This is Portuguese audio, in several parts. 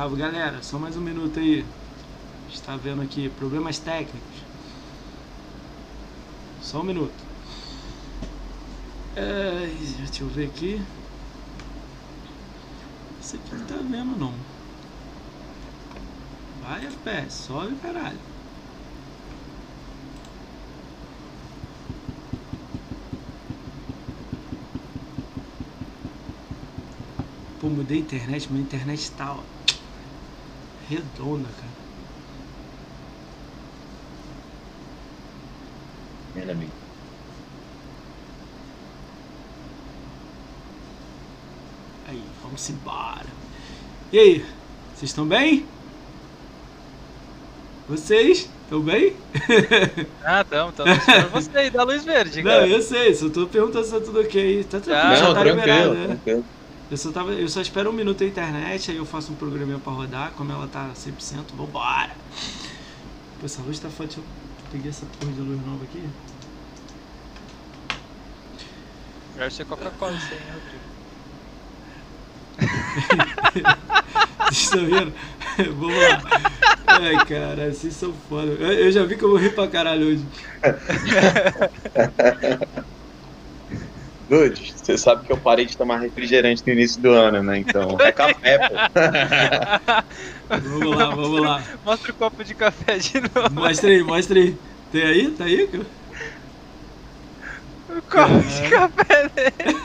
salve galera, só mais um minuto aí. Está vendo aqui problemas técnicos. Só um minuto. É, deixa eu ver aqui. Isso aqui não tá vendo não. Vai FPS, sobe caralho. Pô, mudei a internet, minha internet tá ó, redonda, cara. Ele, amigo. Aí, vamos embora. E aí, vocês estão bem? Vocês estão bem? Ah, tamo, tamo esperando você aí da luz verde, Não, cara. eu sei, só tô perguntando se tá tudo ok. Tá tranquilo, Ah, já Não, tá liberado, tranquilo, né? tranquilo. Eu só, tava, eu só espero um minuto a internet, aí eu faço um programinha pra rodar, como ela tá 100%, vambora! Pô, essa luz tá foda, deixa eu peguei essa porra de luz nova aqui. Melhor ser Coca-Cola isso aí, Rodrigo. Vocês estão vendo? Vamos lá. Ai, cara, vocês são foda. Eu, eu já vi que eu vou rir pra caralho hoje. Dude, você sabe que eu parei de tomar refrigerante no início do ano, né? Então, é café, pô. Vamos lá, vamos lá. Mostra o copo de café de novo. Mostra aí, mostra aí. Tem aí? Tá aí? cara? O copo de café dele.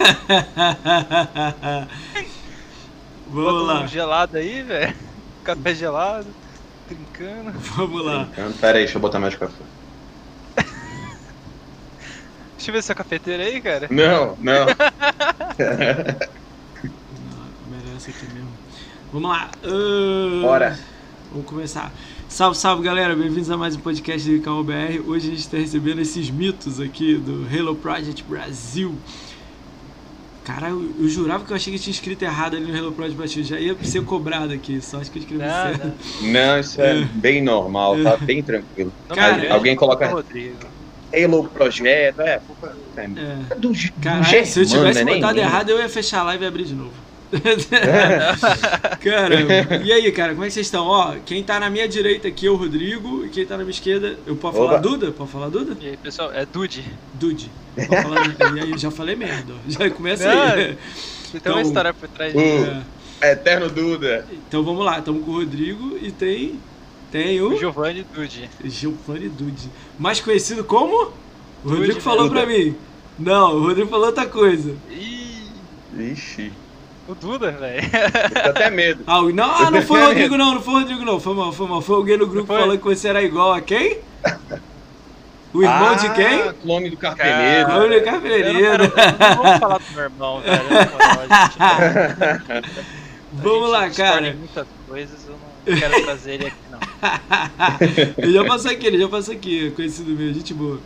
Vamos Bota lá, um gelado aí, velho. Café gelado. Trincando. vamos lá. Pera aí, deixa eu botar mais café. Deixa eu ver essa cafeteira aí, cara. Não, não. Não, merece aqui mesmo. Vamos lá. ahn, Bora. Vamos começar. Salve, salve galera, bem-vindos a mais um podcast do Icao BR. Hoje a gente está recebendo esses mitos aqui do Halo Project Brasil. Cara, eu, eu jurava que eu achei que tinha escrito errado ali no Halo Project Brasil. Já ia ser cobrado aqui, só acho que eu escrevi Não, certo. não. Não, isso é bem normal, tá bem tranquilo. Cara, alguém coloca- Rodrigo. Halo Projeto, é. É, É. do, do Caralho, se eu tivesse né, nem botado lembro. errado, eu ia fechar a live e abrir de novo. É. Caramba. E aí, cara, como é que vocês estão? Ó, quem tá na minha direita aqui é o Rodrigo, e quem tá na minha esquerda, eu posso falar Opa. Duda? Pode falar Duda? E aí, pessoal, é Dude. Dude. Falar, e aí, já falei merda. Já começa aí. Não. Tem Então- uma história por trás Uh. disso. É. Eterno Duda. Então vamos lá, estamos com o Rodrigo e tem. Tem o Giovanni Dude. Giovanni Dude. Mais conhecido como? O Dude Rodrigo falou Duda. pra mim. Não, o Rodrigo falou outra coisa. Ih, Ixi, o Duda, velho. tô até medo. Ah, não, ah, não foi o Rodrigo, não, não foi o Rodrigo, não. Foi mal, foi mal. Foi alguém no grupo Foi? falando que você era igual a quem? O irmão ah, de quem? Clone do Cara, Carpeneiro. Clone do Eu não, quero, eu não vou falar do meu irmão, velho. Vamos lá, cara. muitas coisas, quero trazer ele aqui, não. ele já passou aqui, ele já passou aqui, conhecido meu, gente boa.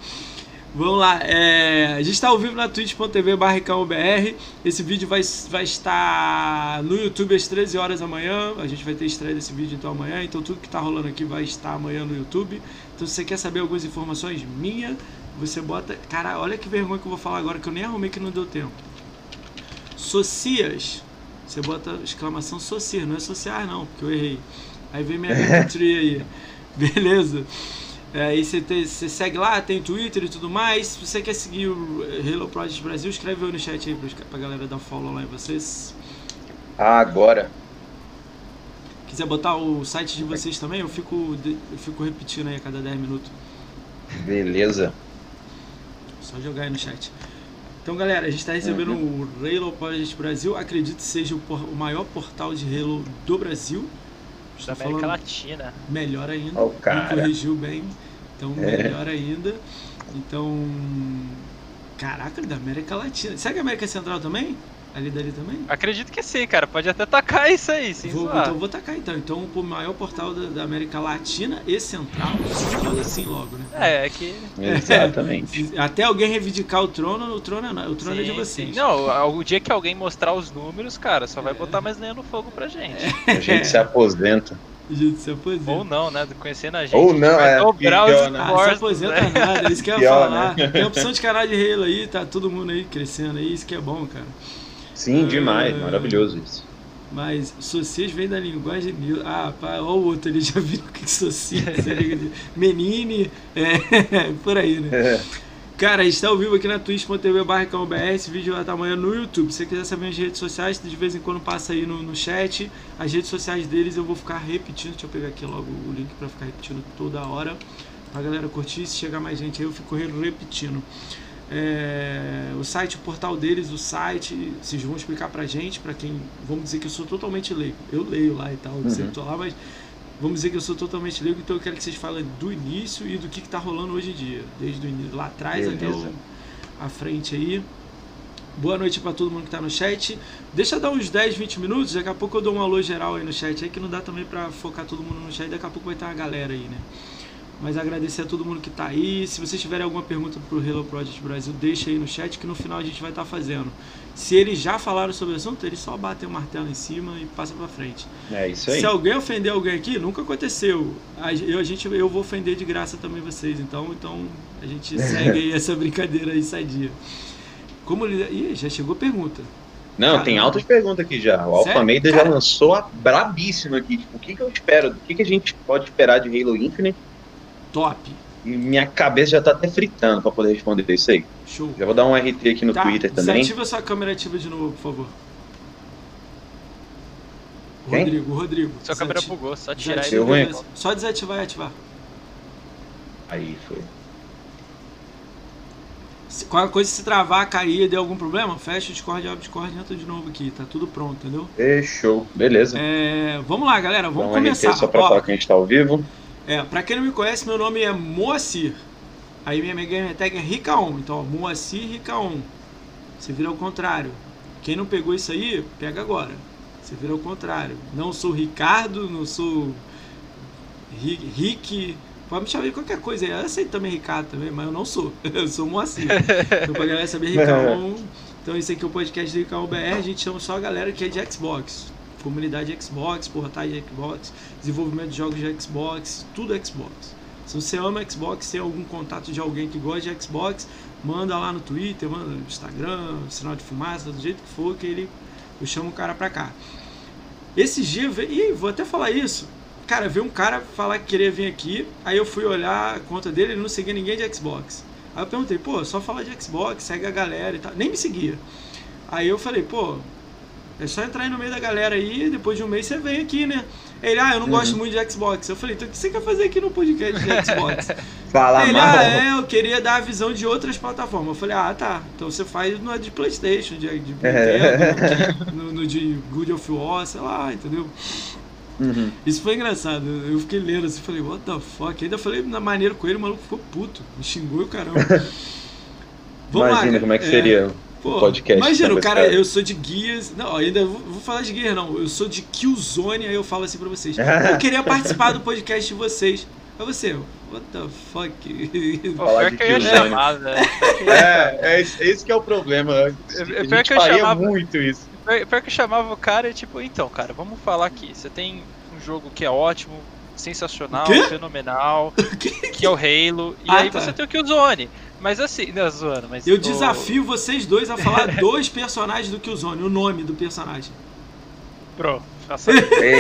Vamos lá, é, a gente está ao vivo na twitch.tv BR. Esse vídeo vai, vai estar no YouTube às 13 horas da manhã. A gente vai ter estreia desse vídeo então amanhã. Então tudo que está rolando aqui vai estar amanhã no YouTube. Então se você quer saber algumas informações minhas, você bota. Cara, olha que vergonha que eu vou falar agora, que eu nem arrumei que não deu tempo. Socias. Você bota exclamação Socias, não é sociais não, porque eu errei. Aí vem minha Linktree aí. Beleza? É, aí você, tem- você segue lá, tem Twitter e tudo mais. Se você quer seguir o Halo Project Brasil, escreve aí no chat aí pra galera dar follow lá em vocês. Ah, agora. Quiser botar o site de vocês também, eu fico, eu fico repetindo aí a cada 10 minutos. Beleza. Só jogar aí no chat. Então, galera, a gente está recebendo o Halo Project Brasil. Acredito que seja o, por- o maior portal de Halo do Brasil. Da Estou América falando Latina. melhor ainda. Ó o Me cara. corrigiu bem. Então, É. melhor ainda. Então. Caraca, da América Latina. Será que é América Central também? Ali dali também? Acredito que sim, cara. Pode até tacar isso aí, sim. Vou, então vou tacar então. Então o maior portal da, da América Latina e Central. Fala assim logo, né? É, é que. Exatamente. Até alguém reivindicar o trono, o trono é, o trono é de Sim, vocês. sim. Não, o dia que alguém mostrar os números, cara, só vai botar mais lenha no fogo pra gente. A gente se aposenta. Gente, se aposenta. Ou não, né? Conhecendo a gente. Ou a gente não, vai é, dobrar pior, os né? Ah, se aposenta né? nada, é isso que eu ia falar. né? Tem opção de canal de Halo aí, tá todo mundo aí crescendo aí, isso que é bom, cara. Sim, demais. É. Maravilhoso isso. Mas socias vem da linguagem. nil- Ah, pá, ó o outro ali, já viu o que socias é Menine, é, por aí, né? Cara, a gente tá ao vivo aqui na twitch.tv barra esse vídeo vai estar amanhã no YouTube. Se você quiser saber as redes sociais, de vez em quando passa aí no, no chat. As redes sociais deles eu vou ficar repetindo. Deixa eu pegar aqui logo o link pra ficar repetindo toda hora. Pra galera curtir, se chegar mais gente aí eu fico repetindo. É, o site, o portal deles, o site, vocês vão explicar pra gente, pra quem, vamos dizer que eu sou totalmente leigo. Eu leio lá e tal, eu sempre tô lá, mas vamos dizer que eu sou totalmente leigo, então eu quero que vocês falem do início e do que, que tá rolando hoje em dia, desde o início, lá atrás até o, Beleza. a frente aí. Boa noite pra todo mundo que tá no chat. Deixa eu dar uns 10, 20 minutos, daqui a pouco eu dou um alô geral aí no chat aí, que não dá também pra focar todo mundo no chat, daqui a pouco vai ter uma galera aí, né? Mas agradecer a todo mundo que tá aí. Se vocês tiverem alguma pergunta pro Hello Project Brasil, deixa aí no chat que no final a gente vai estar fazendo. Se eles já falaram sobre o assunto, eles só batem o martelo em cima e passa pra frente. É isso aí. Se alguém ofender alguém aqui, nunca aconteceu. Eu, a gente, eu vou ofender de graça também vocês. Então, então a gente segue aí essa brincadeira aí sadia. Como lidar... Ih, já chegou pergunta. Não, Cara, tem altas perguntas aqui já. O Sério? Alphameida já lançou a brabíssima aqui. Tipo, o que, que eu espero? O que, que a gente pode esperar de Halo Infinite? Top. E minha cabeça já tá até fritando pra poder responder isso aí. Show. Já vou dar um RT aqui no Tá, Twitter também. Desativa sua câmera ativa de novo, por favor. Quem? Rodrigo, Rodrigo. Sua câmera bugou, só tirar desativa, Deu ruim? Só desativar e ativar. Aí foi. Se qualquer coisa se travar, cair, deu algum problema, fecha o Discord, abre o Discord e entra de novo aqui. Tá tudo pronto, entendeu? Fechou. Beleza. É, vamos lá, galera. Vamos um começar. RT só pra Ó, falar que a gente tá ao vivo. É, pra quem não me conhece, meu nome é Moacir. Aí minha gamer tag é Ricaon. Então, ó, Moacir Ricaon. Você vira ao contrário. Quem não pegou isso aí, pega agora. Você vira ao contrário. Não sou Ricardo, não sou Ri- Rick. Pode me chamar de qualquer coisa aí. Eu aceito também Ricardo também, mas eu não sou. Eu sou Moacir. Então, pra galera saber, Ricaon. Então, esse aqui é o podcast do Ricaon BR. A gente chama só a galera que é de Xbox. Comunidade Xbox, portais de Xbox, desenvolvimento de jogos de Xbox, tudo Xbox. Se você ama Xbox, tem algum contato de alguém que gosta de Xbox, manda lá no Twitter, manda no Instagram, sinal de fumaça, do jeito que for, que ele eu chamo o cara pra cá. Esse dia, ih, vou até falar isso. Cara, veio um cara falar que queria vir aqui, aí eu fui olhar a conta dele, ele não seguia ninguém de Xbox. Aí eu perguntei, pô, só fala de Xbox, segue a galera e tal. Nem me seguia. Aí eu falei, pô, é só entrar aí no meio da galera aí, depois de um mês você vem aqui, né? Ele, ah, eu não gosto muito de Xbox. Eu falei, então o que você quer fazer aqui no podcast de Xbox? Fala Ele, mal. ah, é, eu queria dar a visão de outras plataformas. Eu falei, ah, tá. Então você faz no de Playstation, de, de Nintendo, no, no de Good of War, sei lá, entendeu? Uhum. Isso foi engraçado. Eu fiquei lendo assim, falei, what the fuck? Ainda falei na maneira com ele, o maluco ficou puto. Me xingou e o caramba. Imagina cara. como é que É, seria. Pô, podcast Imagina, com o cara, eu sou de guias. Não, ainda vou, vou falar de guias, não. Eu sou de Killzone, aí eu falo assim pra vocês. Eu queria participar do podcast de vocês. Aí você, what the fuck? Falar pior de que eu chamar, velho. É, é esse, que é o problema. A É- é gente pior que eu faria chamava- muito isso. Pior que eu chamava o cara e tipo, então, cara, vamos falar aqui. Você tem um jogo que é ótimo, sensacional, fenomenal, Que- que é o Halo, e Ah, aí tá. você tem o Killzone. Mas assim, não, zoando, mas. Eu o- desafio vocês dois a falar dois personagens do Killzone, o nome do personagem. Pronto, Tem,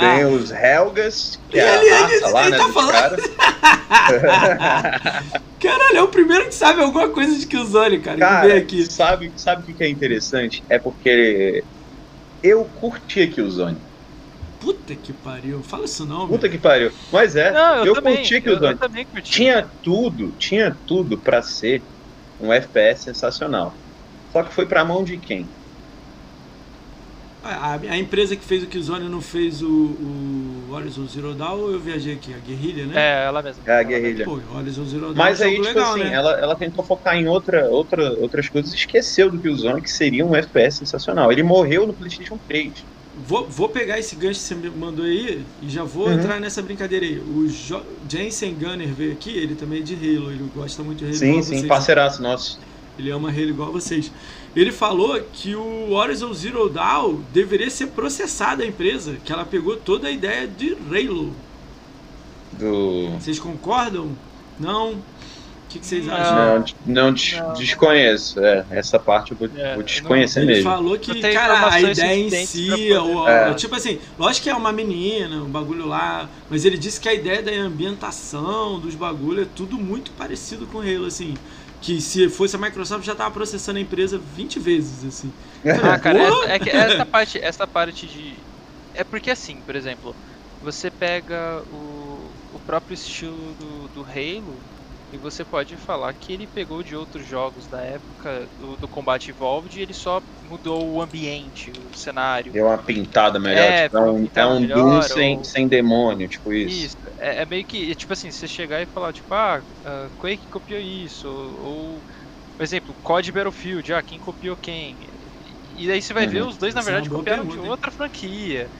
tem os Helgas, que é Ele- a raça ele- lá, ele né, tá dos falando- caras. Caralho, é o primeiro que sabe alguma coisa de Killzone, cara. que Cara, aqui. sabe, sabe o que que é interessante? É porque eu curti Killzone. Puta que pariu. Fala isso não, Puta que pariu. Mas é, Não, eu, eu, também. curti Killzone. também curti. Tinha tudo, tinha tudo pra ser um FPS sensacional. Só que foi pra mão de quem? A, a empresa que fez o Killzone não fez o, o Horizon Zero Dawn ou eu viajei aqui? A Guerrilha, né? É, ela mesma. É a guerrilha. Pô, o Horizon Zero Dawn Mas é um aí, tipo legal, assim, né? ela, ela tentou focar em outra, outra, outras coisas e esqueceu do Killzone, que seria um FPS sensacional. Ele morreu no PlayStation 3. Vou, vou pegar esse gancho que você me mandou aí e já vou Uhum. entrar nessa brincadeira aí. O jo Jensen Gunner veio aqui, ele também é de Halo, ele gosta muito de Halo. Sim, sim, vocês. parceiraço nosso. Ele ama Halo igual a vocês. Ele falou que o Horizon Zero Dawn deveria ser processado a empresa, que ela pegou toda a ideia de Halo. Do. Vocês concordam? Não? Que, que vocês Não. acham? Não, não, des- Não. desconheço. É, essa parte eu vou, É, vou desconhecer Ele mesmo. falou que, Não cara, a ideia em si, pra poder- o, É. tipo assim, lógico que é uma menina, um bagulho lá, mas ele disse que a ideia da ambientação, dos bagulhos, é tudo muito parecido com Halo, assim. Que se fosse a Microsoft já tava processando a empresa 20 vezes, assim. Ah, cara, essa, é que essa parte, essa parte de. É porque assim, por exemplo, você pega o, o próprio estilo do, do Halo e você pode falar que ele pegou de outros jogos da época do, do Combat Evolved e ele só mudou o ambiente, o cenário. Deu uma pintada melhor. É, tipo, é um, é um melhor, Doom sem, ou- sem demônio, tipo isso. Isso, é, é meio que, tipo assim, você chegar e falar, tipo, ah, ah, Quake copiou isso, ou, ou, por exemplo, COD Battlefield, ah, quem copiou quem? E aí você vai ver, Uhum. os dois, na é verdade, copiaram de hein? outra franquia.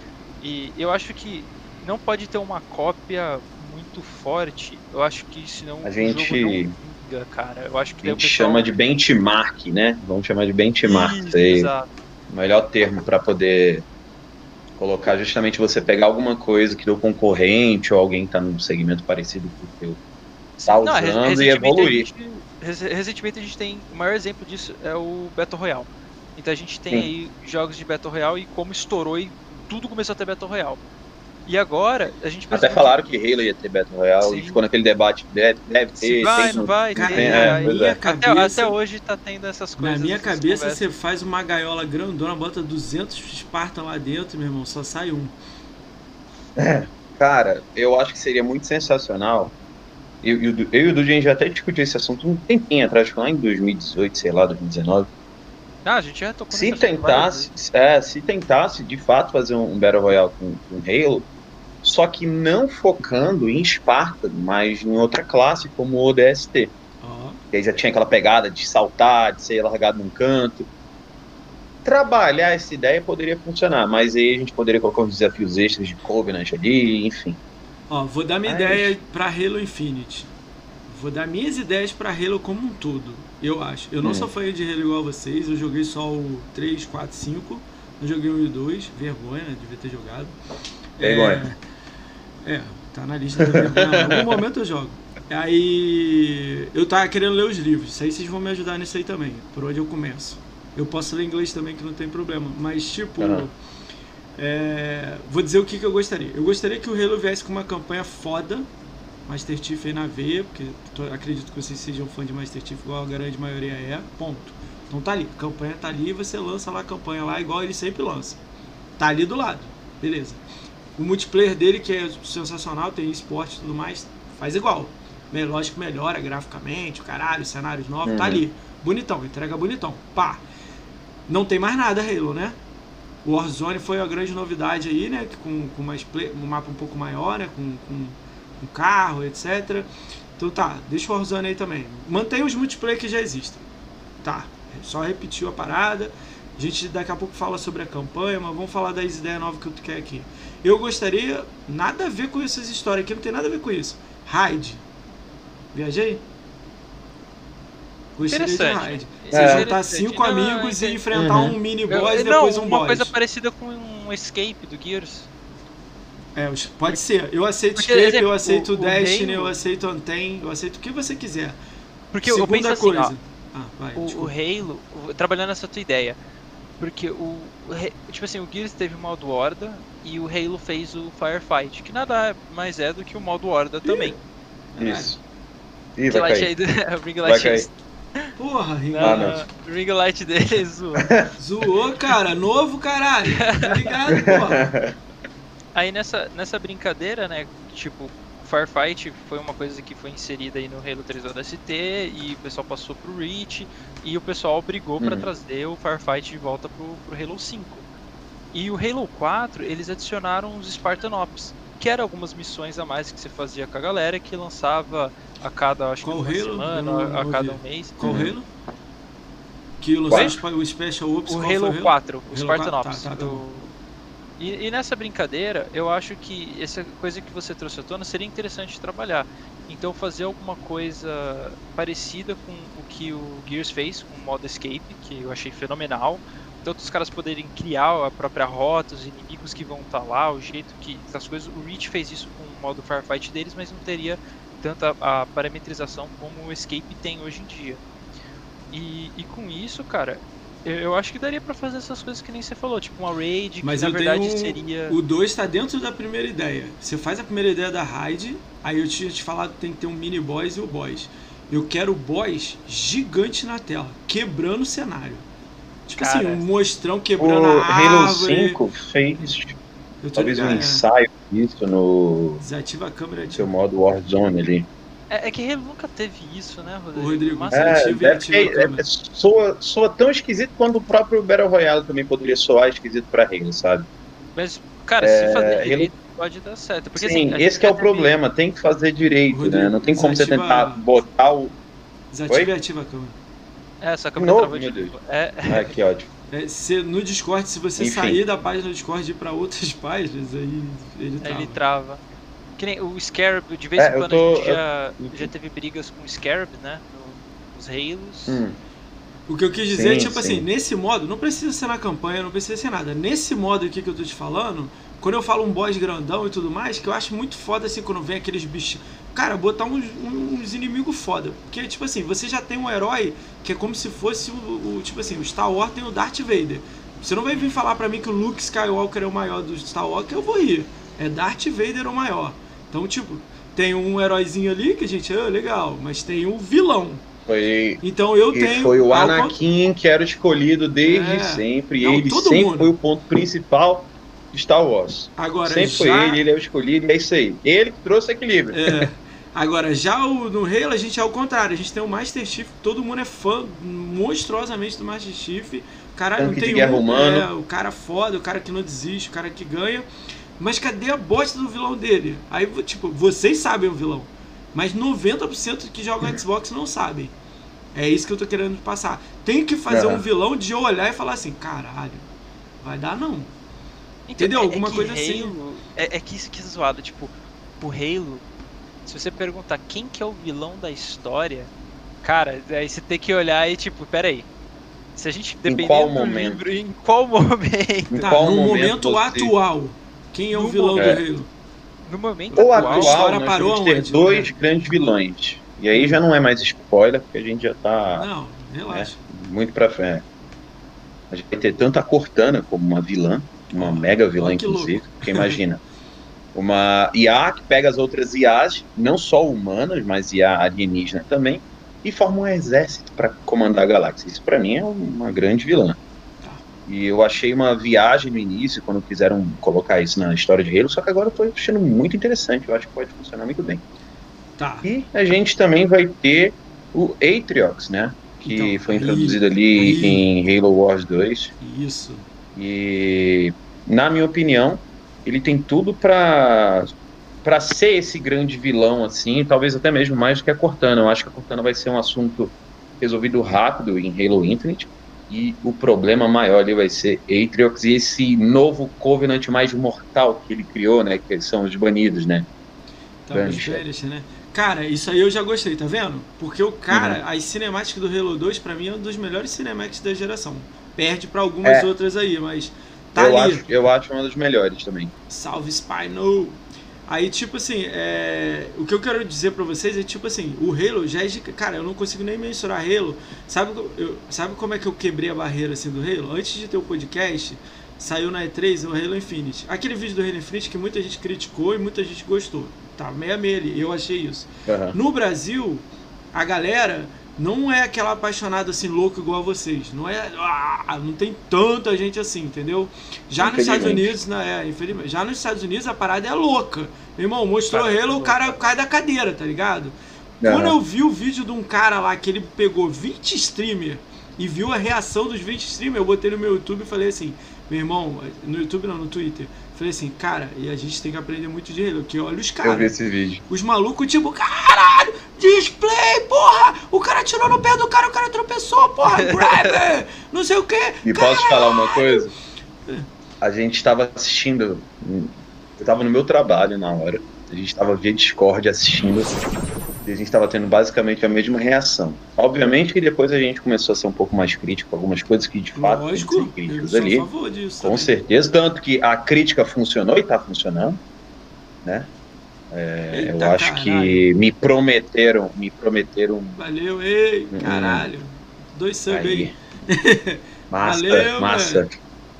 E eu acho que não pode ter uma cópia muito forte, eu acho que senão A gente- não cara. Eu acho que A gente pessoal... chama de benchmark, né? Vamos chamar de benchmark. Isso, exato. O melhor termo para poder colocar justamente você pegar alguma coisa que do concorrente ou alguém que tá num segmento parecido com o teu. Tá Não, usando e recentemente a evoluir. gente- recentemente a gente tem. O maior exemplo disso é o Battle Royale. Então a gente tem Sim. aí jogos de Battle Royale e como estourou e tudo começou a ter Battle Royale. E agora a gente Até falaram que Halo ia ter Battle Royale e ficou naquele debate. Deve, deve se ter, vai, tem não vai, tem, é, é. até, cabeça- até hoje tá tendo essas Na coisas. minha essas cabeça, conversas. você faz uma gaiola grandona, bota 200 Spartan lá dentro, meu irmão, só sai um. Cara, eu acho que seria muito sensacional. Eu, eu, eu e o Dudu, a gente já até discutiu esse assunto um tempinho atrás, acho que lá em 2018, sei lá, 2019. Ah, a gente já tocou Se tentasse, é, se tentasse de fato fazer um, Battle Royale com, com Halo, só que não focando em Spartan, mas em outra classe, como o ODST. Ó, Que aí já tinha aquela pegada de saltar, de ser largado num canto. Trabalhar essa ideia poderia funcionar, mas aí a gente poderia colocar uns desafios extras de Covenant ali, enfim. ó, vou dar minha Mas- ideia pra Halo Infinite. Vou dar minhas ideias pra Halo como um todo, eu acho. Eu não Hum. sou fã de Halo igual a vocês, eu joguei só o 3, 4, 5. Não joguei o 1 e o 2, vergonha, né? Devia ter jogado. Vergonha. É, é, tá na lista da vergonha. Em algum momento eu jogo. Aí eu tava querendo ler os livros. Isso aí vocês vão me ajudar nisso aí também. Por onde eu começo. Eu posso ler inglês também, que não tem problema. Mas, tipo, Aham. é, vou dizer o que, que eu gostaria. Eu gostaria que o Halo viesse com uma campanha foda. Master Chief aí na veia, porque tô- acredito que vocês sejam fã de Master Chief, igual a grande maioria é. Ponto. Então tá ali. A campanha tá ali você lança lá a campanha lá, igual ele sempre lança. Tá ali do lado. Beleza. O multiplayer dele, que é sensacional, tem esporte e tudo mais, faz igual. Lógico que melhora graficamente, o caralho, cenários novos, tá Uhum. ali. Bonitão, entrega bonitão. Pá. Não tem mais nada Halo, né? O Warzone foi a grande novidade aí, né? Com, com um mapa um pouco maior, né? Com, com, com carro, etc. Então tá, deixa o Warzone aí também. Mantém os multiplayer que já existem. Tá, só repetiu a parada. A gente daqui a pouco fala sobre a campanha, mas vamos falar das ideias novas que tu quer aqui. Eu gostaria, nada a ver com essas histórias aqui, não tem nada a ver com isso. Raid. Viajei? Gostaria de raid. É. Você juntar Interessante. cinco Não, amigos e enfrentar Uhum. um mini Eu- boss e não, depois um uma boss. coisa parecida com um escape do Gears. É, pode ser. Eu aceito Porque, Escape, exemplo, eu aceito o- o Destiny, Halo- eu aceito Anten, eu aceito o que você quiser. Porque eu Segunda penso assim, coisa. ó, ah, vai, o, o. Halo, o- trabalhando nessa tua ideia, porque o, o tipo assim, o Gears teve o modo Horda e o Halo fez o Firefight, que nada mais é do que o modo Horda também. Isso. Ih, vai light cair. aí do, o ring Vai light cair. Porra, Ringo. Ah, o ring light dele zoou. Zoou, cara. Novo, caralho. Tá ligado, porra. Aí nessa, nessa brincadeira, né, tipo, o Firefight foi uma coisa que foi inserida aí no Halo 3 ODST e o pessoal passou pro Reach e o pessoal brigou pra Uhum. trazer o Firefight de volta pro, pro Halo 5. E o Halo 4, eles adicionaram os Spartan Ops, que eram algumas missões a mais que você fazia com a galera, que lançava a cada, acho Qual que uma Halo? semana, Eu não- a, não cada um mês. Qual Uhum. Halo? Que lançou o Spe- o Special Ops. O qual foi Halo 4, o Halo Spartan 4? Ops. Tá, tá, tá o- bom. E, e nessa brincadeira, eu acho que essa coisa que você trouxe à tona seria interessante trabalhar. Então fazer alguma coisa parecida com o que o Gears fez com o modo Escape, que eu achei fenomenal. Tanto os caras poderem criar a própria rota, os inimigos que vão estar lá, o jeito que as coisas. O Reach fez isso com o modo Firefight deles, mas não teria tanto a, a parametrização como o Escape tem hoje em dia. E, e com isso, cara, eu, acho que daria pra fazer essas coisas que nem você falou, tipo uma raid, que Mas na eu verdade um- seria. O 2 tá dentro da primeira ideia. Você faz a primeira ideia da raid, aí eu tinha te falado que tem que ter um mini boss e o boss. Eu quero o boss gigante na tela, quebrando o cenário. Tipo Cara, assim, um monstrão O quebrando a Halo árvore. 5 fez Eu tô talvez um ligado, ensaio disso no Desativa a câmera seu de modo Warzone ali. É, é que Halo nunca teve isso, né, Rodrigo? O Rodrigo, Mas- É, ativa e deve ativa a ter- câmera. é, soa, soa tão esquisito quanto o próprio Battle Royale também poderia soar esquisito pra Halo, sabe? Mas, cara, É, se fazer Halo- direito, pode dar certo. Porque, Sim, assim, esse que é o problema, tem que fazer direito, Rodrigo, né? Não tem como você tentar botar o. Desativa e ativa a câmera. É, só que a de meu Deus. novo. É, Ah, que ótimo. É, se- no Discord, se você Enfim. sair da página do Discord e ir pra outras páginas, aí ele trava. ele trava. Que nem o Scarab, de vez É, em quando tô- a gente já, eu- já teve brigas com o Scarab, né? no- Nos Halos. Hum, O que eu quis dizer é, tipo sim. assim, nesse modo, não precisa ser na campanha, não precisa ser nada. Nesse modo aqui que eu tô te falando, quando eu falo um boss grandão e tudo mais, que eu acho muito foda assim quando vem aqueles bichos. Cara, botar uns, uns inimigos foda. Porque, tipo assim, você já tem um herói que é como se fosse o, o- tipo assim, o Star Wars tem o Darth Vader. Você não vai vir falar pra mim que o Luke Skywalker é o maior do Star Wars, que eu vou rir. É Darth Vader o maior. Então, tipo, tem um heróizinho ali que a gente, ah, legal, mas tem um vilão. foi. Então eu tenho. foi o ao Anakin que era escolhido desde É. sempre. Não, ele sempre mundo. foi o ponto principal de Star Wars. Agora, sempre já... foi ele, ele é o escolhido, é isso aí. Ele que trouxe equilíbrio. É. Agora, já o, no Halo, a gente é o contrário. A gente tem o Master Chief, todo mundo é fã monstruosamente do Master Chief. Caralho, não de tem guerra um, humano. é, o cara foda, o cara que não desiste, o cara que ganha. Mas cadê a bosta do vilão dele? Aí, tipo, vocês sabem o vilão. Mas 90% que jogam Xbox não sabem. É isso que eu tô querendo passar. Tem que fazer Aham. um vilão de eu olhar e falar assim, caralho, vai dar não. Então, Entendeu? é- é Alguma que coisa assim. Halo- É, é que isso que é zoado, tipo, o Halo, se você perguntar quem que é o vilão da história, cara, aí você tem que olhar e tipo, pera aí. Se a gente depender qual do momento? livro, em qual momento? Em Tá, qual no momento, momento você- atual, quem é o No vilão momento. do Halo? No momento Ou atual, a atual, história nós parou vamos ter aonde, dois né? grandes vilões. E aí já não é mais spoiler, porque a gente já tá Não, relaxa. muito pra frente. A gente vai ter tanto a Cortana como uma vilã, uma mega vilã, que inclusive. Porque imagina, uma IA que pega as outras IAs, não só humanas, mas IA alienígena também, e forma um exército para comandar a galáxia. Isso pra mim é uma grande vilã. E eu achei uma viagem no início, quando quiseram colocar isso na história de Halo, só que agora eu tô achando muito interessante, eu acho que pode funcionar muito bem. Tá. E a gente também vai ter o Atriox, né? Que Então, foi aí- introduzido ali aí- em Halo Wars 2. Isso. E, na minha opinião, ele tem tudo pra para ser esse grande vilão, assim, talvez até mesmo mais do que a Cortana. Eu acho que a Cortana vai ser um assunto resolvido rápido em Halo Infinite. E o problema maior ali vai ser Atriox e esse novo Covenant mais mortal que ele criou, né? Que são os banidos, né? Tá. Banished, né? Cara, isso aí eu já gostei, tá vendo? Porque o cara, Uhum. as cinemáticas do Halo 2, pra mim, é um dos melhores cinemáticas da geração. Perde pra algumas É. outras aí, mas tá eu, ali. acho, eu acho uma das melhores também. Salve Spino! Aí, tipo assim, é... o que eu quero dizer pra vocês é, tipo assim, o Halo já é de... Cara, eu não consigo nem mensurar Halo. Sabe, eu... Sabe como é que eu quebrei a barreira, assim, do Halo? Antes de ter o podcast, saiu na E3 o Halo Infinite. Aquele vídeo do Halo Infinite que muita gente criticou e muita gente gostou. Tá meia meia ali, eu achei isso. Aham. No Brasil, a galera não é aquela apaixonada assim louco igual a vocês. Não é, ah, não tem tanta gente assim, entendeu? Já nos Estados. Unidos, né, é, infelizmente, já nos Estados Unidos a parada é louca. Meu irmão, mostrou Halo, o louca. cara cai da cadeira, tá ligado? Quando eu vi o vídeo de um cara lá que ele pegou 20 streamer e viu a reação dos 20 streamer, eu botei no meu YouTube e falei assim, meu irmão, no YouTube não, no Twitter, falei assim, cara, e a gente tem que aprender muito de Halo, que olha os Eu vi caras. esse vídeo. Os malucos, tipo, caralho, display, porra! O cara tirou no pé do cara, o cara tropeçou, porra, grab, não sei o que. E posso te falar uma coisa? A gente estava assistindo. Eu estava no meu trabalho na hora. A gente estava via Discord assistindo. E a gente estava tendo basicamente a mesma reação. Obviamente que depois a gente começou a ser um pouco mais crítico com algumas coisas que de fato tem Lógico, eu críticas ali. disso. Com também. certeza. Tanto que a crítica funcionou e está funcionando. Né? É, Eita, eu acho caralho. que me prometeram, me prometeram Valeu, ei, Uhum. caralho. Dois sub aí. Massa, Valeu, massa. Me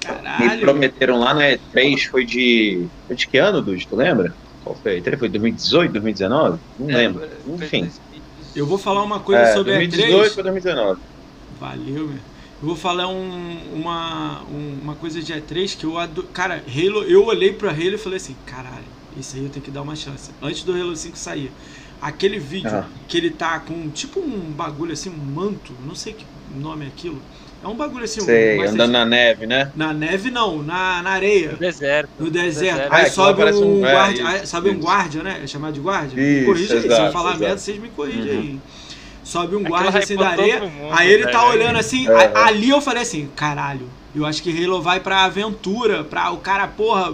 Caralho. prometeram lá na E3, foi de. Foi de que ano, Dude? Tu lembra? Qual foi a E3? Foi 2018, 2019? Não É, lembro. Enfim. 2018. Eu vou falar uma coisa É, sobre a 2018 E3. ou 2019. Valeu, meu. Eu vou falar um- uma, um- uma coisa de E3 que eu adoro. Cara, Halo, eu olhei pra Halo e falei assim: caralho, isso aí eu tenho que dar uma chance. Antes do Halo 5 sair. Aquele vídeo Aham. que ele tá com tipo um bagulho assim, um manto, não sei que nome é aquilo. É um bagulho assim, um- Sei, andando na neve, né? na neve não, na, na areia. No deserto. No deserto. deserto. Aí é que sobe um, um- é, guarda, aí sobe um guarda, né? É chamado de guarda? Isso, me corrija aí. Se eu falar exato. merda, vocês me corrigem Uhum. aí. Sobe um guarda assim da areia. mundo, Aí ele tá velho. olhando assim. É. a- Ali eu falei assim: caralho, eu acho que Halo vai pra aventura, pra o cara, porra.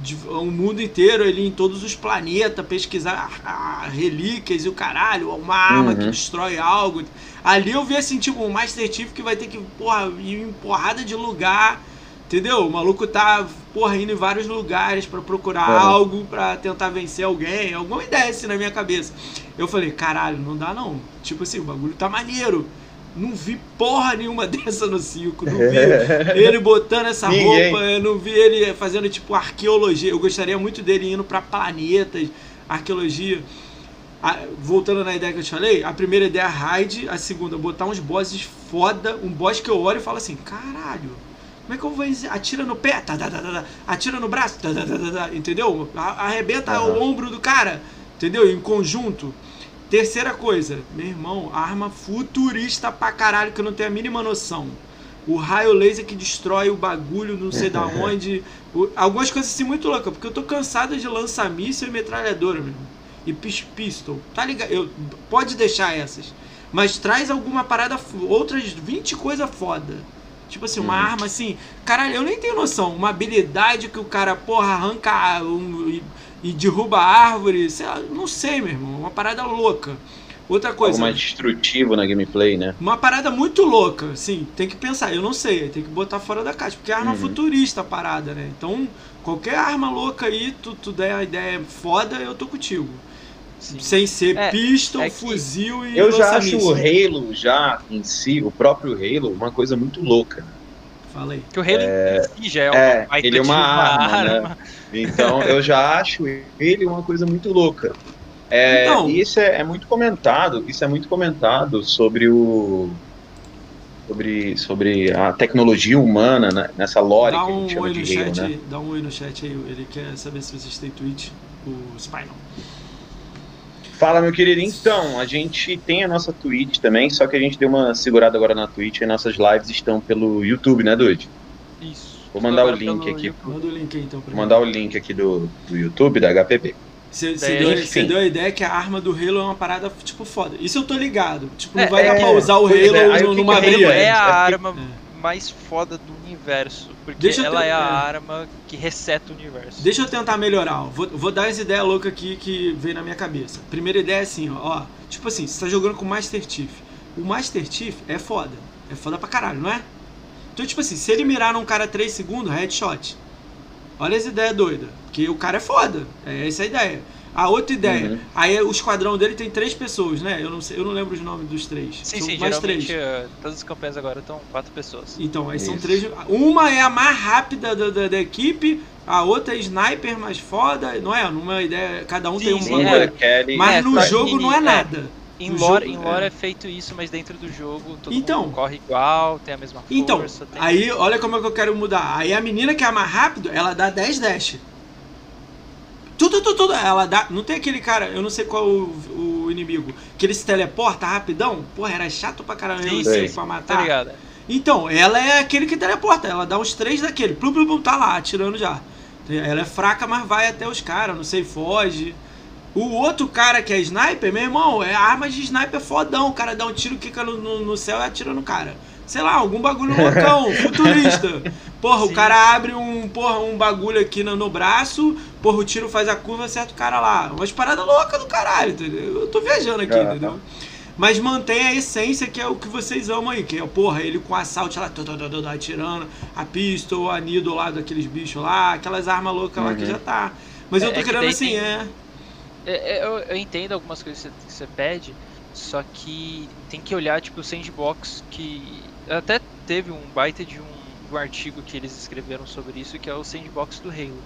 de- O mundo inteiro, ele em todos os planetas, pesquisar ah, relíquias e o caralho, uma arma que Uhum. destrói algo. Ali eu vi assim, tipo, um Master Chief que vai ter que, porra, ir em porrada de lugar, entendeu? O maluco tá, porra, indo em vários lugares pra procurar Uhum. algo, pra tentar vencer alguém, alguma ideia assim na minha cabeça. Eu falei, caralho, não dá não. Tipo assim, o bagulho tá maneiro. Não vi porra nenhuma dessa no circo, não vi ele botando essa Ninguém. roupa, eu não vi ele fazendo tipo arqueologia. Eu gostaria muito dele indo pra planetas, arqueologia. A- voltando na ideia que eu te falei, a primeira ideia é raid, a segunda, botar uns bosses foda, um boss que eu olho e falo assim, caralho, como é que eu vou? Atira no pé, tá, tá, tá, tá, tá, atira no braço, tá, tá, tá, tá, tá, entendeu? Arrebenta Aham. o ombro do cara, entendeu? Em conjunto. Terceira coisa, meu irmão, arma futurista pra caralho que eu não tenho a mínima noção. O raio laser que destrói o bagulho, não sei da onde. O- algumas coisas assim muito loucas, porque eu tô cansado de lançar míssil e metralhadora, meu irmão. E pis- pistol. Tá ligado? Eu, pode deixar essas. Mas traz alguma parada, outras 20 coisas foda. Tipo assim, uma Uhum. arma assim. Caralho, eu nem tenho noção. Uma habilidade que o cara, porra, arranca um, e, e derruba a árvore. Sei lá, não sei, meu irmão. Uma parada louca. Outra Algo coisa. mais destrutivo na gameplay, né? Uma parada muito louca, assim, tem que pensar, eu não sei, tem que botar fora da caixa, porque é arma Uhum. futurista a parada, né? Então, qualquer arma louca aí, tu, tu der a ideia foda, eu tô contigo. Sim. Sem ser É, pistol, é que fuzil e Eu já acho o Halo já em si, o próprio Halo, uma coisa muito louca. Fala aí. Que o Halo em si já é uma é, ele é uma arma, né? Então eu já acho ele uma coisa muito louca. É, Então. e isso é, é muito comentado, isso é muito comentado sobre o sobre, sobre a tecnologia humana né, nessa lore Dá que a um gente chama oi no de Halo, chat né? dá um oi no chat aí, ele quer saber se vocês têm tweet, o Spinal. Fala, meu querido. Então, a gente tem a nossa Twitch também, só que a gente deu uma segurada agora na Twitch e nossas lives estão pelo YouTube, né, Dude? Isso. Vou mandar o link aqui. Manda o link aí então Vou mandar o link aqui do, do YouTube, da HPP. Você Daí, deu, deu a ideia que a arma do Halo é uma parada, tipo, foda. Isso eu tô ligado. Tipo, não É, vai dar é, pra usar o pois Halo é, no- numa é briga. é a É arma mais foda do universo. Porque Deixa ela ter- é a é. arma que reseta o universo. Deixa eu tentar melhorar. ó. Vou, vou dar as ideias loucas aqui que veio na minha cabeça. Primeira ideia é assim, ó, ó. Tipo assim, você tá jogando com o Master Chief. O Master Chief é foda. É foda pra caralho, não é? Então, tipo assim, se ele mirar num cara 3 segundos, headshot. Olha as ideias doidas. Porque o cara é foda. É essa a ideia. A outra ideia, Uhum. aí o esquadrão dele tem três pessoas, né? Eu não, sei, eu não lembro os nomes dos três. Sim, São sim, mais três. eh, todas as campanhas agora estão quatro pessoas. Então, aí são Isso. três. Uma é a mais rápida da, da, da equipe, a outra é sniper mais foda, não é? Numa ideia, cada um Sim, tem um sim, bagulho. é. Mas É, no jogo não é é. nada. Em lore, jogo, em lore é. é. feito isso, mas dentro do jogo todo Então. mundo corre igual, tem a mesma força. Então, tem- aí olha como é que eu quero mudar. Aí a menina que é mais rápido, ela dá 10 dash. Tudo, tudo, tudo. Ela dá. Não tem aquele cara, eu não sei qual o, o inimigo, que ele se teleporta rapidão. Porra, era chato pra caramba Sim, pra Tá matar. ligado? Então, ela é aquele que teleporta. Ela dá uns três daquele. Plum, plum, plum, tá lá, atirando já. Ela é fraca, mas vai até os caras, não sei, foge. O outro cara que é sniper, meu irmão, é arma de sniper fodão. O cara dá um tiro, quica no, no, no céu e atira no cara. Sei lá, algum bagulho loucão, futurista. Porra, o Sim. cara abre um, porra, um bagulho aqui no, no braço, porra, o tiro faz a curva, acerta o cara lá. Umas paradas loucas do caralho, entendeu? Eu tô viajando aqui, entendeu? Mas mantém a essência que é o que vocês amam aí, que é, porra, ele com assalto lá, tô, tô, tô, tô, atirando, a pistol, a nido lá daqueles bichos lá, aquelas armas loucas lá que Uhum. já tá. Mas eu É- tô é que querendo daí assim, tem- é. É, é, eu, eu entendo algumas coisas que você pede, só que tem que olhar, tipo, o sandbox que. Até teve um baita de um, um artigo que eles escreveram sobre isso, que é o sandbox do Halo.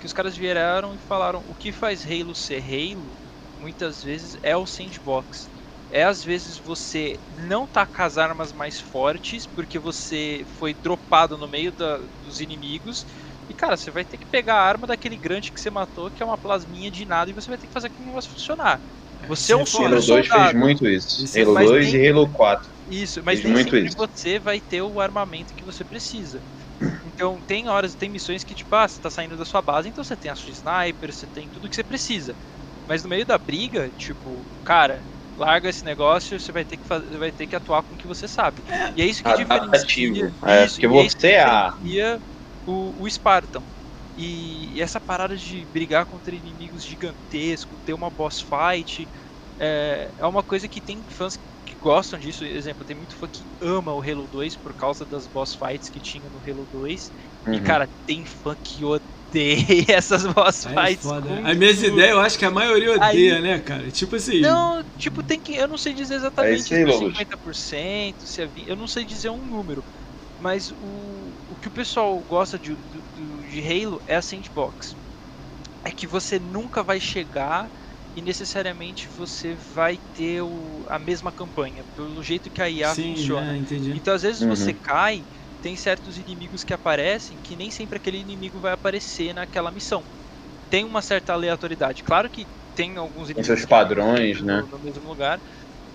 Que os caras vieram e falaram o que faz Halo ser Halo, muitas vezes, é o sandbox. É às vezes você não tá com as armas mais fortes, porque você foi dropado no meio da, dos inimigos. E cara, você vai ter que pegar a arma daquele grande que você matou, que é uma plasminha de nada, e você vai ter que fazer aquele negócio funcionar. Você é um super Halo 2 soldado. fez muito isso. Isso Halo mas 2 nem- e Halo 4. Isso, mas nem sempre isso. você vai ter o armamento que você precisa. Então tem horas, tem missões que tipo, ah, você tá saindo da sua base, então você tem a sua sniper, você tem tudo que você precisa. Mas no meio da briga, tipo, cara, larga esse negócio, você vai ter que fazer, vai ter que atuar com o que você sabe. E é isso que Adaptativo. diferencia. É, isso, porque é você é a- o, o Spartan. E, e essa parada de brigar contra inimigos gigantescos, ter uma boss fight, é, é uma coisa que tem fãs que gostam disso. Exemplo, tem muito fã que ama o Halo 2 por causa das boss fights que tinha no Halo 2. E Uhum. cara, tem fã que odeia essas boss é fights. foda. com As minhas tudo. ideias, eu acho que a maioria odeia, Aí- né, cara? Tipo assim. Não, tipo, tem que. Eu não sei dizer exatamente aí, se é Lourdes. 50%, se é 20%, eu não sei dizer um número. Mas o, o que o pessoal gosta de, do- do- de Halo é a sandbox. É que você nunca vai chegar e necessariamente você vai ter o, a mesma campanha, pelo jeito que a IA sim, funciona. entendi. Então, às vezes Uhum. você cai, tem certos inimigos que aparecem que nem sempre aquele inimigo vai aparecer naquela missão. Tem uma certa aleatoriedade. Claro que tem alguns inimigos seus que padrões, no, né? no mesmo lugar,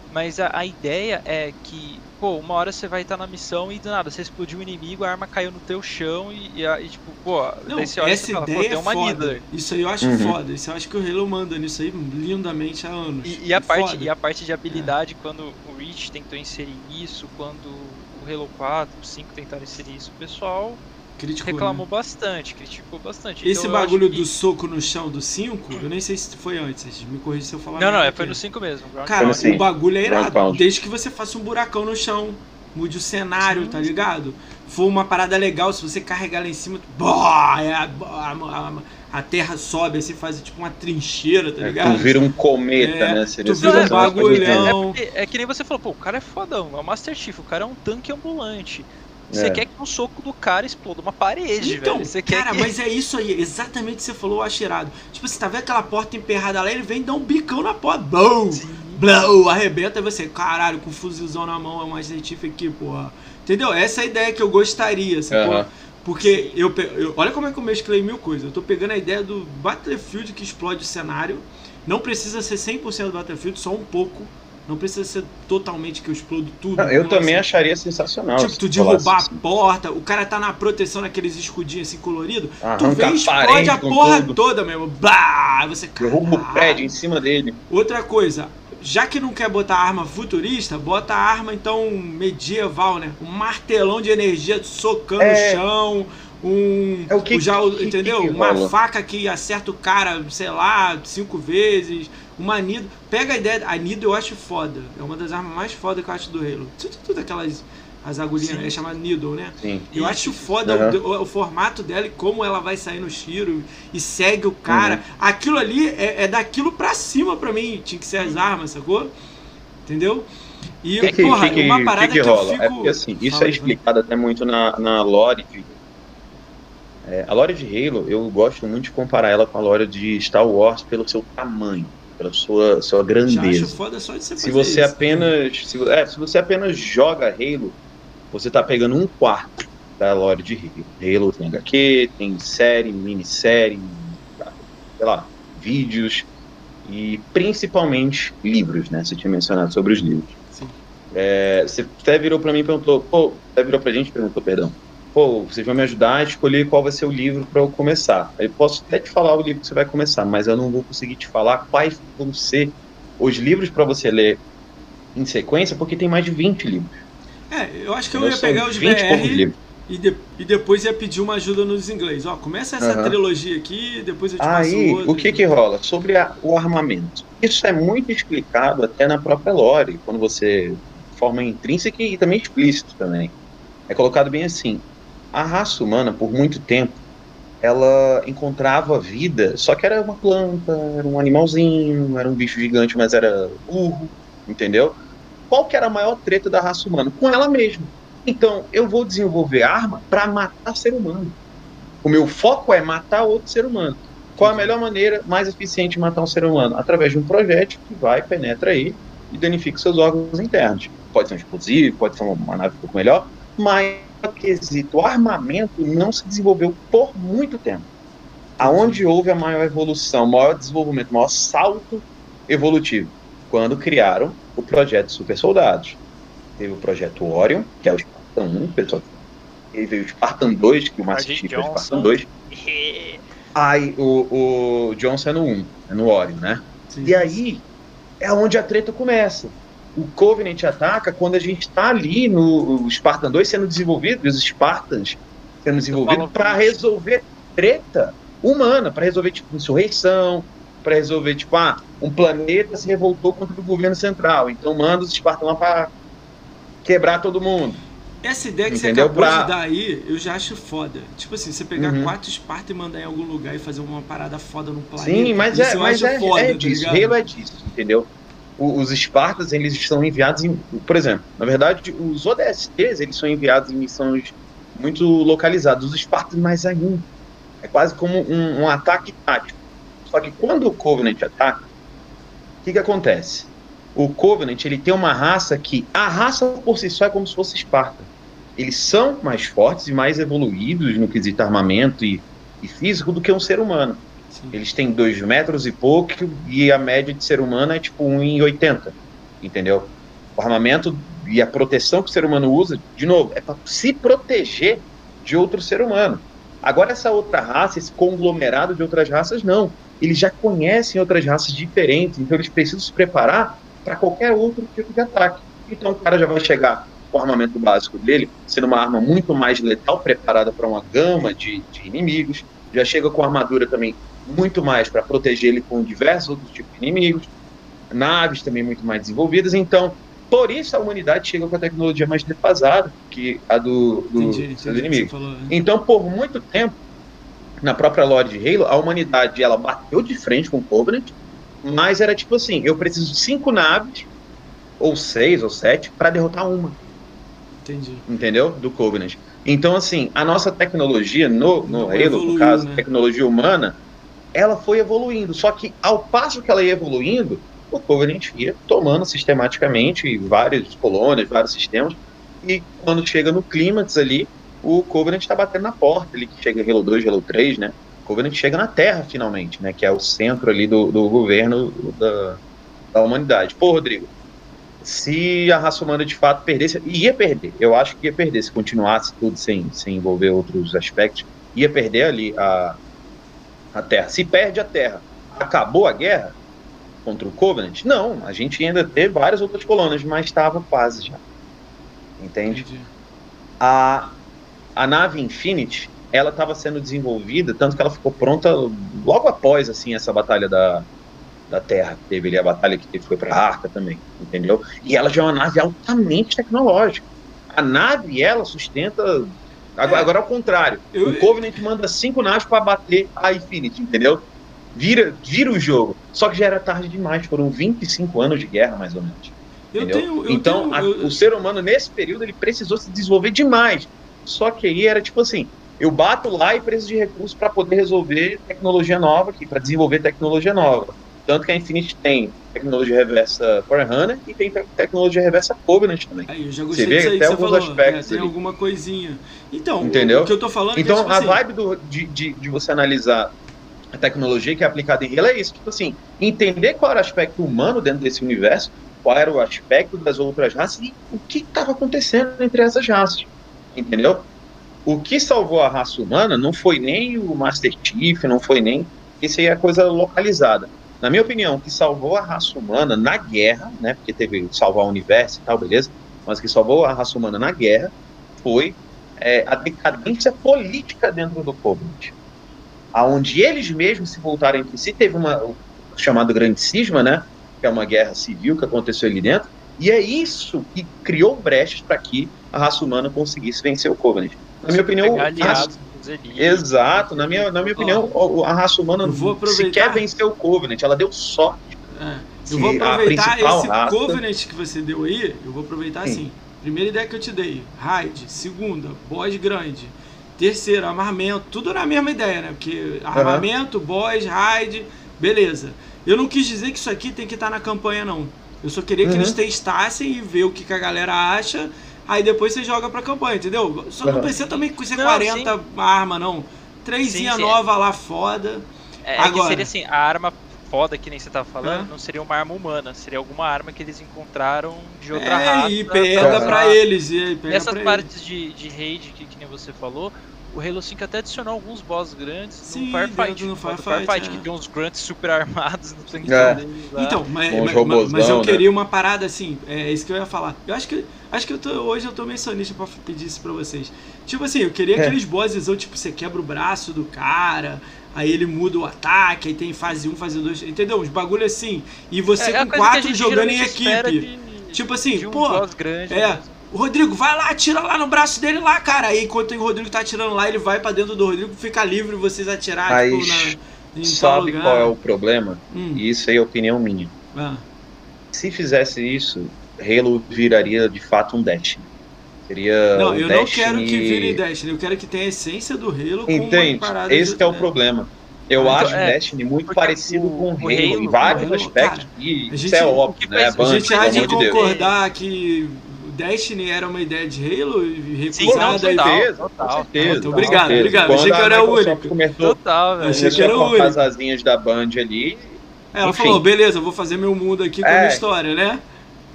mas a, a ideia é que, pô, uma hora você vai estar na missão e do nada você explodiu um inimigo, a arma caiu no teu chão e, e, e, tipo, pô, Não, daí você olha essa fala, pô, ideia é uma foda. Isso aí eu acho Uhum. foda. Isso eu acho que o Halo manda nisso aí lindamente há anos. E, e a É parte, e a parte de habilidade, quando o Reach tentou inserir isso, quando o Halo 4, o 5 tentaram inserir isso, o pessoal Criticou, reclamou né? bastante, criticou bastante. Esse Então, bagulho que- do soco no chão do 5, eu nem sei se foi antes, me corrija se eu falar Não, não, é, foi no 5 mesmo. Cara, Foi o bagulho é irado. Desde que você faça um buracão no chão, mude o cenário, Sim, tá ligado? For uma parada legal, se você carregar lá em cima, tu- boa, é a, a- a- a terra sobe, assim faz tipo uma trincheira, tá É, ligado? tu vira um cometa, É, né? tu vira um bagulhão. É, é que nem você falou, pô, o cara é fodão, é o Master Chief, o cara é um tanque ambulante. Você É. quer que o soco do cara exploda uma parede, Então, velho. Você quer cara, que... mas é isso aí, exatamente o que você falou, eu acho irado. Tipo, você tá vendo aquela porta emperrada lá, ele vem dar um bicão na porta! Sim. Blow, arrebenta e você, caralho, com um fuzilzão na mão, é Master Chief aqui, porra. Entendeu? Essa é a ideia que eu gostaria, sacou? Aham. Porque eu, eu- Olha como é que eu mesclei mil coisas. Eu tô pegando a ideia do Battlefield que explode o cenário. Não precisa ser 100% do Battlefield, só um pouco. Não precisa ser totalmente que eu explodo tudo. Não, eu também assim, acharia sensacional. Tipo, tu derrubar assim. a porta, o cara tá na proteção naqueles escudinhos assim coloridos. Tu vem e a explode a com porra tudo. toda mesmo. Blá! Você Derruba o prédio em cima dele. Outra coisa, já que não quer botar arma futurista, bota a arma então medieval, né? Um martelão de energia socando É. o chão, um. É o que- já, que- entendeu? que que uma faca que acerta o cara, sei lá, cinco vezes. Uma Nido. Pega a ideia. A Nido eu acho foda. É uma das armas mais fodas que eu acho do Halo. Tudo, tudo aquelas. As agulhinhas, Sim. é chamada Needle, né? Sim. Eu acho foda Aham. o, o- formato dela e como ela vai sair no tiro e segue o cara. Uhum. Aquilo ali é, é daquilo pra cima pra mim. Tinha que ser as armas, sacou? Entendeu? E, que, que, porra, que, que, uma parada que que, que eu rola? fico. É porque assim, isso Fala, é explicado até muito na, na lore de. É, a lore de Halo, eu gosto muito de comparar ela com a lore de Star Wars pelo seu tamanho, pela sua, sua grandeza. foda só de você Se você isso. apenas. Se, vo- é, se você apenas joga Halo, você tá pegando um quarto da lore de Halo. Halo tem HQ, tem série, minissérie, sei lá, vídeos e principalmente livros, né? Você tinha mencionado sobre os livros. Sim. É, você até virou pra mim e perguntou, pô, até virou pra gente e perguntou, perdão. Pô, vocês vão me ajudar a escolher qual vai ser o livro para eu começar. Eu posso até te falar o livro que você vai começar, mas eu não vou conseguir te falar quais vão ser os livros para você ler em sequência, porque tem mais de 20 livros. É, eu acho que eu Entendeu? ia pegar os 20 e poucos BR livros. e, de- e depois ia pedir uma ajuda nos inglês. Ó, começa essa Aham. trilogia aqui, depois eu te passo Aí, o que que rola? Sobre a- o armamento. Isso é muito explicado até na própria lore, quando você forma intrínseca e também explícito também. É colocado bem assim. A raça humana, por muito tempo, ela encontrava vida, só que era uma planta, era um animalzinho, era um bicho gigante, mas era burro, entendeu? Qual que era a maior treta da raça humana? Com ela mesma. Então, eu vou desenvolver arma para matar ser humano. O meu foco é matar outro ser humano. Qual a melhor maneira mais eficiente de matar um ser humano? Através de um projétil que vai, penetra aí e danifica seus órgãos internos. Pode ser um explosivo, pode ser uma nave um pouco melhor, mas quesito armamento não se desenvolveu por muito tempo. Aonde houve a maior evolução, maior desenvolvimento, maior salto evolutivo? Quando criaram o projeto Super Soldados. Teve o projeto Orion, que é o Spartan 1, pessoal. Ele veio o Spartan 2, que o Master Chief é o Spartan 2. Aí o, o Johnson é no 1, é no Orion, né? Sim. E aí é onde a treta começa o Covenant ataca quando a gente está ali no Spartan 2 sendo desenvolvido, os Spartans sendo desenvolvidos para resolver treta humana, para resolver tipo insurreição, para resolver tipo, ah, um planeta se revoltou contra o governo central, então manda os Spartans lá para quebrar todo mundo. Essa ideia que Entendeu? você acabou pra... de dar aí, eu já acho foda. Tipo assim, você pegar uhum. quatro Spartans e mandar em algum lugar e fazer uma parada foda no planeta. Sim, mas é, mas é, foda, é disso. Tá Halo é disso, entendeu? Os Espartas eles são enviados em, por exemplo, na verdade, os ODSTs eles são enviados em missões muito localizadas, os Espartas mais ainda. É quase como um, um ataque tático. Só que quando o Covenant ataca, o que, que acontece? O Covenant ele tem uma raça que a raça por si só é como se fosse Esparta. Eles são mais fortes e mais evoluídos no quesito armamento e, e físico do que um ser humano. Sim. Eles têm dois metros e pouco e a média de ser humano é tipo 1,80. Entendeu? O armamento e a proteção que o ser humano usa, de novo, é para se proteger de outro ser humano. Agora, essa outra raça, esse conglomerado de outras raças, não. Eles já conhecem outras raças diferentes, então eles precisam se preparar para qualquer outro tipo de ataque. Então o cara já vai chegar com o armamento básico dele, sendo uma arma muito mais letal, preparada para uma gama de, de inimigos. Já chega com armadura também muito mais para proteger ele com diversos outros tipos de inimigos, naves também muito mais desenvolvidas. Então, por isso a humanidade chega com a tecnologia mais defasada que a do, do entendi. Falou, né? Então, por muito tempo, na própria lore de Halo, a humanidade ela bateu de frente com o Covenant, mas era tipo assim: eu preciso de cinco naves, ou seis, ou sete, para derrotar uma. Entendi. Entendeu? Do Covenant. Então, assim, a nossa tecnologia no, no Halo, evoluiu, no caso, né? tecnologia humana, ela foi evoluindo. Só que ao passo que ela ia evoluindo, o Covenant ia tomando sistematicamente várias colônias, vários sistemas, e quando chega no clímax ali, o Covenant está batendo na porta, ele chega em Halo 2, Halo 3, né? O Covenant chega na Terra finalmente, né? Que é o centro ali do, do governo da, da humanidade. Pô, Rodrigo, se a raça humana de fato perdesse, ia perder, eu acho que ia perder se continuasse tudo sem, sem envolver outros aspectos, ia perder ali a, a Terra. Se perde a Terra, acabou a guerra contra o Covenant? Não, a gente ainda teve várias outras colônias, mas estava quase já. Entende? A, a nave Infinity, ela estava sendo desenvolvida, tanto que ela ficou pronta logo após assim essa batalha da, da Terra. Teve ali a batalha que foi para a Arca também, entendeu? E ela já é uma nave altamente tecnológica. A nave, ela sustenta Agora, agora é o contrário. Eu... O Covenant manda cinco naves para bater a Infinity, entendeu? Vira, vira o jogo. Só que já era tarde demais. Foram 25 anos de guerra, mais ou menos. Eu tenho, eu então, tenho, a, eu... o ser humano, nesse período, ele precisou se desenvolver demais. Só que aí era tipo assim: eu bato lá e preciso de recursos para poder resolver tecnologia nova aqui, para desenvolver tecnologia nova. Tanto que a Infinity tem tecnologia reversa Forerunner e tem tecnologia reversa Covenant também. Aí, eu já gostei você vê até alguns falou, aspectos. É, tem ali. alguma coisinha. Então, Entendeu? o que eu tô falando é Então, é, tipo a assim, vibe do, de, de, de você analisar a tecnologia que é aplicada em Halo é isso, tipo assim, entender qual era o aspecto humano dentro desse universo, qual era o aspecto das outras raças e o que estava acontecendo entre essas raças, entendeu? O que salvou a raça humana não foi nem o Master Chief, não foi nem isso aí é coisa localizada na minha opinião, que salvou a raça humana na guerra, né, porque teve salvar o universo e tal, beleza, mas que salvou a raça humana na guerra foi é, a decadência política dentro do Covenant, aonde eles mesmos se voltaram entre si, teve uma o chamado Grande Cisma, né, que é uma guerra civil que aconteceu ali dentro, e é isso que criou brechas para que a raça humana conseguisse vencer o Covenant. Na minha opinião, aliados dos elites. Exato, na minha, na minha opinião, o- a raça humana vou aproveitar- quer vencer o Covenant, ela deu sorte. É, eu vou aproveitar esse raça- Covenant que você deu aí, eu vou aproveitar Sim. assim. Primeira ideia que eu te dei, raid. Segunda, boss grande. Terceiro, armamento. Tudo na mesma ideia, né? Porque armamento, boss, raid, beleza. Eu não quis dizer que isso aqui tem que estar na campanha, não. Eu só queria que Uhum. eles testassem e ver o que, que a galera acha. Aí depois você joga pra campanha, entendeu? Só não Uhum. precisa também ser Não, 40 arma, não. Trezinha Sim, sim. nova lá, foda. É, é Agora. que seria assim, a arma foda que nem você tava falando, É. não seria uma arma humana, seria alguma arma que eles encontraram de outra é, raça. e pega pra pra eles. E pega Nessas pra eles. partes de, de raid que, que nem você falou, o Halo 5 até adicionou alguns boss grandes Sim, no Firefight. do modo Firefight, é. que tem uns grunts super armados no tanque É. Então, mas, Com mas, mas eu né? queria uma parada assim, é isso que eu ia falar. Eu acho que, acho que eu tô, hoje eu tô meio sonista pra pedir isso pra vocês. Tipo assim, eu queria É. aqueles bossesão, tipo, você quebra o braço do cara, aí ele muda o ataque, aí tem fase 1, fase 2, entendeu? Uns bagulho assim. E você É, é com quatro jogando em equipe. de- Tipo assim, de um pô, é. mesmo. O Rodrigo, vai lá, atira lá no braço dele lá, cara. Aí enquanto o Rodrigo tá atirando lá, ele vai pra dentro do Rodrigo, fica livre vocês atirar, Mas tipo, na, Sabe qual é o problema? Hum, E isso aí é opinião minha. ah. Se fizesse isso, Halo viraria de fato um Destiny. Seria Não, um eu não Destiny... quero que vire Destiny, eu quero que tenha a essência do Halo Entende? parada Esse de- que é o né? problema. Eu Então, acho é, Destiny muito parecido o- com o Halo, Halo- em vários Halo, aspectos. cara, e a isso gente- é o óbvio, né? A Band, gente pelo há de Deus. concordar que Destiny era uma ideia de Halo e Sim, não, recusada. e- total, certeza, total. com certeza. Obrigado, certeza. obrigado. Quando Achei que a eu era o único. Começou, Total, velho. Achei que era a o único. as asinhas da Band ali. Ela Enfim. falou, beleza, eu vou fazer meu mundo aqui com a É. minha história, né?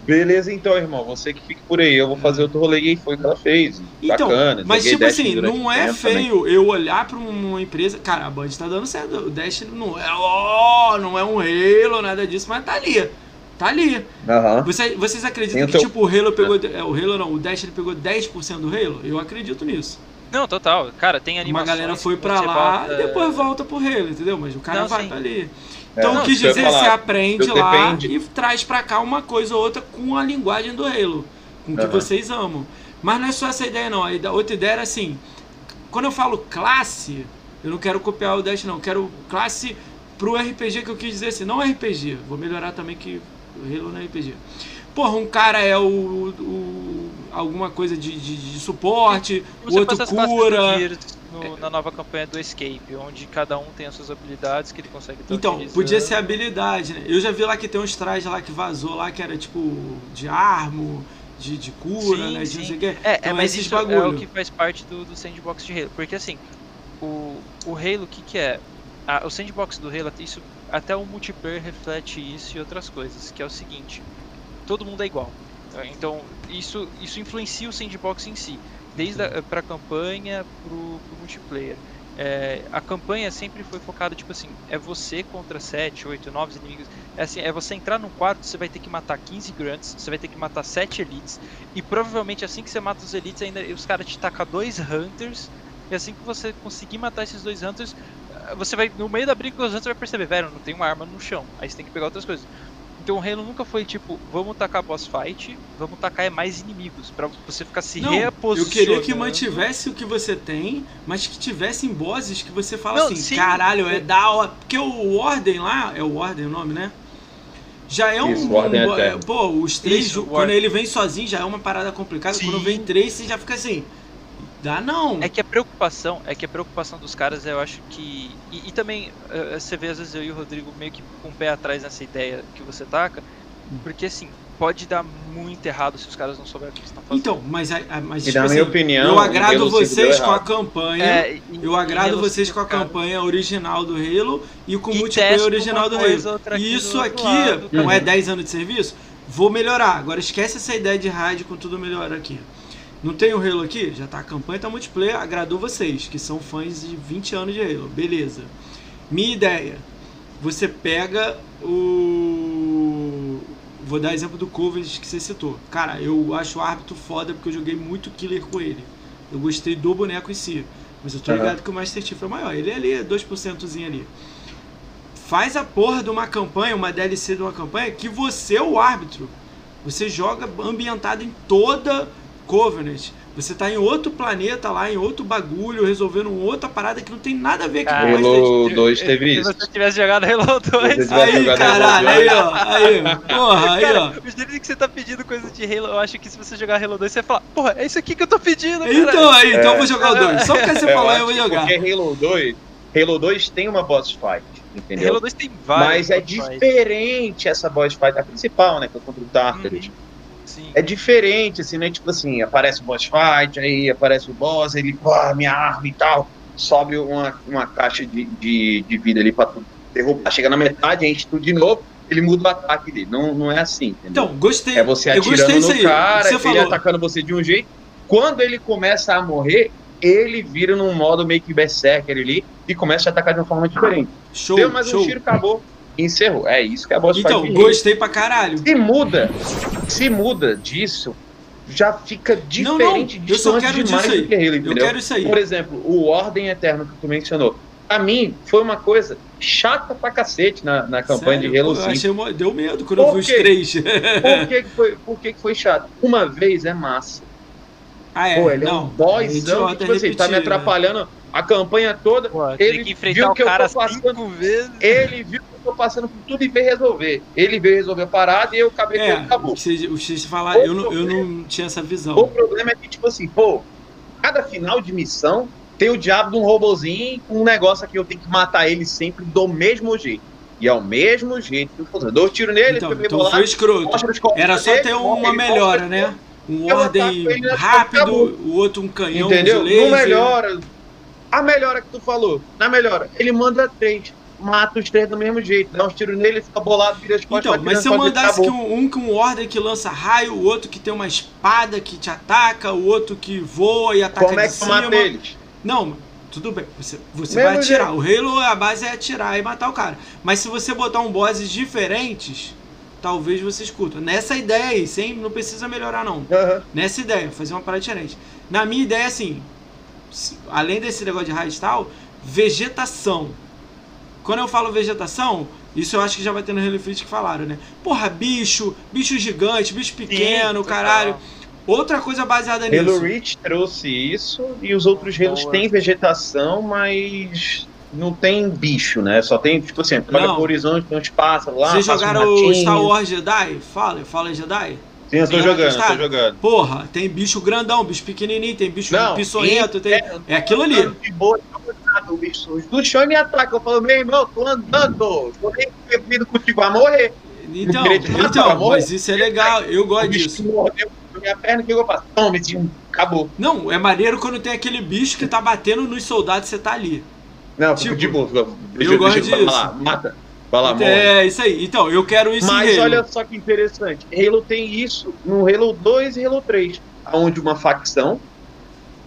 Beleza, então, irmão, você que fique por aí, eu vou fazer outro rolê e aí foi o que ela fez. Então, Bacana. mas tipo assim, não é também. feio eu olhar pra uma empresa. Cara, a Band tá dando certo. O Destiny não é, ó, não é um Halo, nada disso, mas tá ali. Tá ali. Aham. Você- vocês acreditam Tem o que, tipo, o Halo pegou. É, o Halo não, o Destiny pegou 10% do Halo? Eu acredito nisso. Não, total. Cara, tem Uma animações. galera foi pra lá bota- e depois volta pro Halo, entendeu? Mas o cara Não, vai sim. pra ali. Então, quis eu ia dizer, falar. você aprende lá depende. e traz pra cá uma coisa ou outra com a linguagem do Halo, com o que Aham. vocês amam. Mas não é só essa ideia, não. A outra ideia era assim: quando eu falo classe, eu não quero copiar o Dash, não. Eu quero classe pro RPG que eu quis dizer assim, não RPG. Vou melhorar também que o Halo não é RPG. Porra, um cara é o. o- alguma coisa de, de- de suporte, o outro cura. No- na nova campanha do Escape, onde cada um tem as suas habilidades que ele consegue Então, utilizando. podia ser habilidade, né? Eu já vi lá que tem uns trajes lá que vazou lá, que era tipo de armo, de, de cura, Sim, né? De não sei o quê. É, Então, é, mas esses isso é bagulho. o que faz parte do, do sandbox de Halo. Porque assim, o, o Halo, o que, que é? Ah, o sandbox do Halo, isso, até o multiplayer reflete isso e outras coisas, que é o seguinte, todo mundo é igual. Então, isso, isso influencia o sandbox em si, desde a campanha pro, pro multiplayer. É, a campanha sempre foi focada, tipo assim, é você contra 7, 8, 9 inimigos. É assim, é você entrar num quarto, você vai ter que matar 15 grunts, você vai ter que matar 7 elites, e provavelmente assim que você mata os elites, ainda os caras te tacam dois hunters, e assim que você conseguir matar esses dois hunters, você vai, no meio da briga com os hunters, vai perceber, velho, não tem uma arma no chão, aí você tem que pegar outras coisas. Então o Halo nunca foi tipo, vamos tacar boss fight, vamos tacar é mais inimigos, pra você ficar se Não, eu reposicionando. queria que mantivesse o que você tem, mas que tivessem bosses que você fala Não, assim, sim. caralho, é da hora. Porque o Warden lá, é o Warden o nome, né? Já é um. Isso, Warden um- Eterno. pô, os três, Isso, quando ele vem sozinho já é uma parada complicada. Quando Sim. vem três, você já fica assim. Dá não. É que a preocupação, é que a preocupação dos caras, eu acho que. E, e também, eh, você vê às vezes eu e o Rodrigo meio que com o pé atrás nessa ideia que você taca, porque assim, pode dar muito errado se os caras não souberem o que eles estão fazendo. Então, mas, a- a- mas E tipo na assim, minha opinião, eu agrado Halo 5 deu vocês com a campanha. É, e- Eu agrado vocês 5, com a cara, campanha original do Halo e com o multiplayer original do Halo. E isso aqui lado, não é 10 anos de serviço? Vou melhorar. Agora esquece essa ideia de rádio com tudo melhor aqui. Não tem o Halo aqui? Já tá a campanha, tá multiplayer, agradou vocês, que são fãs de 20 anos de Halo. Beleza. Minha ideia. Você pega o. Vou dar exemplo do Covenant que você citou. Cara, eu acho o árbitro foda porque eu joguei muito killer com ele. Eu gostei do boneco em si. Mas eu tô Aham. ligado que o Master Chief é maior. Ele é ali, é 2%zinho ali. Faz a porra de uma campanha, uma DLC de uma campanha, que você é o árbitro. Você joga ambientado em toda Covenant. Você tá em outro planeta lá, em outro bagulho, resolvendo outra parada que não tem nada a ver com Ah, o Halo Remastered. 2 teve Se isso. você tivesse jogado Halo 2, Você tivesse Aí, caralho, aí, ó. Aí, porra, aí, cara, ó. o jeito que você tá pedindo coisa de Halo, eu acho que se você jogar Halo 2, você vai falar, porra, é isso aqui que eu tô pedindo, cara. Então, aí, então eu É. vou jogar o 2. Só porque você Eu acho eu vou jogar. Porque Halo 2, Halo 2 tem uma boss fight, entendeu? Halo 2 tem vários. Mas é diferente essa boss fight, a principal, né? Que é contra o Tartarus. Uhum. Sim. É diferente, assim, né? Tipo assim, aparece o boss fight, aí aparece o boss, ele, pô, minha arma e tal. Sobe uma, uma caixa de, de, de vida ali pra tu derrubar. Chega na metade, enche tudo de novo, ele muda o ataque dele. Não, não é assim, entendeu? Então, gostei. é você atirando no aí. cara, Você ele falou. atacando você de um jeito. Quando ele começa a morrer, ele vira num modo meio que berserker ali e começa a atacar de uma forma diferente. Show, Deu mais show. um tiro, acabou. Encerrou. É isso que a boss Então, de Halo. gostei pra caralho. Se muda, se muda disso, já fica Não, não, diferente, eu só quero demais disso aí. do que Halo, Eu quero isso aí. Por exemplo, o Ordem Eterno que tu mencionou. Pra mim, foi uma coisa chata pra cacete na, na campanha Sério? de Halo Pô, 5. eu achei, deu medo quando eu Por vi os três. Por, que, que, foi, por que, que foi chato? Uma vez é massa. Ah, é. Pô, ele é não. um boyzão que, tipo assim, tá me né? atrapalhando a campanha toda. Pô, Ele tem que enfrentar viu o que eu tô passando- cinco vezes. Ele viu que eu tô passando por tudo e veio resolver. Ele veio resolver a parada e eu acabei com É, ele acabou. o que vocês- o que vocês falaram, eu não, eu não tinha essa O visão. problema é que, tipo assim, pô, cada final de missão tem o diabo de um robozinho com um negócio aqui, eu tenho que matar ele sempre do mesmo jeito. E é o mesmo jeito que eu. Dou um tiro nele, Então, então meio foi bolado, escroto. Era só dele, ter uma melhora, né? Um Eu ordem ataco ele, né? rápido, o outro um canhão Entendeu? de laser. Não melhora. A melhora que tu falou, na melhora, ele manda três. Mata os três do mesmo jeito. Dá uns tiros nele, fica bolado, vira as costas. Então, mas se eu mandasse que um, um com um ordem que lança raio, o outro que tem uma espada que te ataca, o outro que voa e ataca Como é de que tu cima. mata eles? Não, tudo bem. Você, você Mesmo vai atirar. O Halo, a base é atirar e matar o cara. Mas se você botar um bosses diferentes, talvez você escuta. Nessa ideia aí, sem, não precisa melhorar não. Aham. Nessa ideia, fazer uma parada diferente. Na minha ideia, assim, além desse negócio de raio e tal, vegetação. Quando eu falo vegetação, isso eu acho que já vai ter no Halo Infinite que falaram, né? Porra, bicho, bicho gigante, bicho pequeno, Sim, caralho. total. Outra coisa baseada Halo nisso. Reach trouxe isso e os outros Halos Boa. têm vegetação, mas não tem bicho, né? Só tem, tipo assim, tu olha pro horizonte, tem uns pássaros lá, Vocês jogaram o. Star Wars Jedi? Fala, fala Jedi. Sim, eu tô jogando, eu tô jogando. Porra, tem bicho grandão, bicho pequenininho, tem bicho Não, peçonhento, tem... É aquilo ali. De boa, o bicho os do chão me ataca. Eu falo, meu irmão, tô andando, tô nem vindo contigo, vai morrer. Então, então, mas isso é legal, eu gosto disso. mordeu minha perna, o que eu faço? Toma, acabou. Não, é maneiro quando tem aquele bicho que tá batendo nos soldados e você tá ali. Não, Tipo, de boa. Deixa, eu deixa gosto eu disso. falar, mata. Vai lá, morre. é, isso aí. Então, eu quero isso Mas olha só que interessante. Halo tem isso no Halo 2 e Halo 3, onde uma facção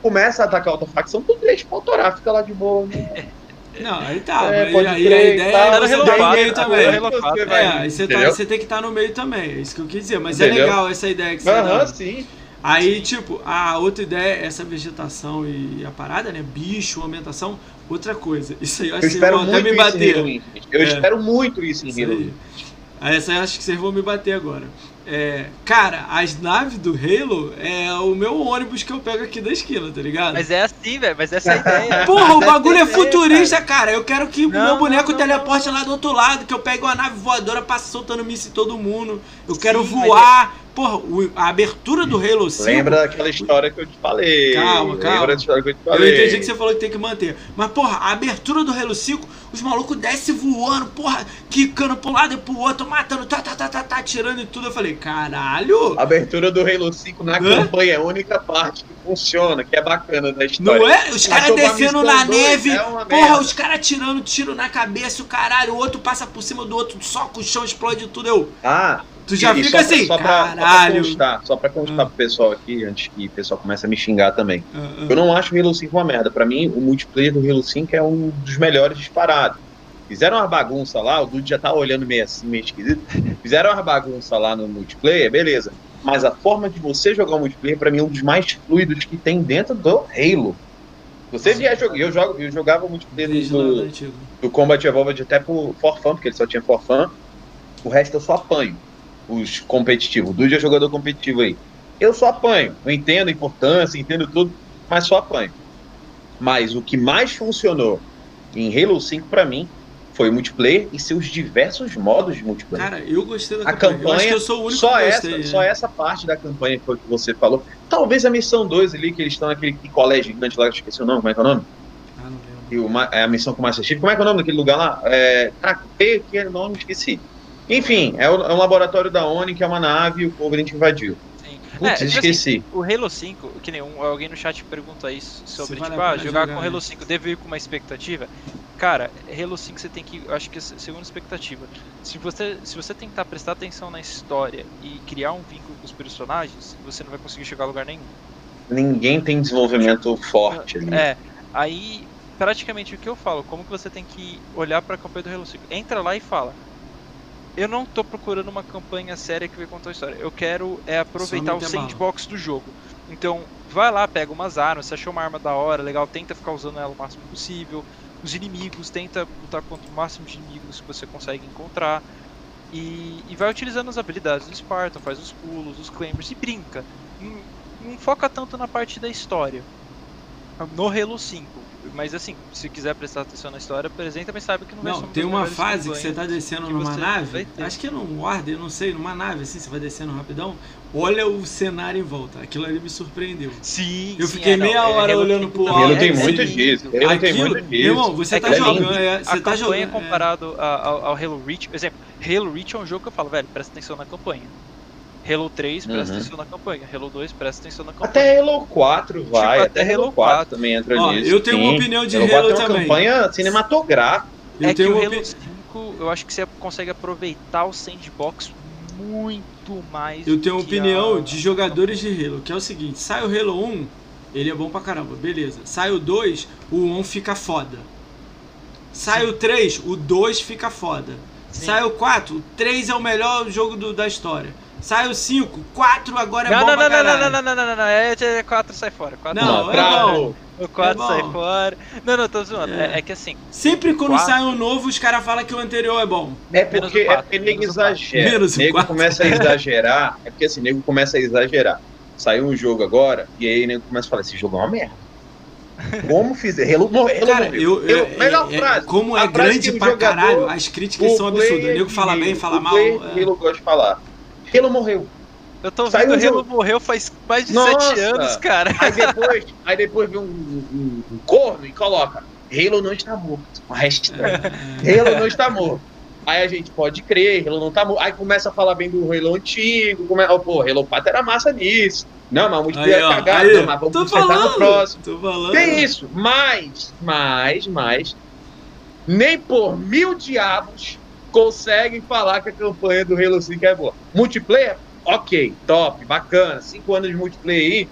começa a atacar outra facção, tu deixa pra autorar, fica lá de boa. né? Não, aí tá. É, aí crer, a ideia tá, é Tá no você tá no 4, meio tá também. Halo 4. Você vai- É, aí você, tá, você tem que estar no meio também, é isso que eu quis dizer. Mas é Entendeu? legal essa ideia que você Aham, dá. sim. Aí, tipo, a outra ideia, essa vegetação e a parada, né? Bicho, ambientação, outra coisa. Isso aí eu acho Eu que vocês espero vão até muito me isso em bater. Eu É. espero muito isso em Isso Halo aí. Infinite. Aí essa eu acho que vocês vão me bater agora. É, cara, as naves do Halo é o meu ônibus que eu pego aqui da esquina, tá ligado? Mas é assim, velho. Mas essa é a ideia. Porra, o essa bagulho é ideia, futurista, cara. Eu quero que o Não, meu boneco não, não, teleporte lá do outro lado, que eu pegue uma nave voadora, passe soltando míssil em todo mundo. Eu quero Sim, voar. Porra, a abertura do Halo 5. Lembra daquela história que eu te falei. Calma, calma. Lembra da história que eu te Eu falei. entendi que você falou que tem que manter. Mas, porra, a abertura do Halo 5, os malucos descem voando, porra, quicando pro lado e pro outro, matando, tá, tá, tá, tá, tá, tirando e tudo. Eu falei, caralho! A abertura do Halo 5 na Hã? campanha é a única parte que funciona, que é bacana da história. Não é? Os caras descendo na dois, neve, é porra, merda. os caras tirando tiro na cabeça, o caralho, o outro passa por cima do outro, soca o chão, explode tudo. Eu, Ah, tu já e fica só assim, só pra, caralho. Só pra constar, só pra constar Ah. pro pessoal aqui, antes que o pessoal comece a me xingar também. Ah, ah. Eu não acho o Halo 5 uma merda. Pra mim, o multiplayer do Halo 5 é um dos melhores disparados. Fizeram uma bagunça lá, o Dude já tá olhando meio assim, meio esquisito. Fizeram uma bagunça lá no multiplayer, beleza. Mas a forma de você jogar o multiplayer, pra mim, é um dos mais fluidos que tem dentro do Halo. Você vier jogar, eu, jogo, eu jogava o multiplayer do do, do Combat Evolved até por for fun, porque ele só tinha for fun. O resto eu só apanho. Os competitivos. O Dude é jogador competitivo aí. Eu só apanho. Eu entendo a importância, entendo tudo, mas só apanho. Mas o que mais funcionou em Halo 5 para mim foi o multiplayer e seus diversos modos de multiplayer. Cara, eu gostei da a campanha. Eu acho que eu sou o único só que essa, gostei. Só né? essa parte da campanha que foi que você falou. Talvez a missão 2 ali, que eles estão naquele colégio gigante lá, eu esqueci o nome, como é que é o nome? Ah, não lembro. E o, é a missão com o Master Chief. Como é que é o nome daquele lugar lá? É, caraca, que que é o nome? Esqueci. Enfim, é o, é um laboratório da ONU, que é uma nave e o Covenant invadiu. Sim. Putz, É, tipo assim, esqueci. O Halo 5, que nem um, alguém no chat pergunta isso sobre, vale tipo, a ah, jogar jogar, com né? Halo 5, devo ir com uma expectativa? Cara, Halo 5 você tem que, eu acho que é a segunda expectativa. Se você, se você tentar prestar atenção na história e criar um vínculo com os personagens, você não vai conseguir chegar a lugar nenhum. Ninguém tem desenvolvimento forte ali. É, aí praticamente o que eu falo, como que você tem que olhar pra campanha do Halo 5? Entra lá e fala. Eu não tô procurando uma campanha séria que vai contar a história. Eu quero é aproveitar o sandbox do jogo. Então, vai lá, pega umas armas, você achou uma arma da hora, legal, tenta ficar usando ela o máximo possível. Os inimigos, tenta lutar contra o máximo de inimigos que você consegue encontrar. E, e vai utilizando as habilidades do Spartan, faz os pulos, os claims e brinca. Não, não foca tanto na parte da história no Halo 5. Mas assim, se quiser prestar atenção na história, apresenta, mas sabe que não vai ser Não, tem uma fase que você tá descendo numa nave, acho que é num Warden, eu não sei, numa nave assim, você vai descendo rapidão, olha o cenário em volta. Aquilo ali me surpreendeu. Sim, Eu sim, fiquei é, não, meia é, hora Halo olhando 5 pro também alto. Halo tem é muito disso. Halo tem Aquilo, muito disso. irmão, você É tá que é jogando, lindo. é, A você tá campanha jogando. é. comparado a- ao, ao Halo Reach, por exemplo, Halo Reach é um jogo que eu falo, velho, presta atenção na campanha. Halo 3, presta Uhum. atenção na campanha. Halo 2, presta atenção na campanha. Até Halo 4 vai, Tipo, até, até Halo Halo 4, 4 também entra Ó, nisso. eu tenho uma sim. opinião de Halo Halo 4 é uma também. campanha cinematográfica. Eu é tenho que o uma Halo opi- 5, eu acho que você consegue aproveitar o sandbox muito mais. Eu tenho uma opinião a- de jogadores de Halo, que é o seguinte, sai o Halo 1, ele é bom pra caramba, beleza. Sai o 2, o 1 fica foda. Sai o 3, o 2 fica foda. Sim. Sai o 4, o 3 é o melhor jogo do- da história. Sai o 5, 4 agora é Não, bom não, não, não, caralho. não, não, não, não, não, não, é, é 4 sai fora. 4 Não, Não, é bravo. O 4 É sai bom. fora. Não, não, tô zoando. É. É, é que assim, Sempre quando Quatro. sai um novo, os caras falam que o anterior é bom. É Menos porque, o quatro, é porque nego o quatro. exagera. Menos o nego quatro. começa a exagerar. É porque assim, nego começa a exagerar. Saiu um jogo agora, e aí nego começa a falar: esse jogo é uma merda. Como fizer? Halo Cara, morreu. eu, Halo- é- melhor é- frase. como é grande o pra jogador- caralho, as críticas são absurdas. O nego fala bem, fala o mal. player é. gosta de falar. Halo morreu. eu tô Saiu vendo Halo jogo. morreu faz mais de Nossa. 7 anos, cara. Aí depois, aí depois vem um, um- um corno e coloca: Halo não está morto. Uma hashtag. Halo não está morto. Aí a gente pode crer, Halo não tá morto. Aí começa a falar bem do Halo antigo. Come... Oh, pô, Halo 4 era massa nisso. Não, mas muito é cagado. aí, mas vamos tô consertar no falando, próximo. tô falando. Tem isso, mas, mas, mas, nem por mil diabos conseguem falar que a campanha do Halo 5 é boa. Multiplayer? Ok, top, bacana. Cinco anos de multiplayer aí.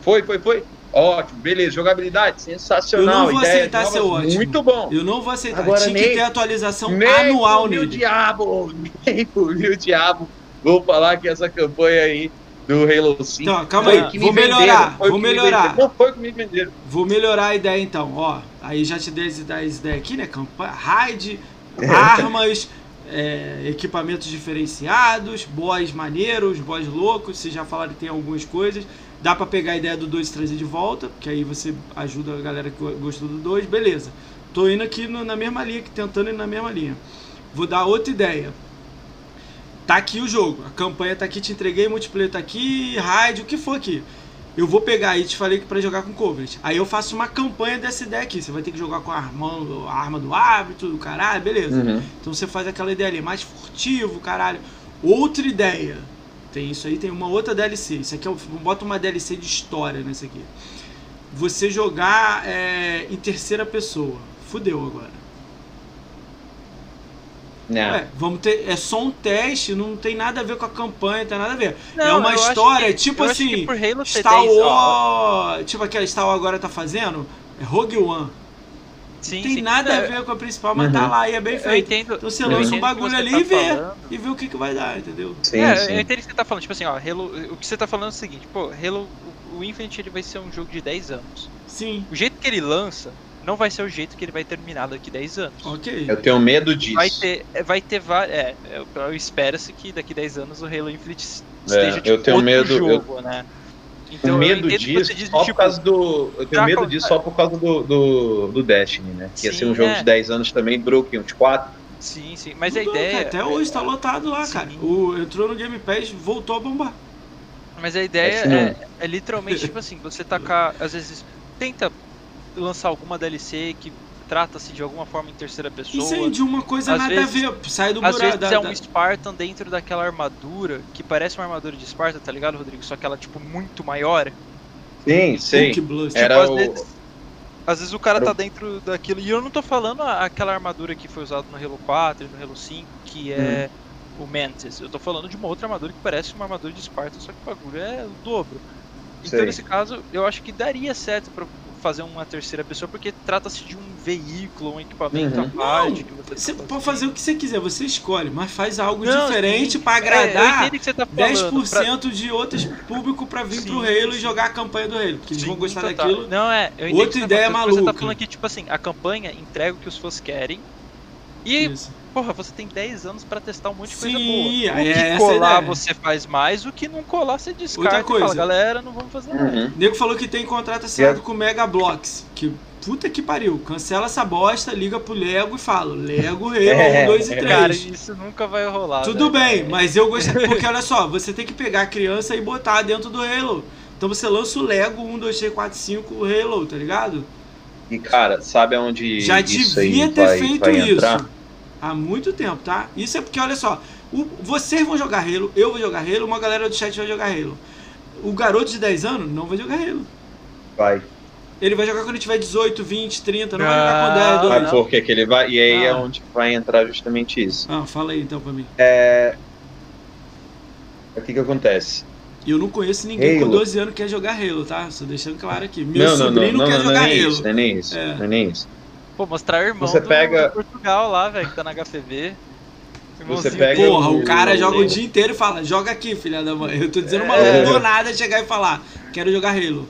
Foi, foi, foi. Ótimo, beleza. Jogabilidade? Sensacional. Eu não vou Ideias aceitar novas, ótimo. Muito bom. Eu não vou aceitar. Agora Tinha que nem- ter atualização Nem anual nele. diabo, nem por mil diabo, vou falar que essa campanha aí do Halo 5 Então, calma aí, me vou venderam, melhorar, vou que me melhorar. venderam. Não foi que me venderam. Vou melhorar a ideia então, ó. Aí já te dei as ideias ideias aqui, né? Campanha, raid, armas, é, equipamentos diferenciados, boss maneiros, boss loucos. Vocês já falaram que tem algumas coisas. Dá pra pegar a ideia do 2 e trazer de volta, porque aí você ajuda a galera que gostou do 2, beleza. Tô indo aqui no- na mesma linha, tentando ir na mesma linha. Vou dar outra ideia. Tá aqui o jogo, a campanha tá aqui, te entreguei, multiplayer tá aqui, raid, o que for aqui. Eu vou pegar aí, te falei que pra jogar com Covenant. Aí eu faço uma campanha dessa ideia aqui. Você vai ter que jogar com a arma, a arma do árbitro, do caralho, beleza. Uhum. Então você faz aquela ideia ali, mais furtivo, caralho. Outra ideia. Tem isso aí, tem uma outra DLC. Isso aqui é, bota uma DLC de história nessa aqui. Você jogar é, em terceira pessoa. Fudeu agora. Não. É, vamos ter. É só um teste, não tem nada a ver com a campanha, tem nada a ver. é Não, uma eu acho história, que- tipo assim. por Halo ter Star 10, ó, Wars. Tipo aquela Star Wars agora tá fazendo. É Rogue One. sim, Não tem sim. nada a É, ver com a principal, mas tá Uhum. lá e é bem Eu feito. entendo. Então você lança um bagulho ali tá e vê. falando. E vê o que, que vai dar, entendeu? Sim, é, sim. eu entendo o que você tá falando. Tipo assim, ó, Halo, o que você tá falando é o seguinte, pô, Halo, o, o Infinite ele vai ser um jogo de 10 anos. Sim. O jeito que ele lança não vai ser o jeito que ele vai terminar daqui 10 anos. Ok. Eu tenho medo disso. Vai ter, vai ter várias. É, eu, eu espero-se que daqui 10 anos o Halo Infinite esteja tipo, eu tenho outro medo- jogo, né? Então, o eu medo disso você diz, só por tipo, causa do. Eu tenho medo disso só por causa do, do, do Destiny, né? Que ia ser um Sim, jogo é. de 10 anos também, quê? Uns 4? Sim, sim. Mas a Mudou, ideia. cara, até hoje tá lotado lá, cara. Sim. O, entrou no Game Pass, voltou a bombar. Mas a ideia não. é, é literalmente tipo assim, você tacar, às vezes, tenta lançar alguma DLC que trata-se de alguma forma em terceira pessoa. Isso aí de uma coisa Às nada vezes- a ver. Sai do Às buraco. vezes da- é um Spartan dentro daquela armadura que parece uma armadura de Sparta, tá ligado, Rodrigo? Só que ela, tipo, muito maior. Sim, sei. Hulk Blust. Era às o- vezes, às vezes o cara era tá dentro daquilo. E eu não tô falando aquela armadura que foi usada no Halo 4 e no Halo 5, que é Uhum. o Mantis. Eu tô falando de uma outra armadura que parece uma armadura de Sparta, só que o bagulho é o dobro. Então, Sei. nesse caso, eu acho que daria certo pra fazer uma terceira pessoa, porque trata-se de um veículo, um equipamento Uhum. à parte. Não, você tá pode fazer o que você quiser, você escolhe, mas faz algo Não, diferente pra É, agradar você tá falando. 10% de outros público pra vir pro Sim, Halo e sim. jogar a campanha do Halo, porque eles vão gostar total. daquilo. Não, é. Eu Outra tá ideia falando, mas Você tá maluca. falando que, tipo assim, a campanha entrega o que os fãs querem. E, Isso. Porra, você tem 10 anos pra testar um monte de coisa Sim, boa. O é que colar ideia. você faz mais, o que não colar você descarta Outra e fala, coisa. galera, não vamos fazer nada. Uhum. O nego falou que tem contrato assinado com o Mega Blocks. Que puta que pariu. Cancela essa bosta, liga pro Lego e fala: Lego Halo É, 1, 2 e 3. Cara, isso nunca vai rolar. Tudo velho. bem, mas eu gostei. Porque olha só, você tem que pegar a criança e botar dentro do Halo. Então você lança o Lego 1, 2, 3, 4, 5 Halo, tá ligado? E cara, sabe aonde Já isso devia aí ter vai, feito vai isso. entrar? Há muito tempo, tá? Isso é porque, olha só, o- vocês vão jogar Halo, eu vou jogar Halo, uma galera do chat vai jogar Halo. O garoto de 10 anos não vai jogar Halo. Vai. Ele vai jogar quando ele tiver 18, 20, 30, não vai Ah, jogar com 10, 2. Sabe por que ele vai? E aí é Ah. onde vai entrar justamente isso. Ah, fala aí então pra mim. O que que acontece? Eu não conheço ninguém com Halo. 12 anos que quer jogar Halo, tá? Só deixando claro aqui. Meu não, não, não, sobrinho não, quer não, jogar não é Halo. isso, não é nem isso, É. não é nem isso. Pô, mostrar irmão Você do, pega- Portugal lá, velho, que tá na HPV. Irmãozinho pega. Porra, o o- cara o- joga o dia inteiro e fala, joga aqui, filha da mãe. Eu tô dizendo uma É. do nada chegar e falar, quero jogar Halo.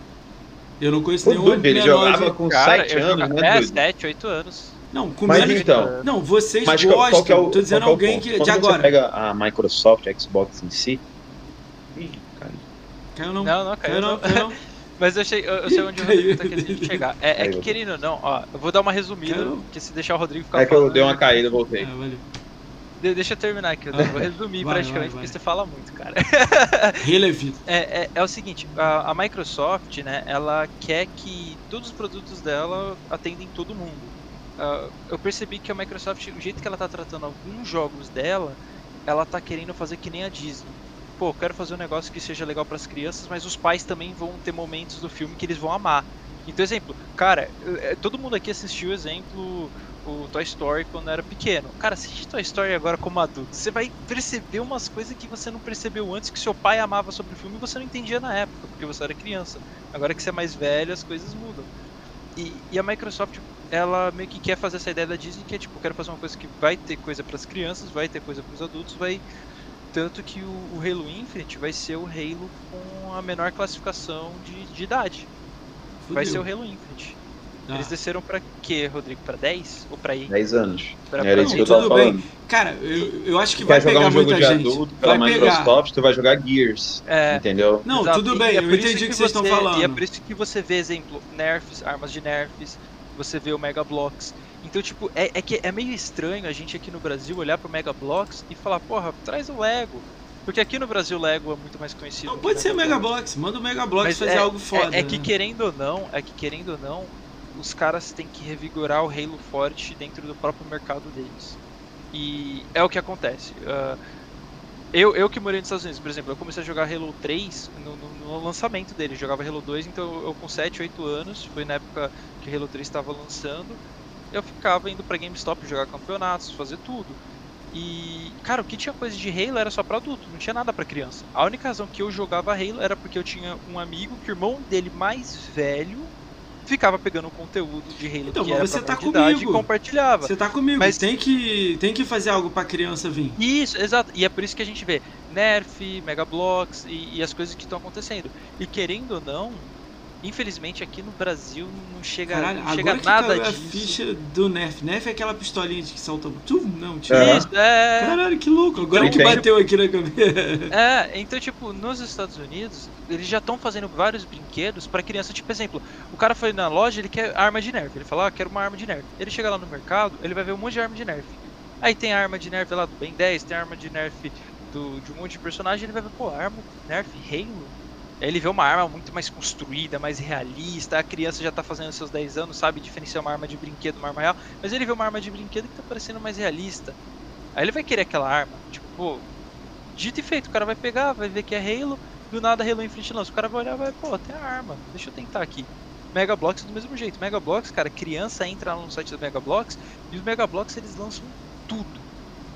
Eu não conheço O nenhum Dude, ele menor jogava de- com Cara, 7 eu anos, né, É, Dude? 7, 8 anos. Não, com Mas menos... então, Não, vocês mas qual, gostam. qual que é o, tô dizendo qual é o alguém ponto? que... Quando De você agora. pega a Microsoft, a Xbox em si... Ih, cara, Caiu não. Não, não, caiu Caiu não, não. caiu não. Mas eu, sei, eu, eu sei onde o. Rodrigo tá querendo chegar. É, é que querendo ou não, ó, eu vou dar uma resumida, porque se deixar o Rodrigo ficar É que eu falando, dei uma caída e voltei. Ah, valeu. De- Deixa eu terminar aqui, eu vou resumir Vai, praticamente, vai, vai. porque você fala muito, cara. Halo é. É, é, o seguinte, a, a Microsoft, né, ela quer que todos os produtos dela atendem todo mundo. Ah, eu percebi que a Microsoft, o jeito que ela tá tratando alguns jogos dela, ela tá querendo fazer que nem a Disney. Pô, eu quero fazer um negócio que seja legal para as crianças, mas os pais também vão ter momentos do filme que eles vão amar. Então, exemplo, cara, é, todo mundo aqui assistiu, exemplo, o Toy Story quando era pequeno. Cara, assiste Toy Story agora como adulto. Você vai perceber umas coisas que você não percebeu antes, que seu pai amava sobre o filme e você não entendia na época, porque você era criança. Agora que você é mais velho, as coisas mudam. E, e a Microsoft, ela meio que quer fazer essa ideia da Disney, que é tipo, eu quero fazer uma coisa que vai ter coisa para as crianças, vai ter coisa para os adultos, vai tanto que o, o Halo Infinite vai ser o Halo com a menor classificação de, de idade. Vai ser o Halo Infinite. Ah. Eles desceram pra quê, Rodrigo? Pra 10? Ou pra I? 10 anos. Pra- Era pra isso que eu tava tudo bem. falando. Cara, eu, eu acho que Tu vai quer jogar pegar um jogo muita de gente. adulto pela vai pegar. Microsoft, tu vai jogar Gears, É, entendeu? Não, Exato, tudo bem, é eu por isso entendi o que você- vocês estão falando. E é por isso que você vê, exemplo, nerfs, armas de nerfs, você vê o Mega Blocks. Então, tipo, é, é que é meio estranho a gente aqui no Brasil olhar pro Mega Blocks e falar, porra, traz o Lego. Porque aqui no Brasil o Lego é muito mais conhecido. Não, pode ser o Mega Blocks. Manda o Mega Blocks Mas fazer é- algo foda. É, é que né? querendo ou não, é que querendo ou não, os caras têm que revigorar o Halo forte dentro do próprio mercado deles. E é o que acontece. Ah, eu, eu que morei nos Estados Unidos, por exemplo, eu comecei a jogar Halo 3 no, no- no lançamento dele. Jogava Halo 2, então eu com 7, 8 anos, foi na época que Halo 3 estava lançando. Eu ficava indo pra GameStop jogar campeonatos, fazer tudo. E, cara, o que tinha coisa de Halo era só pra adulto, não tinha nada pra criança. A única razão que eu jogava Halo era porque eu tinha um amigo que o irmão dele mais velho ficava pegando conteúdo de Halo Então, que era você tá comigo. e compartilhava. Você tá comigo, Mas- tem, que, tem que fazer algo pra criança vir. Isso, exato. E é por isso que a gente vê Nerf, Mega Blocks e, e as coisas que estão acontecendo. E querendo ou não, Infelizmente aqui no Brasil não chega, Caralho, não chega agora que nada caiu a disso. ficha do Nerf. Nerf é aquela pistolinha de que salta. Tum, não, tio. É. Isso, é. Caralho, que louco. Agora Então, que tem- bateu aqui na cabeça. É, então, tipo, nos Estados Unidos, eles já estão fazendo vários brinquedos pra criança. Tipo, exemplo, o cara foi na loja, ele quer arma de Nerf. Ele fala, ah, quero uma arma de Nerf. Ele chega lá no mercado, ele vai ver um monte de arma de Nerf. Aí tem a arma de Nerf lá do Ben 10, tem a arma de Nerf do, de um monte de personagem. Ele vai ver, pô, arma Nerf Halo? Ele vê uma arma muito mais construída, mais realista. A criança já tá fazendo seus 10 anos, sabe diferenciar uma arma de brinquedo de uma arma real. Mas ele vê uma arma de brinquedo que tá parecendo mais realista. Aí ele vai querer aquela arma. Tipo, pô, dito e feito, o cara vai pegar, vai ver que é Halo, do nada Halo Infinite lança. O cara vai olhar e vai, pô, tem a arma, deixa eu tentar aqui. Mega Bloks do mesmo jeito. Mega Bloks, cara, criança entra no site do Mega Bloks e os Mega Bloks eles lançam tudo.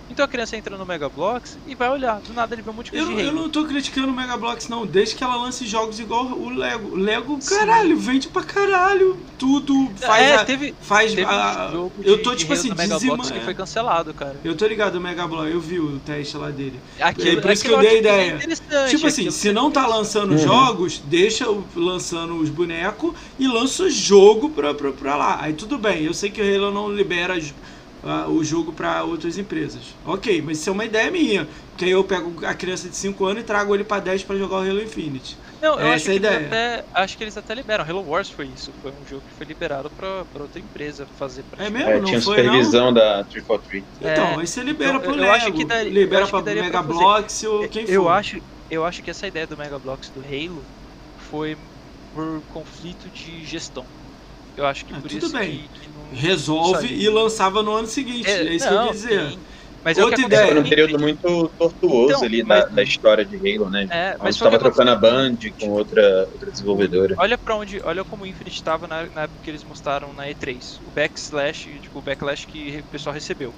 Então a criança entra no Mega Bloks e vai olhar, do nada ele vê um monte de coisa Eu, de eu não tô criticando o Mega Bloks, não. Desde que ela lance jogos igual o Lego. O Lego, Sim. caralho, vende pra caralho. Tudo faz. é, a- teve, faz teve a- um jogo eu tô de tipo assim, na Mega dizima- Bloks que é. foi cancelado, cara. Eu tô ligado, o Mega Block, eu vi o teste lá dele. Aquilo, É por isso que eu dei que é ideia. interessante, Tipo assim, se é não tá lançando Uhum. jogos, deixa o- lançando os bonecos e lança o jogo pra, pra, pra lá. Aí tudo bem, eu sei que o Halo não libera j- ah, o jogo pra outras empresas. Ok, mas isso é uma ideia minha. Que aí eu pego a criança de 5 anos e trago ele pra 10 pra jogar o Halo Infinite. Não, eu Essa acho é a que, até, acho que eles até liberam. Halo Wars foi isso. Foi um jogo que foi liberado pra, pra outra empresa fazer pra É tipo, mesmo? É, não tinha foi, não? supervisão da 343. Então, É. aí você libera Eu- pro eu Lego, acho que daria- libera pra Mega. Bloks ou quem for. Eu acho, eu acho que essa ideia do Mega Bloks do Halo foi por conflito de gestão. Eu acho que Ah, por tudo isso bem. que, que não. Resolve e lançava no ano seguinte. É, isso que eu não, quis dizer. sim. Mas é o que Outra aconteceu ideia. Foi com num período muito tortuoso Então, ali mas- da, da história de Halo, né? É, mas estava que trocando a Band com outra, outra desenvolvedora. Olha pra onde, olha como o Infinite estava na, na época que eles mostraram na E3. O backslash, tipo, o backlash que o pessoal recebeu.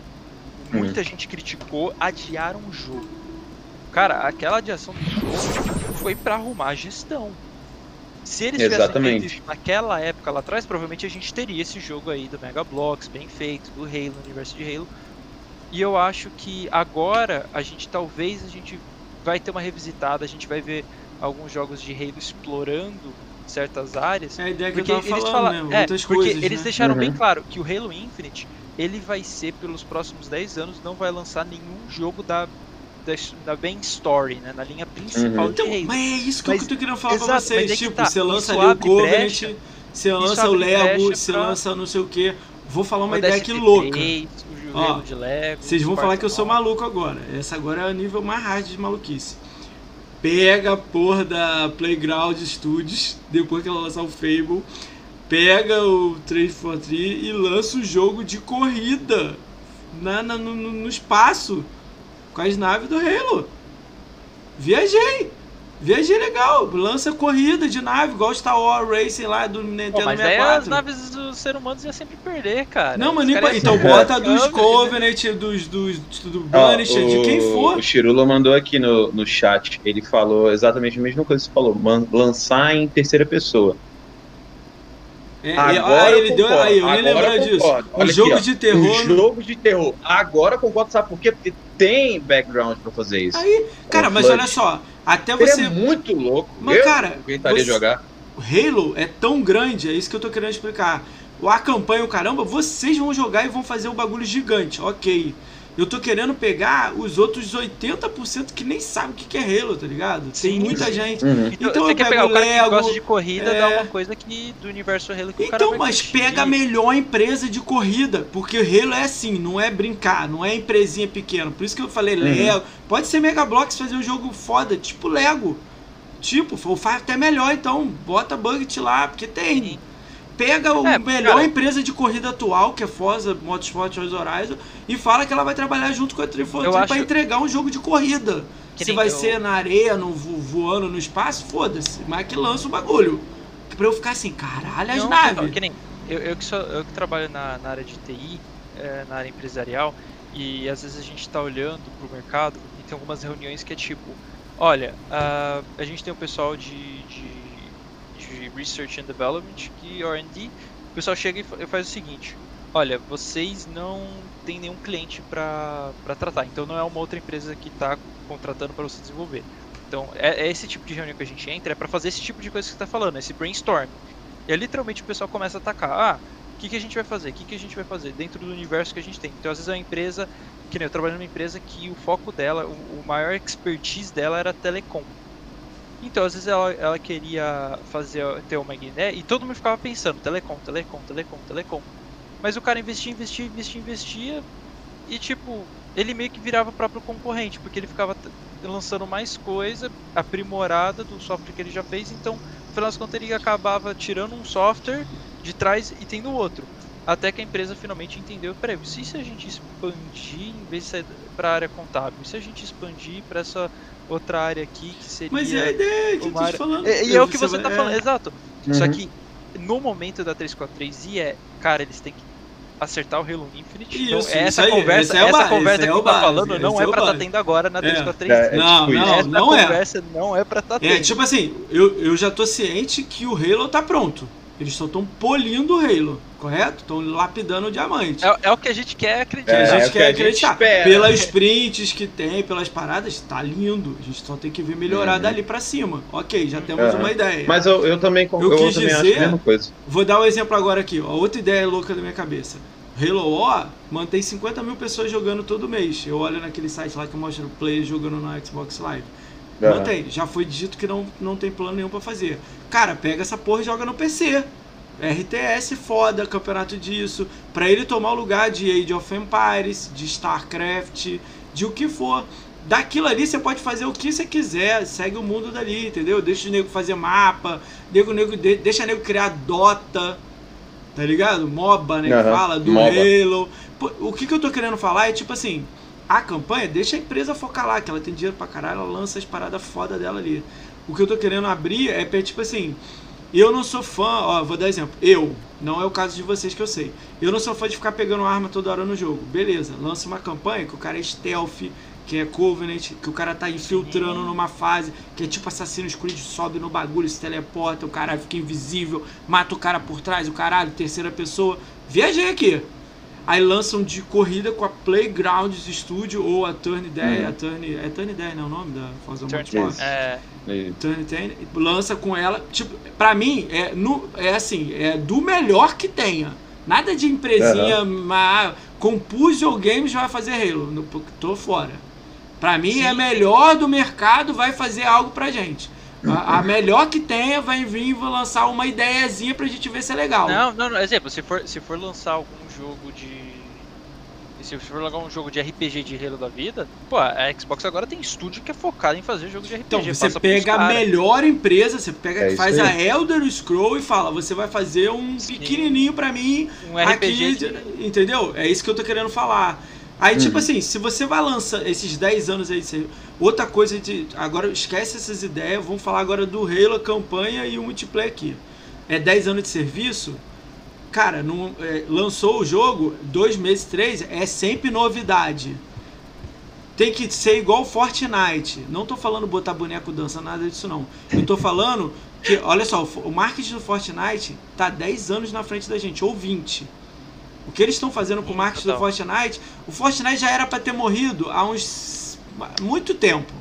Uhum. Muita gente criticou, adiaram o jogo. Cara, aquela adiação do jogo foi pra arrumar a gestão. Se eles tivessem Exatamente. feito isso naquela época lá atrás, provavelmente a gente teria esse jogo aí do Mega Bloks bem feito, do Halo, no universo de Halo. E eu acho que agora a gente talvez a gente vai ter uma revisitada, a gente vai ver alguns jogos de Halo explorando certas áreas. É a ideia que Porque eu tava eles falando falam, mesmo, é, muitas porque coisas, eles né? deixaram bem Uhum. claro que o Halo Infinite, ele vai ser pelos próximos 10 anos não vai lançar nenhum jogo da da, da main story, né, na linha principal Uhum. de Então, Halo. mas é isso que Mas- eu tô querendo falar pra exato, vocês. mas é tipo, tá, você lança ali o Covenant, brecha- você lança o Lego, você pra- lança não sei o que. Vou falar uma o ideia aqui DSP3, louca. O Ó, Lego. Vocês vão falar que eu sou maluco agora. Essa agora é o nível mais hard de maluquice. Pega a porra da Playground Studios, depois que ela lançar o Fable, pega o 343 e lança o jogo de corrida na, na- no, no- no espaço com as naves do Halo. Viajei! Viajei legal, lança corrida de nave, igual Star Wars Racing lá do Pô, Nintendo mas daí 64. as naves dos seres humanos iam sempre perder, cara. Não, mas pa- iam então bota dos? Covenant, dos, dos, do Ó, Banished, de quem for. O Chirula mandou aqui no, no chat. Ele falou exatamente a mesma coisa que você falou. lançar em terceira pessoa. É, Agora aí eu ele deu, concordo, aí eu nem eu disso. Olha jogo aqui, de terror. O jogo de terror. Agora eu concordo, sabe por quê? Porque tem background pra fazer isso. Aí, cara, mas olha só, até Ele você. é muito louco. Mas, eu cara, não aguentaria você- jogar. O Halo é tão grande, é isso que eu tô querendo explicar. A campanha, o caramba, vocês vão jogar e vão fazer o bagulho gigante, ok. Eu tô querendo pegar os outros 80% que nem sabem o que é Halo, tá ligado? Tem Sim, muita sim. gente. Uhum. Então você eu quer pego pegar o cara Lego, que gosta de corrida, é. dá uma coisa que do universo Halo que o cara Então, vai mas curtir. pega a melhor empresa de corrida, porque o Halo é assim, não é brincar, não é empresinha pequena. Por isso que eu falei Uhum. Lego. Pode ser Mega Bloks fazer um jogo foda, tipo Lego. Tipo, faz até melhor então, bota Buget lá, porque tem. Pega a É, melhor cara. empresa de corrida atual, que é Forza Motorsport Horizon, e fala que ela vai trabalhar junto com a Eu 343 pra acho- entregar um jogo de corrida. Que Se vai eu- ser na areia, no, vo- voando no espaço, foda-se. Mas que lança o bagulho. Pra eu ficar assim, caralho, as Não, naves. total, que nem eu, eu que sou, eu que trabalho na, na área de TI, é, na área empresarial, e às vezes a gente está olhando pro mercado e tem algumas reuniões que é tipo, olha, ah, a gente tem o pessoal de, de, de Research and Development, que R&D, o pessoal chega e fa- faz o seguinte, olha, vocês não têm nenhum cliente para tratar, então não é uma outra empresa que está contratando para você desenvolver. Então, é, é esse tipo de reunião que a gente entra, é pra fazer esse tipo de coisa que você tá falando, esse brainstorm. E aí, literalmente, o pessoal começa a atacar. Ah, o que, que a gente vai fazer? O que, que a gente vai fazer? Dentro do universo que a gente tem. Então, às vezes, é uma empresa, que nem eu trabalho numa empresa que o foco dela, o, o maior expertise dela era telecom. Então, às vezes ela, ela queria fazer ter uma ideia e todo mundo ficava pensando, telecom, telecom, telecom, telecom. Mas o cara investia, investia, investia, investia e tipo, ele meio que virava próprio concorrente, porque ele ficava lançando mais coisa aprimorada do software que ele já fez, então, no final das contas, ele acabava tirando um software de trás e tendo outro. Até que a empresa finalmente entendeu, peraí, se, se a gente expandir em vez de ser para a área contábil, se a gente expandir para essa outra área aqui que seria. Mas é a ideia que eu tô área... te falando. É, e é o que você, vai- tá é. falando, exato. Uhum. Só que no momento da 343 e é, cara, eles têm que acertar o Halo Infinite. então, Isso, essa isso aí, conversa, é essa conversa é que o tu tá falando não é é pra estar base. tendo agora na É. 343. É, Não, tipo não, isso. Essa não é. conversa não é pra estar tendo. É, tipo assim, eu, eu já tô ciente que o Halo tá pronto. Eles só estão polindo o Halo, correto? Estão lapidando o diamante. É, é o que a gente quer que acreditar. a É, gente é o que quer a gente acreditar. espera. Pelas prints que tem, pelas paradas, tá lindo. A gente só tem que ver melhorar Uhum. dali pra cima. Ok, já temos Uhum. uma ideia. Mas eu, eu também Eu eu, quis também dizer- a mesma coisa. Vou dar um exemplo agora aqui. Ó, outra ideia louca da minha cabeça. Halo O mantém 50 mil pessoas jogando todo mês. Eu olho naquele site lá que mostra o player jogando no Xbox Live. Mantém. Já foi dito que não, não tem plano nenhum pra fazer. Cara, pega essa porra e joga no PC. RTS foda, campeonato disso. Pra ele tomar o lugar de Age of Empires, de StarCraft, de o que for. Daquilo ali você pode fazer o que você quiser, segue o mundo dali, entendeu? Deixa o nego fazer mapa, nego, nego, de- deixa o nego criar Dota, tá ligado? MOBA, né? Aham, fala, do MOBA. Halo. O que, que eu tô querendo falar é tipo assim, a campanha, deixa a empresa focar lá, que ela tem dinheiro pra caralho, ela lança as paradas foda dela ali. O que eu tô querendo abrir é pra, tipo assim, eu não sou fã, ó, vou dar exemplo, eu, não é o caso de vocês que eu sei. Eu não sou fã de ficar pegando arma toda hora no jogo. Beleza, lança uma campanha que o cara é stealth, que é Covenant, que o cara tá infiltrando numa fase, que é tipo Assassin's Creed, sobe no bagulho, se teleporta, o cara fica invisível, mata o cara por trás, o caralho, terceira pessoa. Viajei aqui. Aí lançam de corrida com a Playgrounds Studio ou a Turn 10, Uhum. a Turn, é Turn 10, não é o nome da Forza Turn- Motorsport? É, E- Turn 10, lança com ela, tipo, pra mim, é, no, é assim, é do melhor que tenha. Nada de empresinha, mas compus o games vai fazer Halo, no, tô fora. Pra mim é Sim. melhor do mercado, vai fazer algo pra gente. A, a melhor que tenha vai vir e vai lançar uma ideiazinha pra gente ver se é legal. Não, não, não. Exemplo, se for, se for lançar algum jogo de. Se for lançar um jogo de RPG de Halo da vida, pô, a Xbox agora tem estúdio que é focado em fazer jogo de RPG. Então, você pega a melhor empresa, você pega, É faz a. Elder Scroll e fala, você vai fazer um Sim. pequenininho pra mim, um RPG. aqui, de- entendeu? É isso que eu tô querendo falar. Aí, tipo Uhum. assim, se você vai lançar esses 10 anos aí, você- outra coisa de. Agora, esquece essas ideias, vamos falar agora do Halo, a campanha e o multiplayer aqui. É 10 anos de serviço? Cara, não, é, lançou o jogo, dois meses, três, é sempre novidade. Tem que ser igual Fortnite. Não tô falando botar boneco dança, nada disso não. Eu tô falando que, olha só, o marketing do Fortnite tá 10 anos na frente da gente, ou 20. O que eles estão fazendo com o marketing do. Fortnite, o Fortnite já era pra ter morrido há uns muito tempo.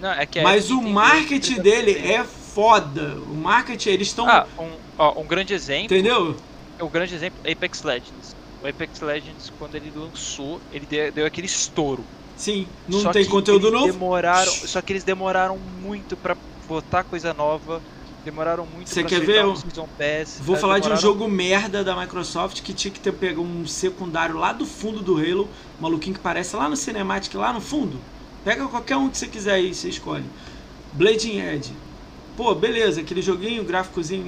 Não, é é Mas o marketing dele é foda. O marketing, eles estão. Ah, um, ó, um grande exemplo. entendeu? O grande exemplo é Apex Legends. O Apex Legends, quando ele lançou, ele deu, deu aquele estouro. Sim, não Só tem conteúdo novo. Demoraram, só que eles demoraram muito pra botar coisa nova. Demoraram muito Você pra quer ver? um Pass. Vou eh, falar de um jogo merda da Microsoft que tinha que ter pego um secundário lá do fundo do Halo, um maluquinho que parece lá no Cinematic, lá no fundo. Pega qualquer um que você quiser aí, você escolhe. Blading Edge. Pô, beleza, aquele joguinho, gráficozinho,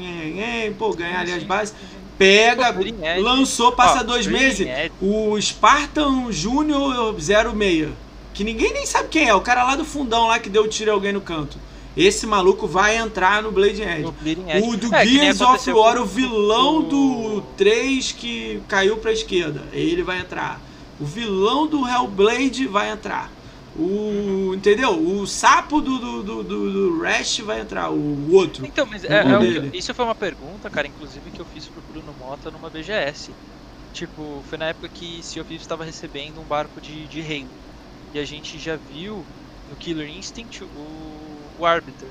pô, ganhar ali as bases. Pega, lançou, passa Ó, dois meses, o Spartan Junior 06. Que ninguém nem sabe quem é, o cara lá do fundão lá que deu tiro em alguém no canto. Esse maluco vai entrar no Blade Edge. no Bleeding Edge. O do É, Gears of War, o vilão com- do 3 que caiu pra esquerda, ele vai entrar. O vilão do Hellblade vai entrar. O. Entendeu? O sapo do, do, do, do, Rash vai entrar. O outro. Então, mas é, é isso foi uma pergunta, cara, inclusive que eu fiz pro Bruno Mota numa BGS. Tipo, foi na época que Sea of estava recebendo um barco de, de Halo. E a gente já viu no Killer Instinct o, o Arbiter.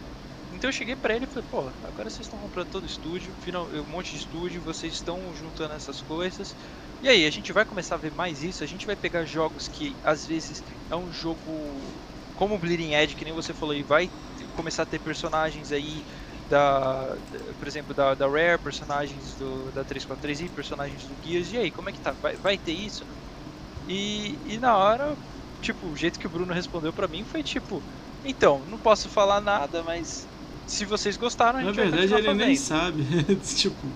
Então eu cheguei pra ele e falei, pô, agora vocês estão comprando todo o estúdio, final, um monte de estúdio, vocês estão juntando essas coisas. E aí, a gente vai começar a ver mais isso, a gente vai pegar jogos que às vezes é um jogo como o Bleeding Edge, que nem você falou, e vai começar a ter personagens aí da, por exemplo, da, da Rare, personagens do, da 343i, personagens do Gears, e aí, como é que tá? Vai, vai ter isso? E, e na hora, tipo, o jeito que o Bruno respondeu pra mim foi tipo, então, não posso falar nada, mas se vocês gostaram, a gente Na verdade, vai ele fazendo. nem sabe. tipo,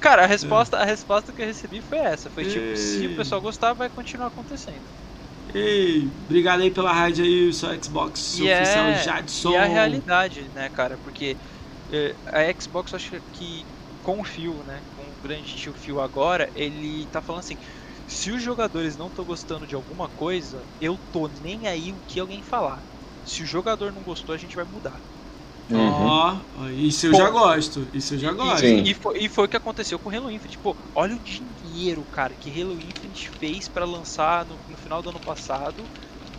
Cara, a resposta, a resposta que eu recebi foi essa, foi tipo, se Ei. o pessoal gostar, vai continuar acontecendo. ei, obrigado aí pela rádio aí, o seu Xbox E é- oficial Jadson. E é a realidade, né, cara? Porque eh, a Xbox, acho que com o Phil, né, com o grande tio Phil agora, ele tá falando assim, se os jogadores não estão gostando de alguma coisa, eu tô nem aí o que alguém falar. Se o jogador não gostou, a gente vai mudar. Uhum. Ó, ó, isso eu Pô. já gosto. Isso eu já gosto. Sim. E foi, e foi o que aconteceu com Halo Infinite. Pô, olha o dinheiro, cara, que Halo Infinite fez pra lançar no, no final do ano passado.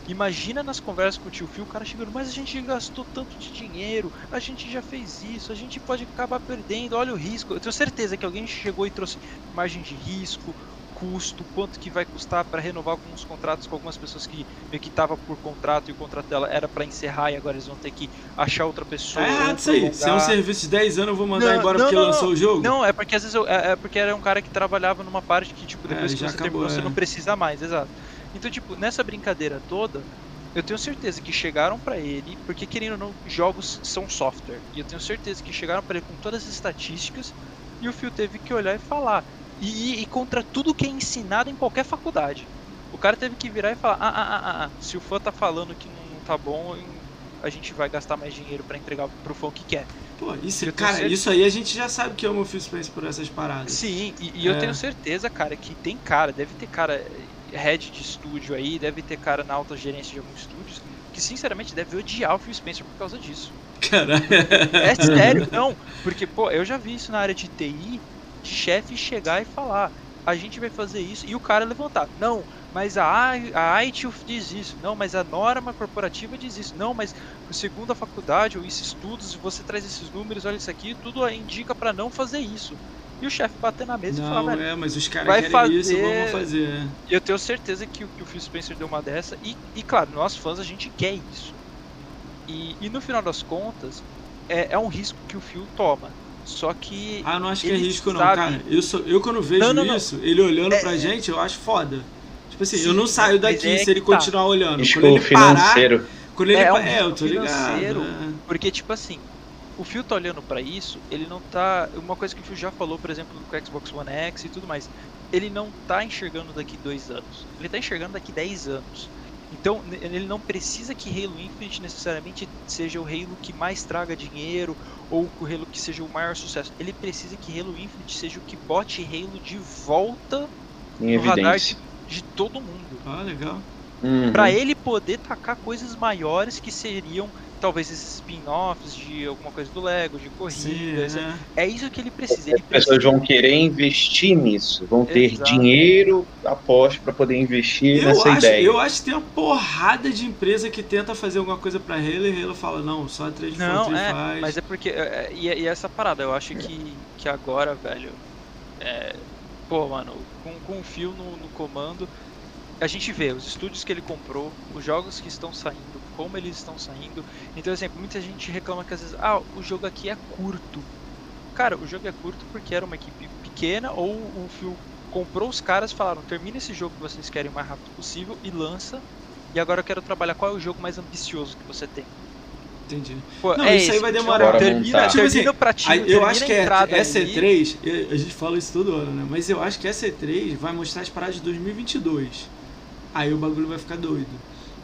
Imagina nas conversas com o tio Phil, o cara chegando, mas a gente gastou tanto de dinheiro, a gente já fez isso, a gente pode acabar perdendo, olha o risco. Eu tenho certeza que alguém chegou e trouxe margem de risco, custo, quanto que vai custar pra renovar alguns contratos com algumas pessoas que meio que tava por contrato e o contrato dela era pra encerrar e agora eles vão ter que achar outra pessoa. Errado isso aí. Se é um serviço de 10 anos, eu vou mandar Não, embora não, porque não, lançou o jogo? Não, é porque às vezes eu, é, é porque era um cara que trabalhava numa parte que, tipo, depois É, que você acabou, terminou, você é. não precisa mais, exato. Então, tipo, nessa brincadeira toda, eu tenho certeza que chegaram pra ele, porque querendo ou não, jogos são software. E eu tenho certeza que chegaram pra ele com todas as estatísticas e o Phil teve que olhar e falar. E, e- contra tudo que é ensinado em qualquer faculdade. O cara teve que virar e falar: ah, ah, ah, ah, ah, se o fã tá falando que não tá bom, a gente vai gastar mais dinheiro pra entregar pro fã que quer. Pô, isso, Eu cara, certeza- isso aí a gente já sabe que ama o Spencer por essas paradas. Sim, e, e eu É. tenho certeza, cara, que tem cara, deve ter cara eh, head de estúdio aí, deve ter cara na alta gerência de alguns estúdios, que sinceramente deve odiar o Phil Spencer por causa disso. Caralho. É sério, não, porque, pô, eu já vi isso na área de TI, de chefe chegar e falar, a gente vai fazer isso, e o cara levantar, não, mas a, a ITUF diz isso, não, mas a norma corporativa diz isso, não, mas segundo a faculdade ou esses estudos, você traz esses números, olha isso aqui, tudo indica pra não fazer isso. E o chefe bater na mesa e falar, Não, é, mas os caras vai querem isso, fazer- vamos fazer. é. eu tenho certeza que, o- que o Phil Spencer deu uma dessa. E, e claro, nós fãs a gente quer isso. E, e no final das contas, é, é um risco que o Phil toma. Só que. Ah, eu não acho que é risco não, sabe- cara. Eu, sou, eu quando vejo Não, não, não. isso, ele olhando É- pra gente, eu acho foda. Tipo assim, Sim, eu não saio daqui é se ele tá. continuar olhando. Risco quando ele parar, financeiro. quando ele É, pa- um é, eu tô ligado. financeiro. é. Porque, tipo assim, o Phil tá olhando pra isso, ele não tá. Uma coisa que o Phil já falou, por exemplo, com o Xbox One X e tudo mais. Ele não tá enxergando daqui dois anos. Ele tá enxergando daqui 10 anos. Então, ele não precisa que Halo Infinite necessariamente seja o Halo que mais traga dinheiro ou o Halo que seja o maior sucesso. Ele precisa que Halo Infinite seja o que bote Halo de volta Em no radar evidência. de, de todo mundo. Ah, legal. Uhum. Pra ele poder tacar coisas maiores que seriam talvez esses spin-offs de alguma coisa do Lego, de Sim, corrida. esse- é. É isso que ele precisa. Ele As pessoas precisa. vão querer investir nisso, vão ter Exato. dinheiro após para poder investir Eu nessa acho, ideia. eu acho que tem uma porrada de empresa que tenta fazer alguma coisa pra Halo e Halo fala, não, só a 3 Não, é, faz. mas é porque. é, é, e, e essa parada, eu acho que, que agora, velho. É, pô, mano, com, com o Phil no, no comando, a gente vê os estúdios que ele comprou, os jogos que estão saindo, como eles estão saindo. Então, exemplo, muita gente reclama que às vezes, ah, o jogo aqui é curto. Cara, o jogo é curto porque era uma equipe pequena ou o Phil comprou os caras e falaram: termina esse jogo que vocês querem o mais rápido possível e lança. E agora eu quero trabalhar qual é o jogo mais ambicioso que você tem. Entendi. Pô, Não, é isso aí vai tipo, demorar. Termina. Tipo termina assim, o pratinho, Aí, eu termina acho a que é, essa ali. E3, eu- a gente fala isso todo ano, né? Mas eu acho que essa E3 vai mostrar as paradas de 2022. Aí o bagulho vai ficar doido.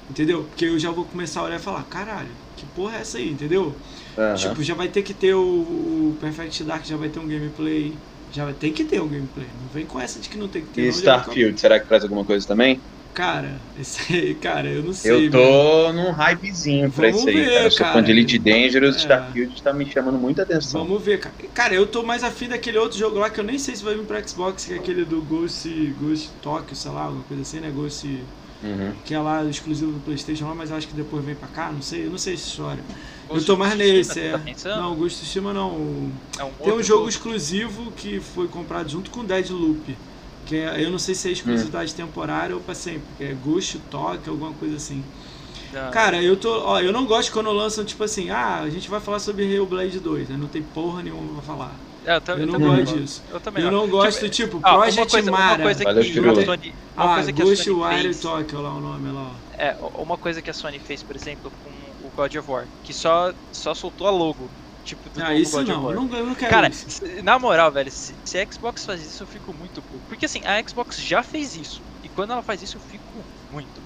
Entendeu? Porque eu já vou começar a olhar e falar, caralho, que porra é essa aí, entendeu? Aham. Tipo, já vai ter que ter o, o Perfect Dark, já vai ter um gameplay. Já vai ter que ter um gameplay. Não vem com essa de que não tem que ter. E não, já vai Starfield, será que traz alguma coisa também? Cara, esse aí, cara, eu não sei. Eu tô num hypezinho pra Vamos isso aí, ver, cara. Eu sou fã cara. de Elite Dangerous, É. Starfield tá me chamando muita atenção. Vamos ver, cara. Cara, eu tô mais afim daquele outro jogo lá que eu nem sei se vai vir pra Xbox, que é aquele do Ghost, Ghost Tokyo, sei lá, alguma coisa assim, né? Ghost. Uhum. que é lá exclusivo do Playstation lá, mas eu acho que depois vem pra cá, não sei, eu não sei essa história. eu tô mais nesse, você é. tá? Não, Ghost of Tsushima não. É um Tem um jogo exclusivo que foi comprado junto com Deadloop. Que é, eu não sei se é exclusividade Hum. temporária ou pra sempre. que É Ghost Talk, alguma coisa assim. Cara, eu tô. Ó, eu não gosto quando lançam, tipo assim, ah, a gente vai falar sobre Hellblade 2, né? Não tem porra nenhuma pra falar. É, eu, Eu eu não também gosto não disso. Eu também Eu não. gosto, tipo, Ah, uma Project coisa, Mara. uma coisa Valeu, que a Sony, uma ah, coisa que a Ghost Sony Wire fez, Tokyo lá o nome lá. é, uma coisa que a Sony fez, por exemplo, com o God of War, que só só soltou a logo, tipo do Ah, isso God of não, War. eu não, eu não quero Cara, isso. na moral, velho, se, se a Xbox faz isso, eu fico muito puto. Porque assim, a Xbox já fez isso. E quando ela faz isso, eu fico muito.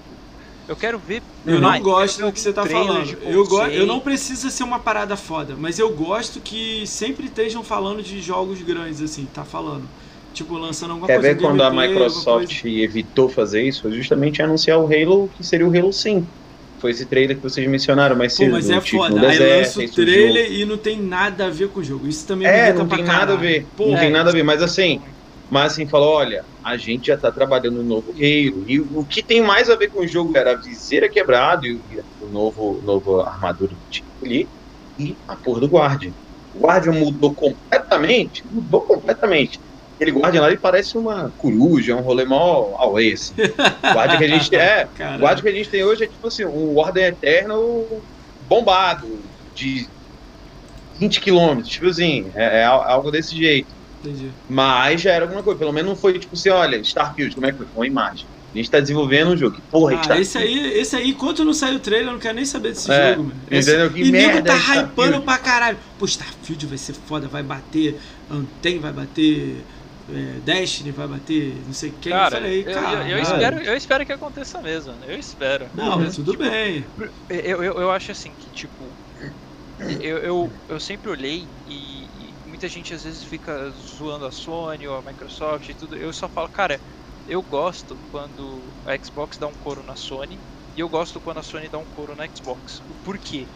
Eu quero ver. Eu mais, não gosto ver do que você tá falando. Eu, go eu não preciso ser uma parada foda, mas eu gosto que sempre estejam falando de jogos grandes, assim, tá falando. Tipo, lançando alguma Quer coisa. ver quando a gameplay, Microsoft coisa. evitou fazer isso? Foi justamente anunciar o Halo, que seria o Halo 5. Foi esse trailer que vocês mencionaram mais Pô, cedo. mas é tipo, foda. no Aí deserto, lança o trailer e não tem nada a ver com o jogo. Isso também me É, não pra tem nada a ver. Pô, não é, tem nada a ver, mas assim, mas assim, falou, olha, a gente já tá trabalhando no novo Halo. E o que tem mais a ver com o jogo era a viseira quebrada e o, novo, novo armadura do tipo ali e a porra do Guardian. O Guardian mudou completamente, mudou completamente. Aquele Guardian lá, ele parece uma coruja, um rolê mó away, assim. O Guardian que a gente é, o. Guardian que a gente tem hoje é tipo assim, um Ordem Eterno bombado, de 20 km, tipo assim, é, é algo desse jeito. Entendi. Mas já era alguma coisa. Pelo menos não foi tipo assim, olha, Starfield, como é que foi? Uma imagem. A gente tá desenvolvendo um jogo. Que porra, Ah, Starfield. esse aí, esse aí, enquanto não sair o trailer, eu não quero nem saber desse É, jogo, mano. entendeu? Que e nego merda tá é hypando pra caralho. Pô, Starfield vai ser foda, vai bater. Anthem vai bater. é, Destiny vai bater. Não sei quem. Cara, eu falei, eu, eu- cara. eu espero, eu espero que aconteça mesmo. né? Eu espero. Não, Mas, tudo tipo, bem. Eu, eu, eu acho assim que, tipo, eu, eu, eu sempre olhei e muita gente às vezes fica zoando a Sony ou a Microsoft e tudo. Eu só falo, cara, eu gosto quando a Xbox dá um couro na Sony e eu gosto quando a Sony dá um couro na Xbox. Por quê?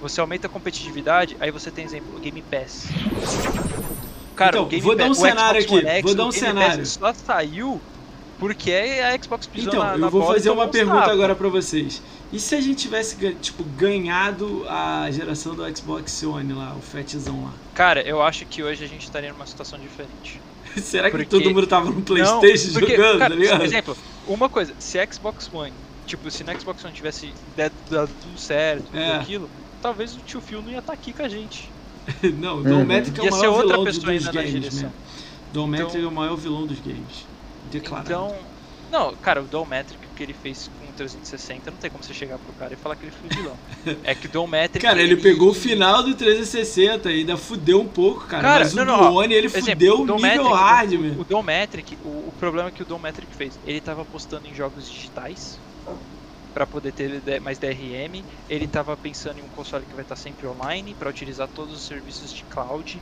Você aumenta a competitividade, aí você tem exemplo, o Game Pass. Cara, Então, o Game vou dar um Pass- cenário Xbox aqui, X, vou dar um cenário. Pass só saiu porque a Xbox pisou Então, na, eu na vou fazer uma pergunta agora pra vocês. E se a gente tivesse, tipo, ganhado a geração do Xbox One lá, o fatzão lá? Cara, eu acho que hoje a gente estaria numa situação diferente. Será que Porque- todo mundo tava no Não, Playstation porque, jogando, cara, tá ligado? Por exemplo, uma coisa, se a Xbox One, tipo, se na Xbox One tivesse dado tudo certo, tudo É. aquilo, talvez o tio Phil não ia estar aqui com a gente. Não, o Uhum. Metric é o Ia ser maior outra vilão dos, pessoa dos games, direção. né? Dom Metric Então- é o maior vilão dos games. Declarado. Então, não, cara, o Dometric que ele fez com 360, não tem como você chegar pro cara e falar que ele foi vilão. é que o Dometric Cara, ele pegou o final do 360 e ainda fudeu um pouco, cara. Cara, mas o não, do não, ele exemplo, fudeu o o nível Metric, hard, o, meu. o Dometric, o, o problema que o Dometric fez, ele tava apostando em jogos digitais para poder ter mais DRM, ele tava pensando em um console que vai estar sempre online para utilizar todos os serviços de cloud.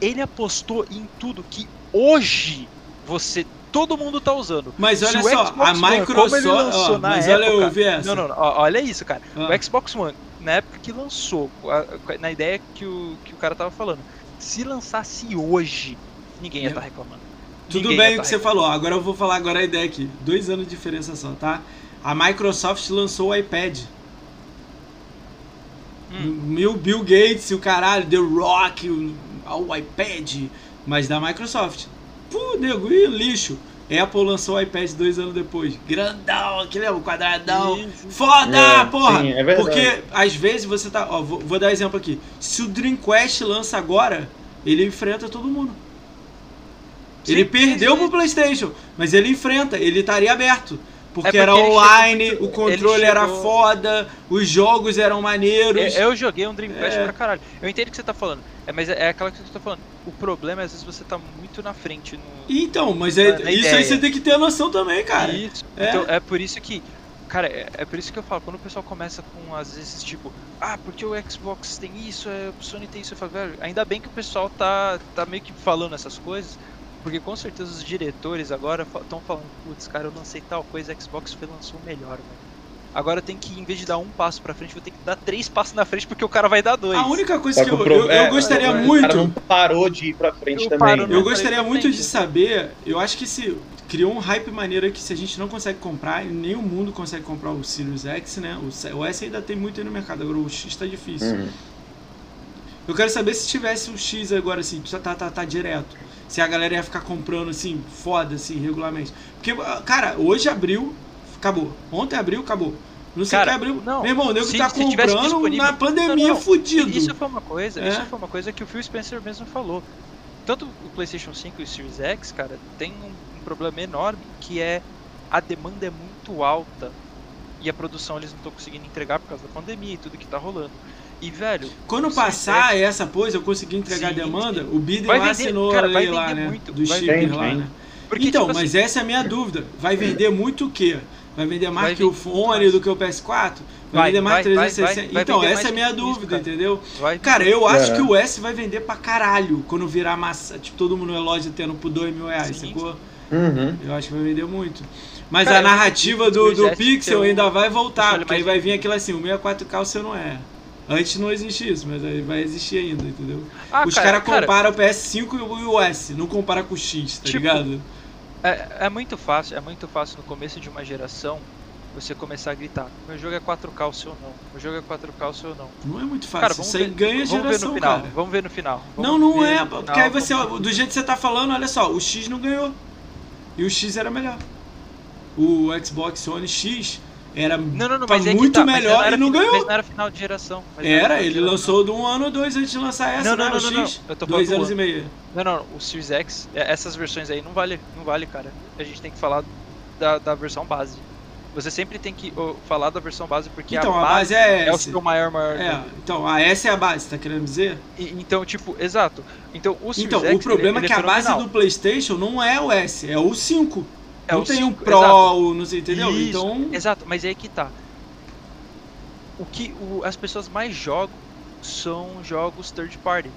Ele apostou em tudo que hoje você todo mundo tá usando. Mas olha o só, Xbox a One, Microsoft. na mas olha época- eu vi essa. Não, não, ó, olha isso, cara. Ah. O Xbox One, na época que lançou, na ideia que o, que o cara tava falando, se lançasse hoje, ninguém ia É. estar reclamando. Tudo Ninguém bem o tá que você falou, agora eu vou falar agora a ideia aqui. Dois anos de diferença só, tá? A Microsoft lançou o iPad. Hum. Mil Bill Gates e o caralho, The Rock, o, o iPad, mas da Microsoft. Pô, nego, e lixo. Apple lançou o iPad dois anos depois. Grandão, aquele é o quadradão. Foda, É, porra! sim, é verdade. Porque às vezes você tá. Ó, vou, vou dar exemplo aqui. Se o Dreamcast lança agora, ele enfrenta todo mundo. Sim, ele sim, perdeu sim. pro PlayStation, mas ele enfrenta, ele estaria aberto. Porque, porque era chegou online, muito- o controle ele era chegou- foda, os jogos eram maneiros. Eu, eu joguei um Dreamcast É. pra caralho. Eu entendo o que você tá falando. É, mas é, é aquela coisa que você tá falando. O problema é às vezes você tá muito na frente no. Então, mas é, Na- na isso aí ideia. você tem que ter noção também, cara. Isso. É. Então é por isso que. Cara, é, é por isso que eu falo, quando o pessoal começa com, às vezes, tipo, ah, porque o Xbox tem isso, é, o Sony tem isso, eu falo, velho, ainda bem que o pessoal tá, tá meio que falando essas coisas, porque com certeza os diretores agora estão falando, putz, cara, eu lancei tal coisa, a Xbox foi lançou o melhor, velho. Agora tem que, em vez de dar um passo pra frente, vou ter que dar três passos na frente porque o cara vai dar dois. A única coisa Só que que eu, eu, eu é, gostaria o cara muito. não parou de ir pra frente Eu também. paro no- Eu gostaria muito de saber, eu acho que se criou um hype maneiro que se a gente não consegue comprar, e nem o mundo consegue comprar o Sirius X, né? O, S ainda tem muito aí no mercado, agora o X tá difícil. Uhum. Eu quero saber se tivesse o X agora assim, já tá, tá, tá direto. Se a galera ia ficar comprando assim, foda, assim, regularmente. Porque, cara, hoje abriu, acabou. Ontem abriu, acabou. Não sei Cara, que abriu. não, Meu irmão, o nego se- tá comprando na pandemia Não, não, fudido. Isso foi uma coisa, É. isso foi uma coisa que o Phil Spencer mesmo falou. Tanto o PlayStation 5 e o Series X, cara, tem um, um problema enorme que é a demanda é muito alta e a produção eles não estão conseguindo entregar por causa da pandemia e tudo que tá rolando. E velho, Quando passar X essa coisa, eu conseguir entregar Sim, a demanda, sim. o Biden Vai lá vender- assinou cara, a lei lá, né? muito, do chip vender lá, né? porque então, tipo mas assim, essa é a minha dúvida. Vai vender muito o quê? Vai vender mais Vai que o fone mais. do que o PS4? Vai, Vai, vender mais vai, vai, 360? vai, vai então, essa é a minha isso, dúvida, cara. entendeu? vai Cara, eu acho É. que o S vai vender pra caralho quando virar massa. Tipo, todo mundo na loja tendo por 2 mil reais, Sim. sacou? Uhum. Eu acho que vai vender muito. Mas Cara, a narrativa do, do Pixel ainda vai voltar, porque aí vai vir aquilo assim, o 64K você não é. Antes não existia isso, mas vai existir ainda, entendeu? Ah, Os cara, caras cara, comparam o PS5 e o- S, não compara com o X, tá Tipo, ligado? É, é muito fácil, é muito fácil no começo de uma geração você começar a gritar, meu jogo é 4K, o seu não. Meu jogo é 4K, o seu não. Não é muito fácil. Cara, isso aí ver, ganha vamos ver geração, no final. cara. Vamos ver no final. Não, não ver é, no porque final, aí você, vamos- do jeito que você tá falando, olha só, o X não ganhou. E o X era melhor. O Xbox One X era Não, não, não, é muito tá, melhor era e não ganhou. Não era final de geração. não Era, de ele geração. lançou de um ano ou dois antes de lançar essa, Não, não, né? não, o não, X. não. Tô Dois anos do e meio. Não, não, o Series X, é- essas versões aí não vale, não vale, cara. A gente tem que falar da, da versão base. Você sempre tem que falar da versão base porque Então, a a base é é o seu maior maior. É, então, a S é a base, tá querendo dizer? E- então, tipo, exato. Então, o Series Então, X, o problema ele, é que a base do PlayStation não é o S, é o 5. É não o tem um 5, Pro, exato. não sei, entendeu? Isso, Então, Exato, mas é aí que tá. O que o- as pessoas mais jogam são jogos third party.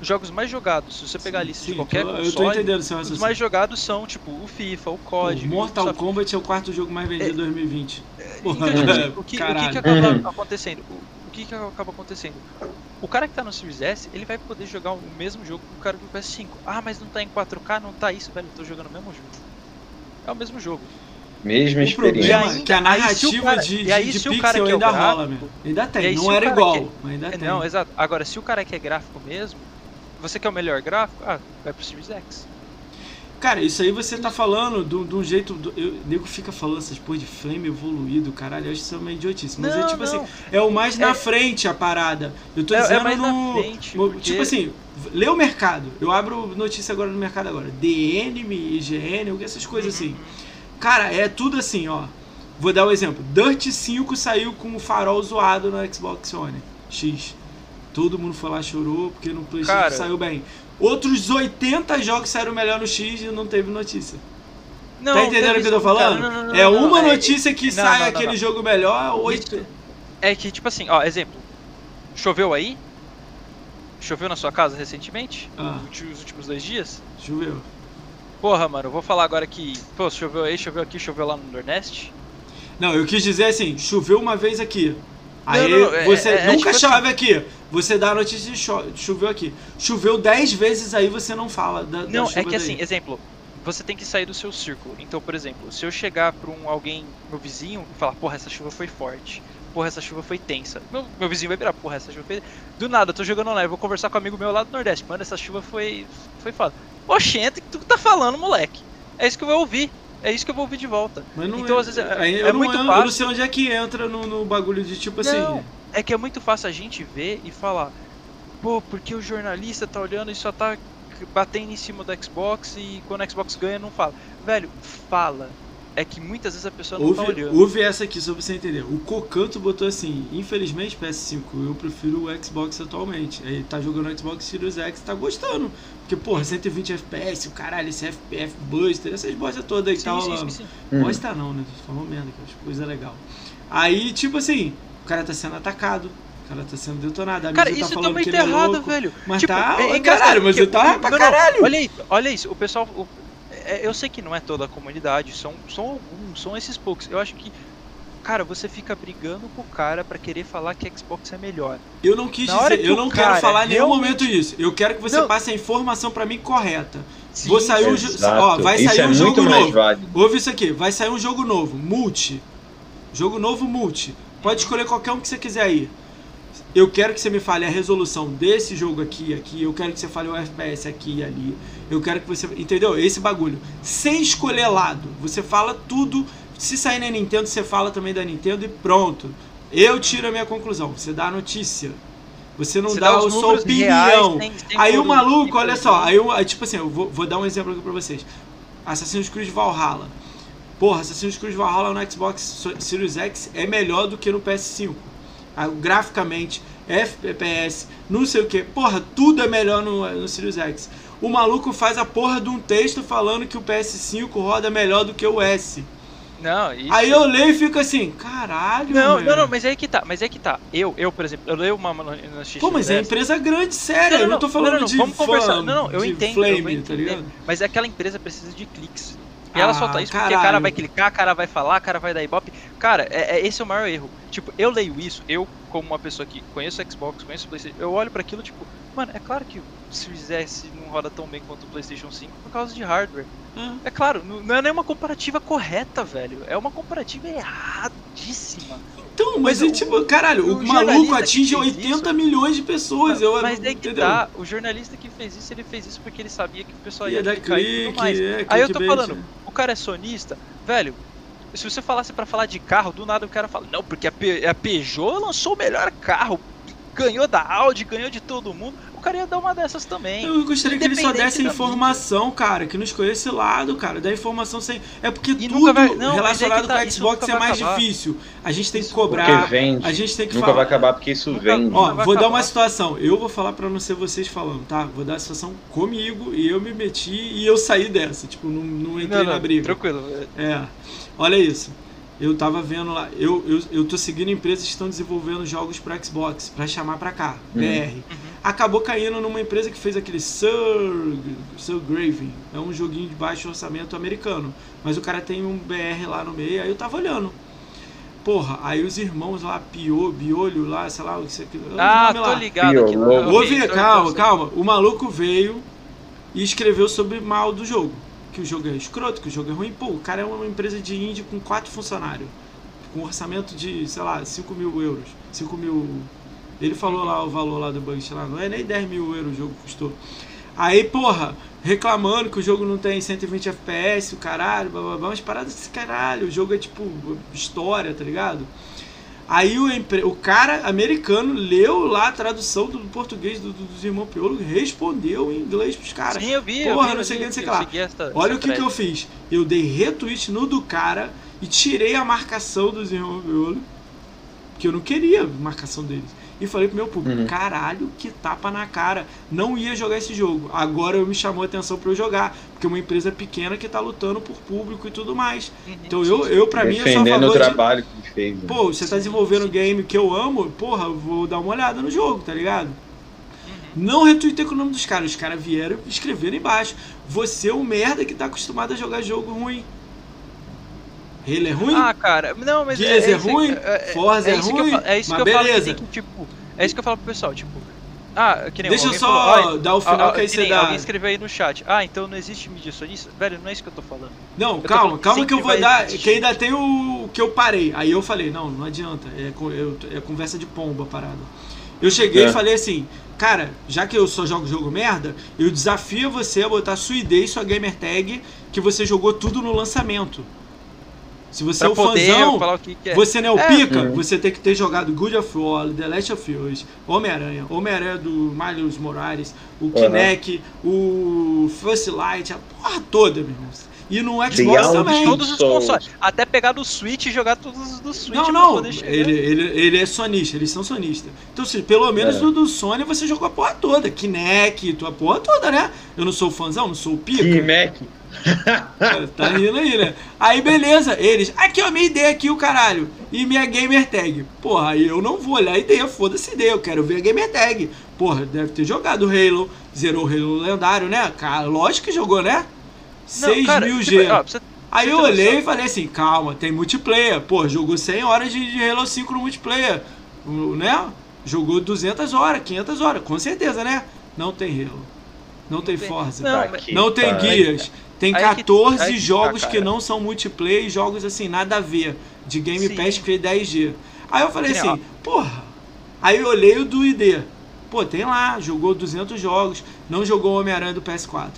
Os jogos mais jogados, se você pegar a lista sim, de qualquer tô- eu tô console, entendendo o seu os raciocínio. mais jogados são, tipo, o FIFA, o COD, o Mortal Ubisoft. Kombat é o quarto jogo mais vendido de 2020. Porra, Então, tipo, o, que, o que que acaba acontecendo? O, o que que acaba acontecendo? O cara que tá no Series S, ele vai poder jogar o mesmo jogo que o cara do PS5. Ah, mas não tá em 4K, não tá isso, velho, eu tô jogando o mesmo jogo. É o mesmo jogo. Mesma O experiência. problema é que a narrativa cara- de, e aí de, de cara pixel quer o ainda gráfico- rola, meu. Ainda E tem. aí Não era cara igual, quer- mas ainda É, tem. não, exato. Agora, se o cara quer gráfico mesmo, você quer o melhor gráfico, ah, vai pro Series X. Cara, isso aí você tá falando de um- jeito. do- eu- O nego fica falando essas porra de flame evoluído, caralho. Eu acho isso uma idiotice. Mas é Não, tipo não. assim, é o mais na É- frente a parada. Eu tô É- é dizendo mais na no. frente, no- porque- Tipo assim, lê o mercado. Eu abro notícia agora no mercado agora. DN, IGN, essas coisas assim. Uhum. Cara, é tudo assim, ó. Vou dar um exemplo. Dirt 5 saiu com o farol zoado no Xbox One X. Todo mundo foi lá chorou porque no PlayStation Cara. saiu bem. Outros 80 jogos saíram melhor no X e não teve notícia. Não, tá entendendo o que eu tô isso, cara. falando? Não, não, não, é não, uma não, notícia que não, sai aquele jogo melhor, oito. É que, tipo assim, ó, exemplo. Choveu aí? Choveu na sua casa recentemente? Ah, Nos últimos dois dias? choveu. Porra, mano, eu vou falar agora que, pô, choveu aí, choveu aqui, choveu lá no Nordeste. Não, eu quis dizer assim, choveu uma vez aqui. Aí não, é- você é- é nunca tipo chove aqui. Você dá a notícia de cho choveu aqui. Choveu 10 vezes aí você não fala da, da Não, chuva é que daí. assim, exemplo, você tem que sair do seu círculo. Então, por exemplo, se eu chegar pra um alguém, meu vizinho, e falar, porra, essa chuva foi forte. Porra, essa chuva foi tensa. Meu, meu vizinho vai virar, porra, essa chuva foi. Do nada, eu tô jogando online, eu vou conversar com um amigo meu lá do Nordeste. Mano, essa chuva foi. Foi foda. Oxente, o que tu tá falando, moleque? É isso que eu vou ouvir. É isso que eu vou ouvir de volta. Mas não Então, é, às vezes, é- é não, muito eu, eu fácil. não sei onde é que entra no, no bagulho de tipo assim. Não. É que é muito fácil a gente ver e falar, pô, porque o jornalista tá olhando e só tá batendo em cima do Xbox e quando o Xbox ganha não fala. Velho, fala. É que muitas vezes a pessoa não tá Ouve, olhando. ouve essa aqui só pra você entender. O Cocanto botou assim: infelizmente PS5, eu prefiro o Xbox atualmente. Aí tá jogando o Xbox Series X, tá gostando. Porque, porra, 120 FPS, o caralho, esse FPF Buster, essas bosta todas aí que tá Sim, sim. Hum. Bosta não, né? Falou merda, que acho coisa legal. Aí, tipo assim, o cara tá sendo atacado, o cara tá sendo detonado. A Cara, mídia isso tá tá falando muito que é errado, louco. velho. Mas Tipo, tá, é é caralho, mas porque- tá pra não, caralho. Olha isso, olha isso. O pessoal. o- é, eu sei que não é toda a comunidade, são, são alguns, são esses poucos. Eu acho que cara, você fica brigando com o cara pra querer falar que Xbox é melhor. Eu não quis dizer, que eu não cara quero falar em nenhum realmente- momento isso. Eu quero que você Não. passe a informação pra mim correta. Sim, Vou sair um ó, vai Isso sair é um jogo novo. válido. Ouve isso aqui, vai sair um jogo novo, multi. Jogo novo multi. Pode escolher qualquer um que você quiser aí. Eu quero que você me fale a resolução desse jogo aqui, aqui. Eu quero que você fale o FPS aqui e ali. Eu quero que você. Entendeu? Esse bagulho. Sem escolher lado. Você fala tudo. Se sair na Nintendo, você fala também da Nintendo e pronto. Eu tiro a minha conclusão. Você dá a notícia. Você não Você dá, dá a sua opinião. reais, sem- sem aí o maluco, olha só. Aí, eu- tipo assim, eu vou, vou dar um exemplo aqui pra vocês. Assassin's Creed Valhalla. Porra, Assassin's Creed Valhalla no Xbox Series X é melhor do que no PS5. Ah, Graficamente, FPS, não sei o que. Porra, tudo é melhor no, no Series X. O maluco faz a porra de um texto falando que o PS5 roda melhor do que o S. Não, isso... Aí eu leio e fico assim, caralho, Não, mano. não, não, mas é aí que tá, mas é que tá. Eu, eu, por exemplo, eu leio uma no, no X Pô, mas é empresa grande, sério. eu não tô falando não, não, de vamos fã, conversar. Não, não, eu entendo, flame, eu vou tá ligado? Mas aquela empresa precisa de cliques. E ela Ah, solta isso porque o caralho. cara vai clicar, o cara vai falar, o cara vai dar ibope. Cara, é, é- esse é o maior erro. Tipo, eu leio isso, eu, como uma pessoa que conheço o Xbox, conheço o PlayStation, eu olho pra aquilo, tipo, mano, é claro que o Series S não roda tão bem quanto o PlayStation 5 por causa de hardware. Ah. É claro, não é nenhuma comparativa correta, velho. É uma comparativa erradíssima. Então, mas, Mas é o- tipo, caralho, o, o maluco atinge fez 80 isso- milhões de pessoas. eu, Mas é que entendeu? tá, o jornalista que fez isso, ele fez isso porque ele sabia que o pessoal ia Ia dar clicar e clique, tudo mais. é, Aí eu tô falando, né? o cara é sonista, velho. Se você falasse pra falar de carro, do nada o cara fala, não, porque a, Pe- a Peugeot lançou o melhor carro, ganhou da Audi, ganhou de todo mundo. O cara ia dar uma dessas também. Eu gostaria que ele só desse informação, cara, que não escolher esse lado, cara, da informação sem. É porque E tudo nunca vai- não, mas é relacionado que tá, com o Xbox é vai mais acabar. difícil. A gente tem que Isso Porque cobrar. vende. A gente tem que Nunca falar. vai acabar porque isso Nunca- vende. Ó, vai vou dar acabar. uma situação. Eu vou falar pra não ser vocês falando, tá? Vou dar a situação comigo e eu me meti e eu saí dessa. Tipo, não, não entrei Não, na não, briga. Tranquilo. É, olha isso. Eu tava vendo lá, eu, eu, eu tô seguindo empresas que estão desenvolvendo jogos para Xbox, pra chamar pra cá, Uhum. BR. Acabou caindo numa empresa que fez aquele Sir, Sir Graving, é um joguinho de baixo orçamento americano, mas o cara tem um BR lá no meio, aí eu tava olhando. Porra, aí os irmãos lá, Pio, Biolho lá, sei lá, o que você Ah, tô lá. ligado aqui. calma, calma. O maluco veio e escreveu sobre mal do jogo. Que o jogo é escroto, que o jogo é ruim. Pô, o cara é uma empresa de indie com quatro funcionários. Com um orçamento de, sei lá, 5 mil euros. 5 mil. Ele falou lá o valor lá do budget lá, não é nem 10 mil euros o jogo custou. Aí, porra, reclamando que o jogo não tem 120 FPS, o caralho, blá blá blá, umas paradas desse caralho. O jogo é tipo história, tá ligado? Aí o, empre- o cara americano leu lá a tradução do português do, do, dos irmãos Piolo e respondeu em inglês pros caras. Sim, eu vi, eu Porra, vi, não eu sei o que, não sei o eu que lá. essa- Olha essa o que, que eu fiz. Eu dei retweet no do cara e tirei a marcação dos irmãos Piolo, que eu não queria a marcação deles. E falei pro meu público, Uhum. caralho, que tapa na cara. Não ia jogar esse jogo. Agora eu me chamou a atenção pra eu jogar. Porque é uma empresa pequena que tá lutando por público e tudo mais. Uhum. Então eu, eu pra mim, eu sou a Defendendo o favor de... trabalho que fez. né? Pô, você tá desenvolvendo um game que eu amo, porra, vou dar uma olhada no jogo, tá ligado? Não retuitei com o nome dos caras, os caras vieram e escreveram embaixo. Você é um merda que tá acostumado a jogar jogo ruim. Ele é ruim? Ah, cara, não, mas Gears é, isso ruim? é- é- Forza é, é isso que eu ruim? fa- é isso que eu falo que beleza. tem que, tipo, é isso que eu falo pro pessoal, tipo, ah, que nem Deixa eu só falou, ah, dar o final ah, que aí que você dá. Alguém escreveu aí no chat, ah, então não existe mídia sonista? Velho, não é isso que eu tô falando. Não, tô calma, falando calma que eu vou dar. existir. Que ainda tem o o que eu parei. Aí eu falei, não, não adianta. É, eu- é conversa de pomba a parada. Eu cheguei É. e falei assim, cara, já que eu só jogo jogo merda, eu desafio você a botar sua ID e sua gamer tag que você jogou tudo no lançamento. Se você Pra é o poder fãzão, que, que é. você não é o É. pica, Uhum. você tem que ter jogado Good of War, The Last of Us, Homem-Aranha, Homem-Aranha do Miles Morales, o Kinect, o First Light, a porra toda, meu irmão. E no Xbox também. Todos os consoles. Até pegar do Switch e jogar todos os do Switch Não, não, ele, ele, ele é sonista, eles são sonistas. Então, se pelo menos É. no do Sony você jogou a porra toda. Kinect, tua porra toda, né? Eu não sou fãzão, não sou o pica. Mac. Tá rindo aí, né? Aí beleza, eles. Aqui, ó, minha ideia aqui, o caralho. E minha gamer tag. Porra, aí eu não vou olhar a ideia, foda-se ideia, eu quero ver a gamer tag. Porra, deve ter jogado Halo, zerou o Halo lendário, né? Cara, lógico que jogou, né? Não, 6 cara, mil tipo, G. ó, pra você- Aí Você eu olhei noção? e falei assim, calma, tem multiplayer. Pô, jogou 100 horas de, de Halo 5 no multiplayer, né? Jogou 200 horas, 500 horas, com certeza, né? Não tem Halo. Não tem. Forza. Não, Não tem guias. Tem Aí que- 14 aí que tá, jogos que não são multiplayer e jogos assim, nada a ver. De Game Sim. Pass que fez 10G. Aí eu falei assim, porra. Aí eu olhei o do ID. Pô, tem lá, jogou 200 jogos. Não jogou o Homem-Aranha do PS4.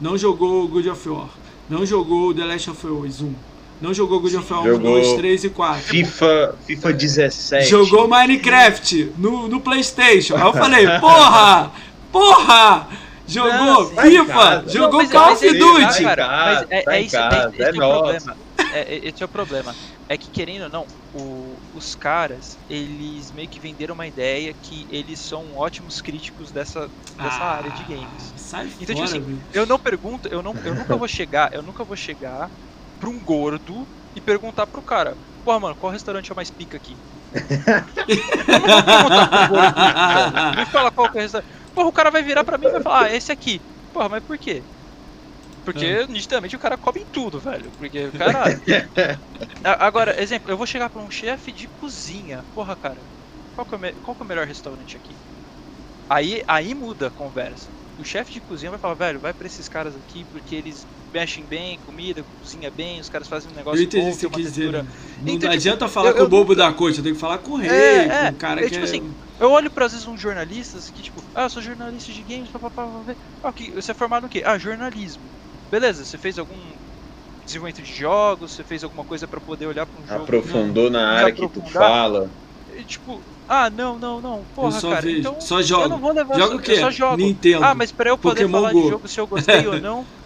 Não jogou o God of War. Não jogou o The Last of Us 1. Não jogou God of War 1, Jogou 2, 3 e 4. FIFA, FIFA 17. Jogou Minecraft no, no Playstation. Aí eu falei, porra! Porra! Jogou Não, tá FIFA! Jogou Não, Call mas of é- Duty! cara, Tá mas é, tá é em isso, é- casa, esse é é o problema. É, é- esse é o problema. É que, querendo ou não, o- os caras, eles meio que venderam uma ideia que eles são ótimos críticos dessa, dessa Ah, área de games. Sai Então, tipo fora, assim, velho. Eu não pergunto, eu, não, eu nunca vou chegar, eu nunca vou chegar pra um gordo e perguntar pro cara, porra, mano, qual restaurante é o mais pica aqui? eu não vou perguntar pro gordo. Me fala qual que é o restaurante. Porra, o cara vai virar pra mim e vai falar, ah, esse aqui. Porra, mas por quê? Porque nitidamente o cara come em tudo, velho. Porque, caralho. Agora, exemplo, eu vou chegar pra um chefe de cozinha. Porra, cara, qual que, é o me- qual que é o melhor restaurante aqui? Aí, aí muda a conversa. O chefe de cozinha vai falar, velho, vai pra esses caras aqui porque eles mexem bem, comida, cozinha bem, os caras fazem um negócio Eu entendi bom, o que quis dizer. né? Não Então, tipo, adianta falar eu- com o eu bobo nunca- da corte, eu tenho que falar com o rei, É, com é, o cara eu, que tipo é... assim, Eu olho pra às vezes uns jornalistas que, tipo, ah, eu sou jornalista de games, papapá, papapá. Ah, que, você é formado no quê? Ah, jornalismo. Beleza, você fez algum desenvolvimento de jogos, você fez alguma coisa pra poder olhar pra um jogo. Aprofundou na área que tu fala. E, tipo, ah, não, não, não, porra, eu só cara, vejo, então só eu jogo. não vou levar Joga eu o quê? só jogo. Nintendo. Ah, mas pra eu poder Pokémon falar Go. de jogo se eu gostei ou não,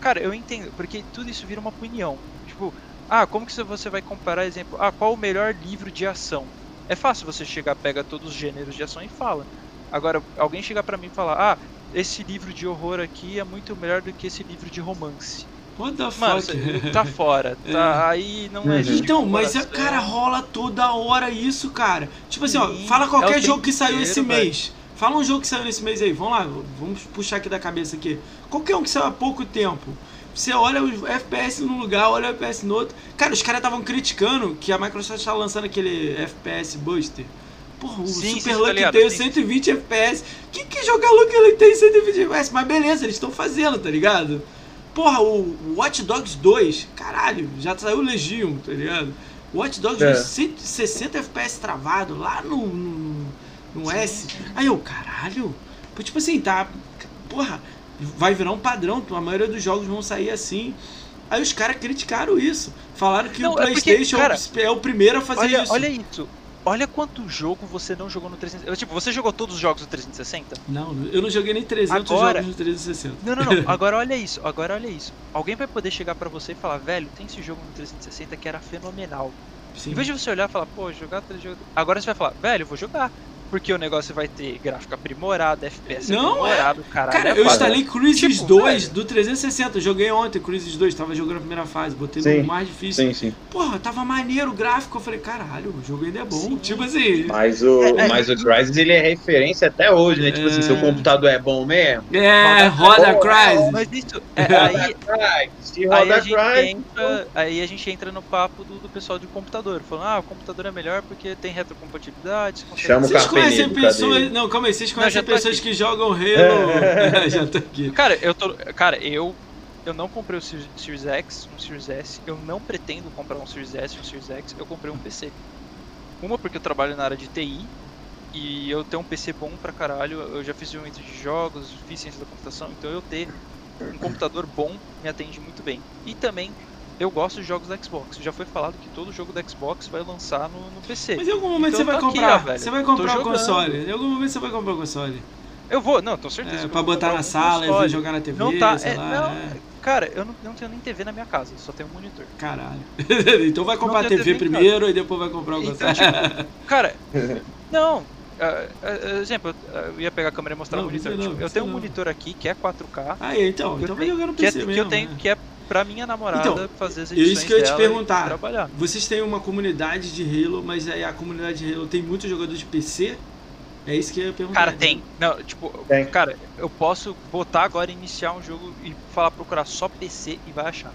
cara, eu entendo, porque tudo isso vira uma opinião. Tipo, ah, como que você vai comparar, exemplo, ah, qual o melhor livro de ação? É fácil você chegar, pega todos os gêneros de ação e fala. Agora, alguém chegar pra mim e falar, ah, esse livro de horror aqui é muito melhor do que esse livro de romance. What the Mano, fuck? tá fora, tá? Aí não é Uhum. Então, mas a cara rola toda hora isso, cara. Tipo assim, ó, Sim, fala é qualquer o jogo que saiu esse inteiro, velho. mês. Fala um jogo que saiu nesse mês aí. Vamos lá, vamos puxar aqui da cabeça aqui. Qualquer um que saiu há pouco tempo. Você olha o FPS num lugar, olha o FPS no outro. Cara, os caras estavam criticando que a Microsoft tá lançando aquele FPS Buster. Porra, o Sim, sim, Super tá Lucky tem sim. 120 FPS. Quem que joga Lucky Luke tem 120 FPS? Mas beleza, eles estão fazendo, tá ligado? Porra, o Watch Dogs 2, caralho, já saiu o Legion, tá ligado? O Watch Dogs É. 2, 160 FPS travado lá no, no, no S. Aí eu, caralho, tipo assim, tá. Porra, vai virar um padrão, a maioria dos jogos vão sair assim. Aí os caras criticaram isso. Falaram que Não, o é porque, PlayStation cara, é o primeiro a fazer Olha, isso. olha isso. Olha quanto jogo você não jogou no 360. Tipo, você jogou todos os jogos do 360? Não, eu não joguei nem 300 Agora- jogos no 360. Não, não, não. Agora olha isso. Agora olha isso. Alguém vai poder chegar pra você e falar, velho, tem esse jogo no 360 que era fenomenal. Sim. Em vez de você olhar e falar, pô, jogar três jogos. Agora você vai falar, velho, eu vou jogar. Porque o negócio vai ter gráfico aprimorado, FPS Não, aprimorado, caralho. Cara, é eu instalei Cruises Tipo, 2 velho. do 360. Joguei ontem Cruises 2, tava jogando a primeira fase, botei Sim. no mais difícil. Sim, sim. Porra, tava maneiro o gráfico. Eu falei, caralho, o jogo ainda é bom. Sim. Tipo assim. Mas o, É, é. mas o Crysis ele é referência até hoje, né? Tipo assim, É. seu computador é bom mesmo. É, roda Pô, Crysis. Mas isso. É, aí, aí, roda a gente Crysis. entra, aí a gente entra no papo do, do pessoal de computador. Falando, ah, o computador é melhor porque tem retrocompatibilidade. Chama o Carpenedo, conhecem pessoas. Não, calma aí, vocês Não, conhecem tô pessoas aqui. que jogam Halo. já tô aqui. Cara, eu tô. Cara, eu. Eu não comprei o Series Series X, um Series S. Eu não pretendo comprar um Series S, um Series X. Eu comprei um PC. Uma porque eu trabalho na área de TI. E eu tenho um PC bom pra caralho. Eu já fiz desenvolvimento de jogos, fiz ciência da computação. Então eu ter um computador bom me atende muito bem. E também eu gosto de jogos da Xbox. Já foi falado que todo jogo da Xbox vai lançar no, no PC. Mas em algum momento Então você vai tá aqui, comprar. ó, velho. você vai comprar o console. Em algum momento você vai comprar o console. Eu vou, não, tô certeza. É, pra vou botar na um sala e console. jogar na TV. Não tá, sei é, lá. não, é. cara, eu não, não tenho nem TV na minha casa, só tenho um monitor. Caralho. então vai comprar a TV TV primeiro e depois vai comprar o Então, console. Cara, não. Ah, ah, exemplo, eu, ia pegar a câmera e mostrar Não, o monitor. não, Tipo, eu tenho um não. monitor aqui que é 4K. Aí, então, que eu então vai jogar no que, é, PC que mesmo. eu tenho né? que é pra minha namorada Então, fazer as é edições isso que eu ia te perguntar. Vocês têm uma comunidade de Halo, mas aí a comunidade de Halo tem muitos jogadores de PC? É isso que eu ia perguntar. Cara, tem. Não, tipo, Tem. cara, eu posso botar agora, iniciar um jogo e falar procurar só PC e vai achar.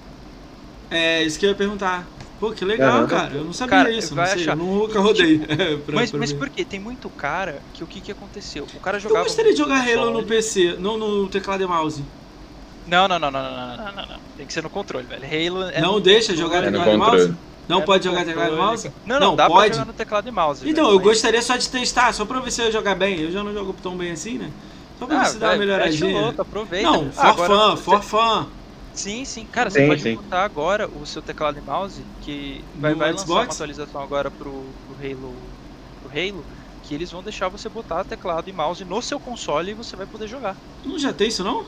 É, isso que eu ia perguntar. Pô, que legal, uhum. cara. Eu não sabia cara, isso. Não sei, eu nunca rodei. Tipo, pra, mas pra mas por quê? Tem muito cara que o que, que aconteceu? O cara jogava. Eu gostaria de jogar Halo no né? PC, não no teclado e mouse. Não, não, não, não, não, não, não, não. Tem que ser no controle, velho. Halo é Não deixa jogar no teclado e mouse? Não é pode jogar teclado e mouse? Não, não, não dá pode. pra jogar no teclado e mouse. Então, velho, eu mas... gostaria só de testar, só pra ver se eu jogar bem. Eu já não jogo tão bem assim, né? Só pra ah, ver se dá uma melhoradinha. Aproveita. Não, for ah, fã, for fã. Sim, sim. Cara, Sim, você pode sim. botar agora o seu teclado e mouse, que vai, No vai lançar Xbox? uma atualização agora pro, pro Halo. Pro Halo, que eles vão deixar você botar teclado e mouse no seu console e você vai poder jogar. Não já tem isso, não?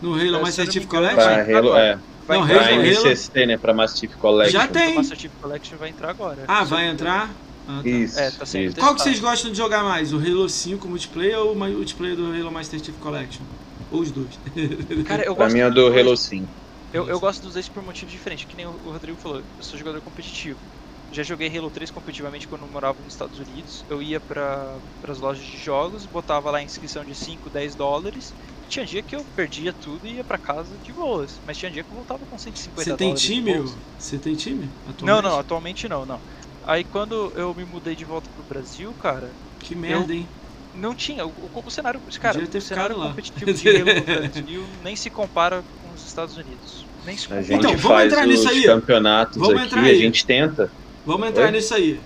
No Halo É, Master Chief eu não me engano, Collection? Pra Halo, é. Vai Não, entrar Pra Halo-. Halo- MCST, né? Pra Master Chief Collection. Já O tem. Master Chief Collection vai entrar agora. Ah, vai entrar? Ah, tá. Isso. É, tá sendo isso. Qual que vocês gostam de jogar mais? O Halo 5 multiplayer ou o multiplayer do Halo Master Chief Collection? Ou os dois? Cara, eu Pra gosto mim é do. Halo 5. Eu, eu gosto dos dois por motivos diferentes, que nem o Rodrigo falou, eu sou jogador competitivo. Já joguei Halo 3 competitivamente quando eu morava nos Estados Unidos. Eu ia para as lojas de jogos, botava lá a inscrição de 5, 10 dólares. Tinha dia que eu perdia tudo e ia pra casa de boas. Mas tinha dia que eu voltava com 150 Você tem time? Você tem time? Não, atualmente? não, atualmente não, não. Aí quando eu me mudei de volta pro Brasil, cara, Que merda, hein? Não tinha. O, o, o cenário, cara, o cenário competitivo de Halo no Brasil nem se compara com os Estados Unidos. Nem se A compara. gente Então, vamos faz entrar os nisso aí. campeonatos Vamos aqui, entrar a aí. gente tenta. Vamos entrar Oi? nisso aí.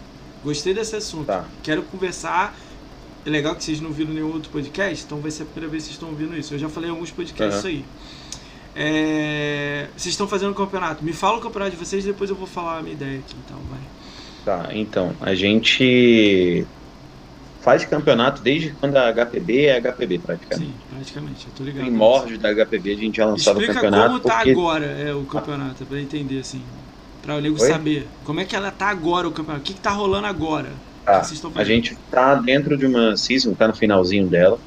Gostei desse assunto. Tá. Quero conversar. É legal que vocês não viram nenhum outro podcast, então vai ser a primeira vez que vocês estão ouvindo isso. Eu já falei em alguns podcasts isso aí. É, Vocês estão fazendo um campeonato. Me fala o campeonato de vocês, depois eu vou falar a minha ideia aqui. Então, vai. Tá, então, a gente faz campeonato desde quando a HPB é HPB praticamente. Sim, praticamente. Eu tô ligado. Primórdio da HPB a gente já lançava o Explica campeonato como tá porque agora é, o campeonato, pra entender assim. Pra o nego Oi? saber. Como é que ela tá agora, o campeonato? O que, que tá rolando agora? tá, a gente tá dentro de uma season, tá no finalzinho dela.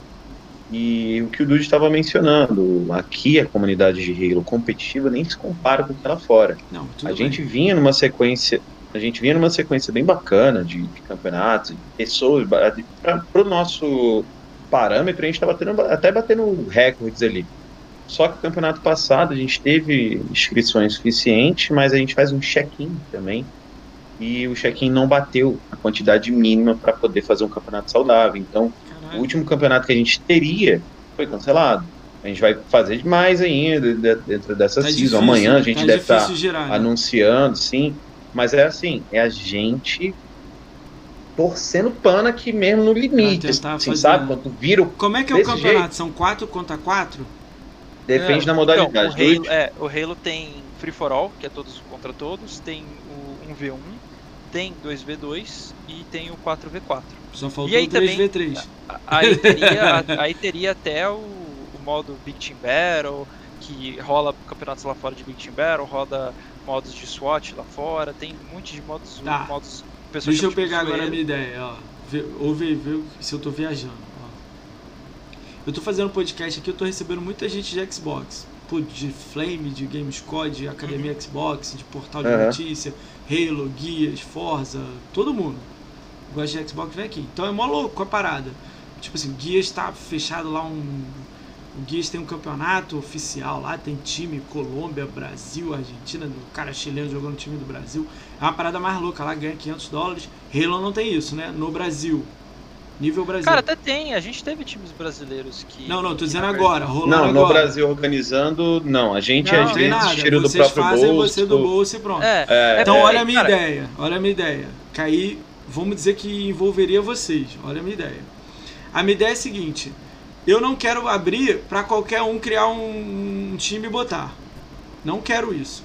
E o que o Dude estava mencionando, aqui a comunidade de Halo competitiva nem se compara com o que lá fora. Não, a bem. gente vinha numa sequência, a gente vinha numa sequência bem bacana de, de campeonatos, de pessoas, para o nosso parâmetro a gente estava até batendo recordes ali. Só que o campeonato passado a gente teve inscrições suficientes, mas a gente faz um check-in também. E o check-in não bateu a quantidade mínima para poder fazer um campeonato saudável. Então, o último campeonato que a gente teria foi cancelado. A gente vai fazer mais ainda de- dentro dessa Tá season. difícil, Amanhã né? a gente tá deve estar girar, né? anunciando, sim. Mas é assim, é a gente torcendo pano aqui mesmo no limite. Tentar Assim, fazer, sabe? Quando vira o. Como é que é o campeonato? jeito. São 4 contra 4? Depende É, da modalidade. Então, o, Halo, é, o Halo tem Free for All, que é todos contra todos, tem o 1v1, tem 2v2 e tem o 4v4. Só faltou E aí o também- 3v3. A- Aí teria, aí teria até o, o modo Big Team Battle, que rola campeonatos lá fora de Big Team Battle, roda modos de SWAT lá fora, tem um monte de modos, Tá. modos o pessoal Deixa eu pegar agora a minha ideia, ó. Vê- Ouve, vê se eu tô viajando. Ó. Eu tô fazendo um podcast aqui, eu tô recebendo muita gente de Xbox. Pô, de Flame, de Gamescode, de Academia Uhum. Xbox, de portal de Aham. notícia, Halo, Guias, Forza, todo mundo. Gosta de Xbox, vem aqui. Então é mó louco a parada. Tipo assim, Guias tá fechado lá um. O Guias tem um campeonato oficial lá, tem time Colômbia, Brasil, Argentina, do cara chileno jogando no time do Brasil. É uma parada mais louca, lá ganha 500 dólares. Halo não tem isso, né? No Brasil. Nível Brasil. Cara, até tem, a gente teve times brasileiros que. não, não, tô dizendo agora, rolando Não, no agora. Brasil organizando, não. A gente Não, às vezes nada, tira do vocês próprio fazem bolso. você do bolso e pronto. É, É, Então é, olha a minha cara, ideia, olha a minha ideia. Que aí, vamos dizer que envolveria vocês. Olha a minha ideia. A minha ideia é a seguinte: eu não quero abrir para qualquer um criar um, time e botar. Não quero isso.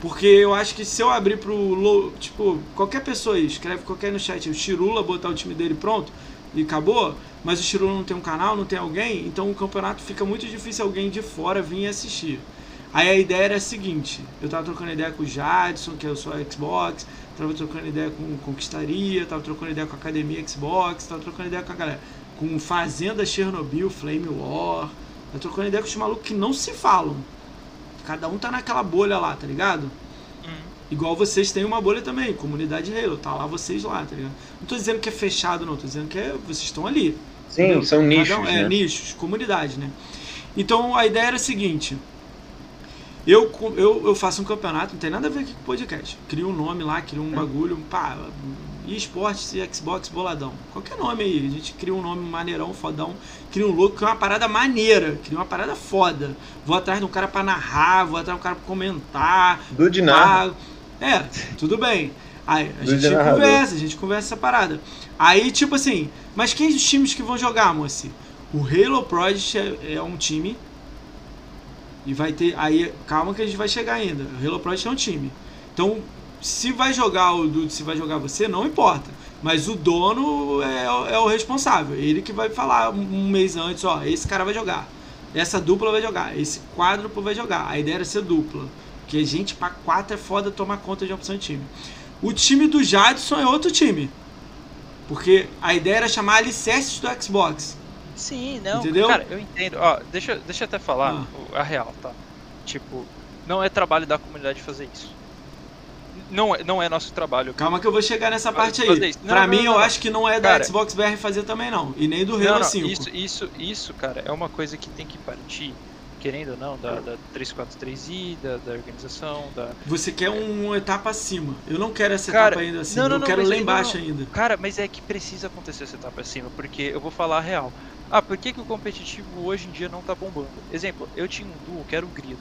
Porque eu acho que se eu abrir pro. Tipo, qualquer pessoa aí, escreve qualquer no chat, o Chirula botar o time dele pronto e acabou, mas o Chirula não tem um canal, não tem alguém, então o campeonato fica muito difícil alguém de fora vir assistir. Aí a ideia era a seguinte: eu tava trocando ideia com o Jadson, que eu sou Xbox, tava trocando ideia com o Conquistaria, tava trocando ideia com a Academia Xbox, tava trocando ideia com a galera, com Fazenda Chernobyl, Flame War, tava trocando ideia com os malucos que não se falam. Cada um tá naquela bolha lá, tá ligado? hum, Igual vocês têm uma bolha também, comunidade Halo, tá lá vocês lá, tá ligado? Não tô dizendo que é fechado, não, tô dizendo que é, vocês estão ali. Sim, Entendeu? são nichos, Cada um- é, né? nichos, comunidade, né? Então a ideia era a seguinte: Eu, eu, eu faço um campeonato, não tem nada a ver com podcast. Crio um nome lá, crio um bagulho, pá, esportes e Xbox boladão. Qualquer nome aí, a gente cria um nome maneirão, fodão, cria um logo, cria uma parada maneira, cria uma parada foda. Vou atrás de um cara pra narrar, vou atrás de um cara pra comentar. Do de nada. É, tudo bem. Aí a gente conversa, a gente conversa essa parada. Aí, tipo assim, mas quem os times que vão jogar, moça? O Halo Project é, é, um time. E vai ter. Aí, calma que a gente vai chegar ainda. O Halo Project é um time. Então, se vai jogar o Dude, se vai jogar você, não importa. Mas o dono é, é, o responsável. Ele que vai falar um mês antes, ó, esse cara vai jogar. Essa dupla vai jogar. Esse quádruplo vai jogar. A ideia era ser dupla. Porque gente pra quatro é foda tomar conta de opção de time. O time do Jadson é outro time. Porque a ideia era chamar alicerces do Xbox. Sim, não. Entendeu? Cara, eu entendo. Ó, deixa, deixa eu até falar ah. a real, tá? Tipo, não é trabalho da comunidade fazer isso não, é, não é nosso trabalho. Calma que eu vou chegar nessa parte aí. Não, pra não, mim, não, eu acho que não é da cara, Xbox BR fazer também, não. E nem do Halo 5. Isso, isso, isso, cara, é uma coisa que tem que partir, querendo ou não, da, da 343i, da, da organização, da... Você quer uma etapa acima. Eu não quero essa cara, etapa ainda assim. eu quero lá embaixo ainda. Cara, mas é que precisa acontecer essa etapa acima, porque eu vou falar a real. Ah, por que, que o competitivo hoje em dia não tá bombando? Exemplo, eu tinha um duo que era o Grilo.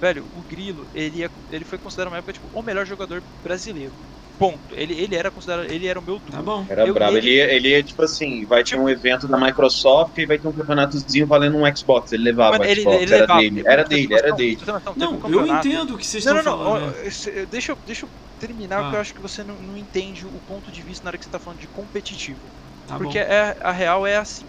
Velho, o Grilo, ele, é, ele foi considerado uma época tipo, o melhor jogador brasileiro. Ponto. Ele, ele era considerado. Ele era o meu duo. Tá bom. Era eu, brabo. Ele, ele, ele é tipo assim, vai ter um evento da Microsoft e vai ter um campeonatozinho valendo um Xbox. Ele levava o Xbox, ele, ele era, levava, dele. era dele. Era dele, Não, um eu entendo o que vocês não, estão não, falando. Não, né? deixa, deixa eu terminar, ah. porque eu acho que você não, não entende o ponto de vista na hora que você está falando de competitivo. Tá porque é, a real é assim.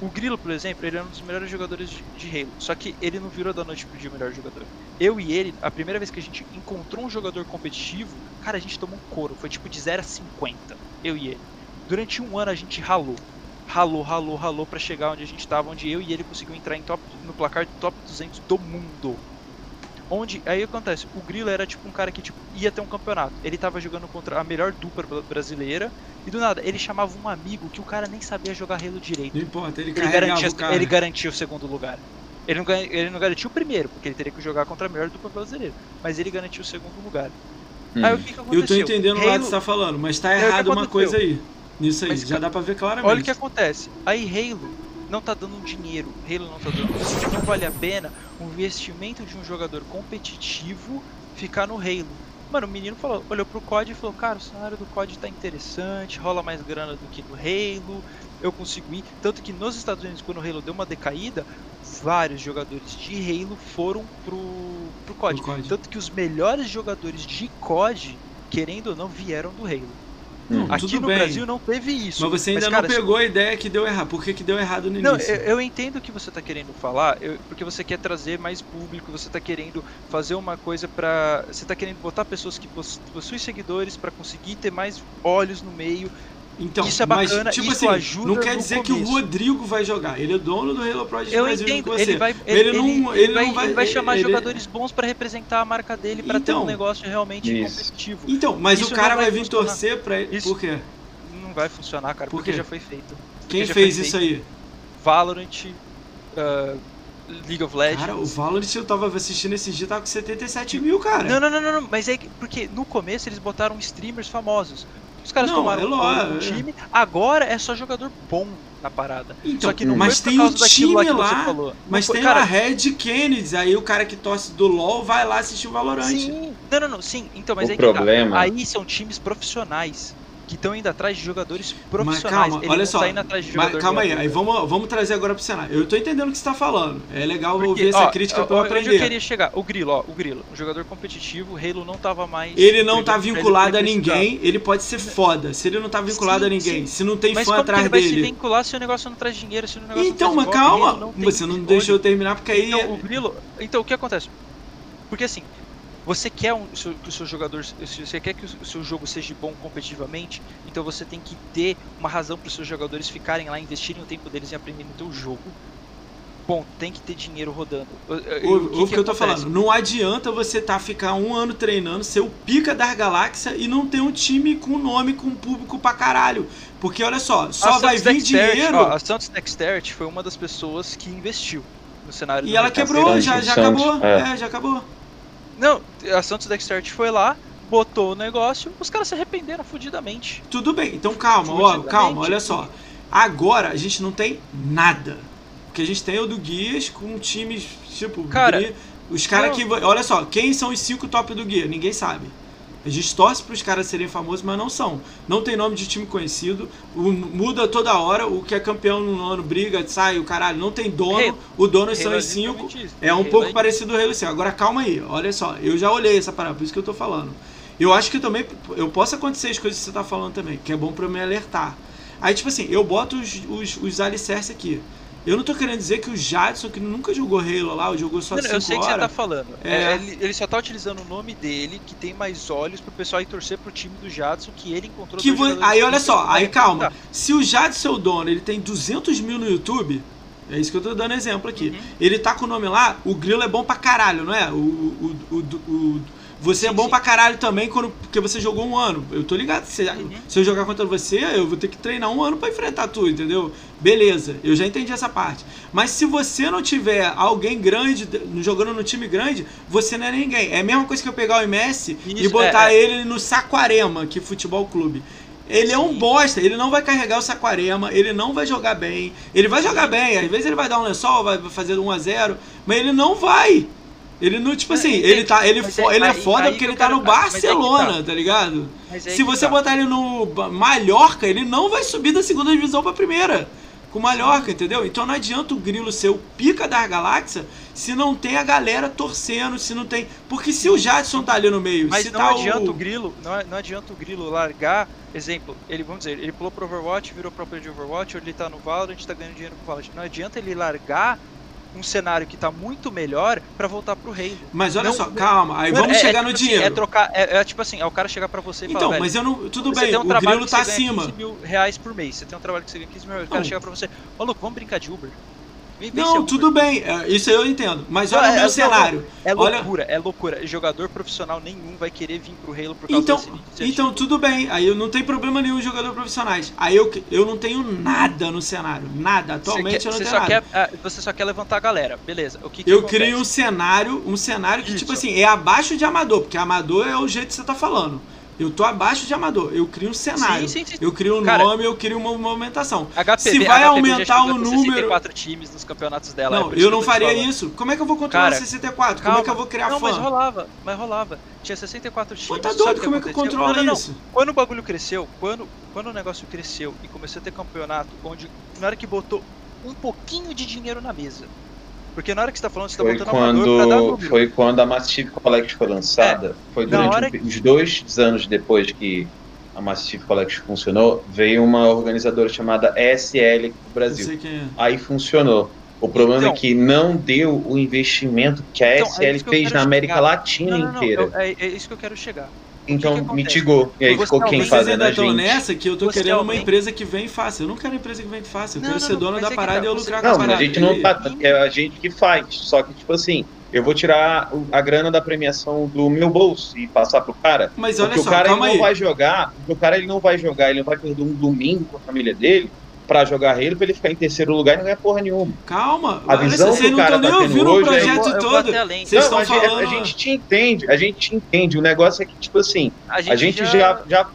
O Grilo, por exemplo, ele é um dos melhores jogadores de, de Halo. Só que ele não virou da noite pro dia o melhor jogador. Eu e ele, a primeira vez que a gente encontrou um jogador competitivo, cara, a gente tomou um couro. Foi tipo de 0 a 50. Eu e ele. Durante um ano a gente ralou. Ralou, ralou, ralou para chegar onde a gente tava, onde eu e ele conseguiu entrar em top, no placar de top 200 do mundo. Onde, aí acontece, o Grilo era tipo um cara que tipo, ia ter um campeonato. Ele tava jogando contra a melhor dupla brasileira. E do nada, ele chamava um amigo que o cara nem sabia jogar Halo direito. Não importa, ele, ele garantia, o cara. ele garantia o segundo lugar. Ele não, ele não garantiu o primeiro, porque ele teria que jogar contra a melhor dupla brasileira. Mas ele garantiu o segundo lugar. Hum. Aí o que, que aconteceu? Eu tô entendendo Halo... o lado que você tá falando, mas tá errado uma coisa aí. Nisso aí, mas, já dá pra ver claramente. Olha o que acontece. Aí Halo não tá dando dinheiro. Halo não tá dando. Não vale a pena um investimento de um jogador competitivo ficar no Halo. Mano, o menino falou, olhou pro COD e falou, cara, o cenário do COD tá interessante, rola mais grana do que no Halo, eu consigo ir. Tanto que nos Estados Unidos, quando o Halo deu uma decaída, vários jogadores de Halo foram pro, pro COD. pro COD. Tanto que os melhores jogadores de COD, querendo ou não, vieram do Halo. Hum, Aqui no bem. Brasil não teve isso. Mas você ainda mas, cara, não pegou a ideia que deu errado. Por que, que deu errado no não, início? Eu, eu entendo o que você está querendo falar, eu, porque você quer trazer mais público, você está querendo fazer uma coisa para, Você está querendo botar pessoas que possuem seguidores para conseguir ter mais olhos no meio. Então, isso é bacana, mas, tipo isso assim, ajuda Não quer dizer começo. que o Rodrigo vai jogar. Ele é dono do Halo Project Eu Brasil entendo, ele vai, ele, ele, não, ele, vai, vai, ele vai chamar ele, jogadores bons para representar a marca dele, para então, ter um então, negócio realmente isso. competitivo. Então, mas isso o cara vai, vai vir torcer para ele. Por quê? Não vai funcionar, cara, Por porque já foi feito. Quem fez isso aí? Valorant, uh, League of Legends. Cara, o Valorant eu tava assistindo esse dia, tava com 77 mil, cara. Não, não, não, não, mas é que, porque no começo eles botaram streamers famosos. Os caras não, tomaram é o time, agora é só jogador bom na parada. Então, só que não mas tem um time lá, lá mas foi, tem cara, a Red Kennedy, aí o cara que torce do LoL vai lá assistir o Valorant. Sim, não, não, não, sim, então, mas o aí problema... Tá. aí são times profissionais que estão indo atrás de jogadores profissionais. Mas calma, olha só. Mas, calma aí, aí vamos, vamos trazer agora pro cenário. Eu tô entendendo o que você tá falando. É legal Porque, ouvir essa ó, crítica ó, pra eu aprender. Onde eu queria chegar? O Grilo, ó, o Grilo, um jogador competitivo, o Halo não tava mais. Ele não tá vinculado a ninguém, ele pode ser foda. Se ele não tá vinculado sim, a ninguém, sim. se não tem mas fã atrás ele dele. Mas vai se vincular se o negócio não traz dinheiro, se o negócio Então, mas calma, não você não deixou eu terminar porque aí. Então, é- o Grilo. Então, o que acontece? Porque assim, você quer um, que o seu jogador, você quer que o seu jogo seja bom competitivamente, então você tem que ter uma razão para os seus jogadores ficarem lá, investirem o tempo deles em aprender no teu jogo. Bom, tem que ter dinheiro rodando. O, o, que, o que, que eu tô falando, não adianta você tá ficar um ano treinando, ser o pica das galáxias e não ter um time com nome, com público pra caralho. Porque olha só, só vai vir dinheiro. Ó, a Santos Dexterity foi uma das pessoas que investiu no cenário E ela quebrou, já, já acabou. É. é, já acabou. Não, a Santos Dexterity foi lá, botou o negócio, os caras se arrependeram fudidamente. Tudo bem, então calma, ó, calma, olha só. Agora a gente não tem nada. Porque a gente tem o do Guias com times, tipo, Cara, Guia- os caras que. Olha só, quem são os cinco top do Guia? Ninguém sabe. A gente torce para os caras serem famosos, mas não são. Não tem nome de time conhecido. o- muda toda hora. O que é campeão no ano briga, sai, o caralho. Não tem dono. O dono são Halo é os cinco. É um pouco parecido do Halo 5. Agora calma aí, olha só. Eu já olhei essa parada, por isso que eu tô falando. Eu acho que também eu posso acontecer as coisas que você tá falando também, que é bom eu me alertar. Aí, tipo assim, eu boto os, os, os alicerces aqui. Eu não tô querendo dizer que o Jadson, que nunca jogou Halo lá, ou jogou só Não, 5 eu sei o que você tá horas. falando. É. É, ele, ele só tá utilizando o nome dele, que tem mais olhos pro pessoal ir torcer pro time do Jadson, que ele encontrou Que vo- Aí, olha só, aí calma. representar. Se o Jadson é o dono, ele tem 200 mil no YouTube, é isso que eu tô dando exemplo aqui. Uhum. Ele tá com o nome lá, o Grilo é bom pra caralho, não é? O, o, o- o- você é Sim, bom sim. pra caralho também quando, porque você jogou um ano. Eu tô ligado. Se, Uhum. se eu jogar contra você, eu vou ter que treinar um ano pra enfrentar tu, entendeu? Beleza, eu já entendi essa parte. Mas se você não tiver alguém grande de- jogando no time grande, você não é ninguém. É a mesma coisa que eu pegar o MS e Isso, botar é, é. ele no Saquarema, que é futebol clube. Ele é um Sim. bosta, ele não vai carregar o Saquarema, ele não vai jogar bem. Ele vai jogar bem, às vezes ele vai dar um lençol, vai fazer 1 a 0 mas ele não vai. Ele não, tipo assim, ele tá, ele, fo- é- ele é foda porque que ele tá no que Barcelona, tá. tá ligado? Se você tá. botar ele no Mallorca, ele não vai subir da segunda divisão pra primeira. Com Mallorca, entendeu? Então não adianta o Grilo ser o pica da galáxia se não tem a galera torcendo, se não tem. Porque se o Jadson tá ali no meio, Mas se não tá adianta o... o. Grilo, não, não adianta o Grilo largar, exemplo, ele, vamos dizer, ele pulou pro Overwatch, virou pro player de Overwatch, ou ele tá no Valorant, tá ganhando dinheiro com o Valorant. Não adianta ele largar um cenário que tá muito melhor pra voltar pro Halo. Mas olha Não- só, calma, aí Mano, vamos é- chegar é no tipo assim, dinheiro. é trocar, é, é tipo assim, é o cara chegar pra você e Então, falar, mas eu não. Tudo você bem, tem um o trabalho Grilo que tá você ganha acima. 15 mil reais por mês, você tem um trabalho que você ganha 15 mil reais, o cara Não. chega pra você, ô louco, vamos brincar de Uber? Não, tudo bem, é, isso eu entendo. Mas olha é- o meu não, cenário. É Olha- loucura, é loucura. Jogador profissional nenhum vai querer vir pro Halo por causa Então, desse iniciativa. então tudo bem, aí eu não tem problema nenhum jogador profissionais. Aí eu, eu não tenho nada no cenário, nada. Atualmente você eu não quer- tenho nada. Quer, ah, você só quer levantar a galera, beleza. O que, que Eu acontece? crio um cenário, um cenário que, tipo Isso. assim, é abaixo de amador, porque amador é o jeito que você tá falando. Eu tô abaixo de amador, eu crio um cenário. Sim, sim, sim. Eu crio um Cara, nome, eu crio uma movimentação. HPB, Se vai HPB aumentar o número- 64 times nos campeonatos dela. é não, isso eu não te faria isso. Como é que eu vou controlar Cara, 64? Como Calma. é que eu vou criar Não, fã? mas rolava, mas rolava. Tinha 64 times. Pô, tá doido, como é que eu controlo Não, não, não. isso? Quando o bagulho cresceu, quando, quando o negócio cresceu e começou a ter campeonato, onde na hora que botou um pouquinho de dinheiro na mesa. Porque na hora que você tá falando, você tá Foi botando amador pra dar quando, número. foi quando a Massive Collection foi lançada. foi Na durante os dois anos depois que a Massive Collection funcionou, veio uma organizadora chamada SL aqui Brasil. quem é. Aí funcionou. O problema Então- é que não deu o investimento que a Então, é SL que eu fez na América chegar. Latina Não, não, não, inteira. eu- é, é isso que eu quero chegar. Então que mitigou. E aí Você ficou quem fazendo ainda a estão gente. nessa que eu tô Você querendo uma empresa que vem fácil. Eu não quero empresa que vem fácil. Eu Não, quero não, ser não, dono da é parada tá, e eu lucrar com Não, a mas parada. a gente não tá. É a gente que faz. Só que, tipo assim, eu vou tirar a grana da premiação do meu bolso e passar pro cara. Mas olha Porque só, o cara ele não aí. vai jogar, porque o cara ele não vai jogar, ele não vai perder um domingo com a família dele pra jogar Halo pra ele ficar em terceiro lugar e não ganhar porra nenhuma. Calma. A visão vocês que o não cara estão tá nem ouvindo o é- projeto vou todo. Vocês Não, estão a, gente, falando. a gente te entende, a gente te entende. O negócio é que, tipo assim, A a gente já, já,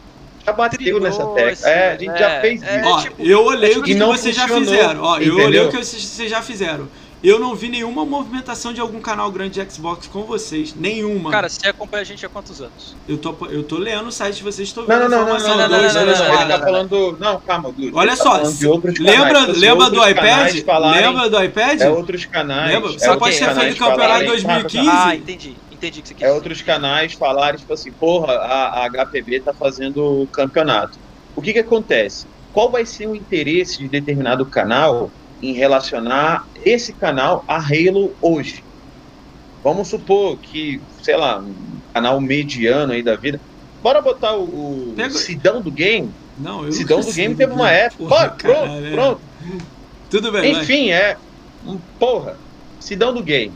já bateu nessa tecla. é, a gente já é, fez é, isso. Ó, tipo- eu olhei é tipo o que, que que não vocês já fizeram. Ó, eu olhei o que vocês já fizeram. Eu não vi nenhuma movimentação de algum canal grande de Xbox com vocês. Nenhuma. Cara, você acompanha a gente há quantos anos? eu, tô, eu tô lendo o site de vocês, estou Não, vendo não, não, não, informação não, não, não, dois, não, não, três, não, não, Ele tá falando. Não, calma, Dude. Olha ele tá só, de outros Lembra, canais. Lembra outros do iPad? falarem- Lembra do iPad? É outros canais. Lembra? é Só outros pode canais feito campeonato falarem- 2015. Ah, entendi. Entendi o que você quis É outros canais falarem, tipo assim, porra, a, a HPB tá fazendo campeonato. O que que acontece? Qual vai ser o interesse de determinado canal em relacionar esse canal a Halo hoje? Vamos supor que, sei lá, um canal mediano aí da vida. Bora botar o, Pega- Sidão do Game. Não, eu Sidão do Game teve uma época. Porra, Bora, pronto, caralho, é. pronto. Tudo bem, vai. Enfim, é. um- Porra, Sidão do Game.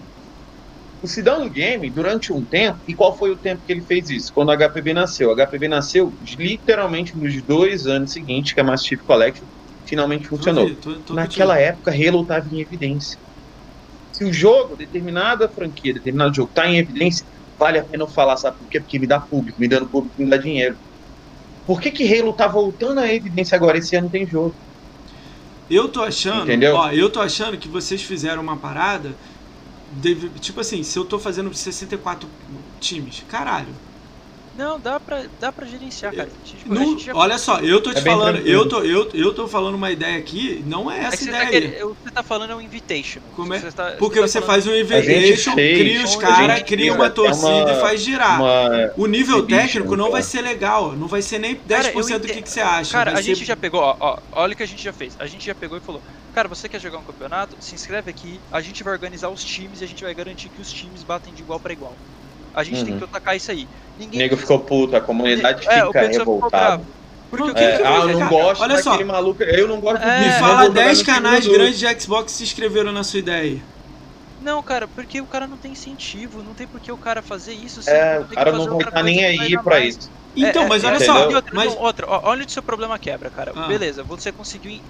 O Sidão do Game, durante um tempo, e qual foi o tempo que ele fez isso? Quando a HPB nasceu. A HPB nasceu literalmente nos dois anos seguintes que a Master Chief Collection finalmente funcionou. Tô, tô, tô Naquela época, Halo estava em evidência. Se o jogo, determinada franquia, determinado jogo está em evidência, vale a pena eu falar, sabe por quê? Porque me dá público, me dando público me dá dinheiro. Por que que Halo tá voltando à evidência agora? Esse ano tem jogo. Eu tô achando, Entendeu? ó, eu tô achando que vocês fizeram uma parada, deve- tipo assim, se eu tô fazendo 64 times, caralho. Não, dá pra, dá pra gerenciar, cara. Tipo, a Não- gente já- olha só, eu tô te É falando, eu tô, eu, eu tô falando uma ideia aqui, não é É essa você ideia tá aí. querendo, o que você tá falando é um invitation. Como é? tá- Porque tá você falando- faz um gente invitation, fez, cria os caras, gente cria fez uma torcida uma- e faz girar. Uma... O nível técnico não cara. vai ser legal, não vai ser nem 10% Cara, eu do que, ente- que você acha. Cara, vai a ser- gente já pegou, ó, ó, olha o que a gente já fez. A gente já pegou e falou, cara, você quer jogar um campeonato? Se inscreve aqui, a gente vai organizar os times e a gente vai garantir que os times batem de igual pra igual. A gente tem Uhum. que atacar isso aí. O Ninguém nego ficou puto, a comunidade É, o fica revoltada. Porque o que É, que ah, eu não cara, gosto olha só. daquele maluco. Eu não gosto É, disso, fala vou jogar 10 no canais grandes de Xbox se inscreveram na sua ideia aí. Não, cara, porque o cara não tem incentivo, não tem por que o cara fazer isso. se É, o tem cara não vai outra estar nem vai aí pra mais. isso. Então, É, mas é, olha só, outra, mas não, outra, olha onde o seu problema quebra, cara. Ah. Beleza, você conseguiu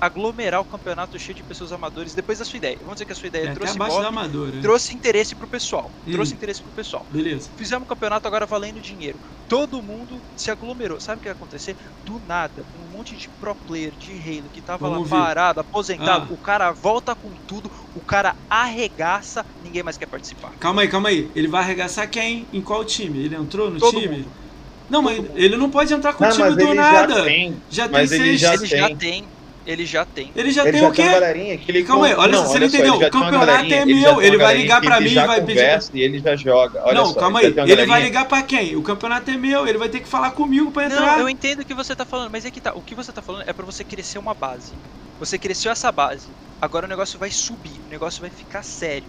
aglomerar o campeonato cheio de pessoas amadores depois da sua ideia. Vamos dizer que a sua ideia é trouxe amadora. né? trouxe interesse pro pessoal. Hum. Trouxe interesse pro pessoal. Beleza. Fizemos um campeonato agora valendo dinheiro. Todo mundo se aglomerou. Sabe o que vai acontecer? Do nada, um monte de pro player de Halo que tava Vamos lá ver. parado, aposentado, Ah. o cara volta com tudo, o cara arregaça, ninguém mais quer participar. Calma aí, calma aí. Ele vai arregaçar quem? Em qual time? Ele entrou no Todo time? mundo. Não, mas ele não pode entrar com o Não, time mas do ele nada. já tem. Já mas tem ele seis. já ele já tem. Ele já tem. Ele já ele tem já o quê? tem uma galerinha que ele Calma aí, olha só, você não entendeu. ele já O campeonato é ele meu, ele uma vai ligar pra ele mim e vai pedir- E ele já joga. Olha não, só, calma ele aí. Ele vai ligar pra quem? O campeonato é meu, ele vai ter que falar comigo pra entrar. Não, eu entendo o que você tá falando, mas é que tá. O que você tá falando é pra você crescer uma base. Você cresceu essa base. Agora o negócio vai subir, o negócio vai ficar sério.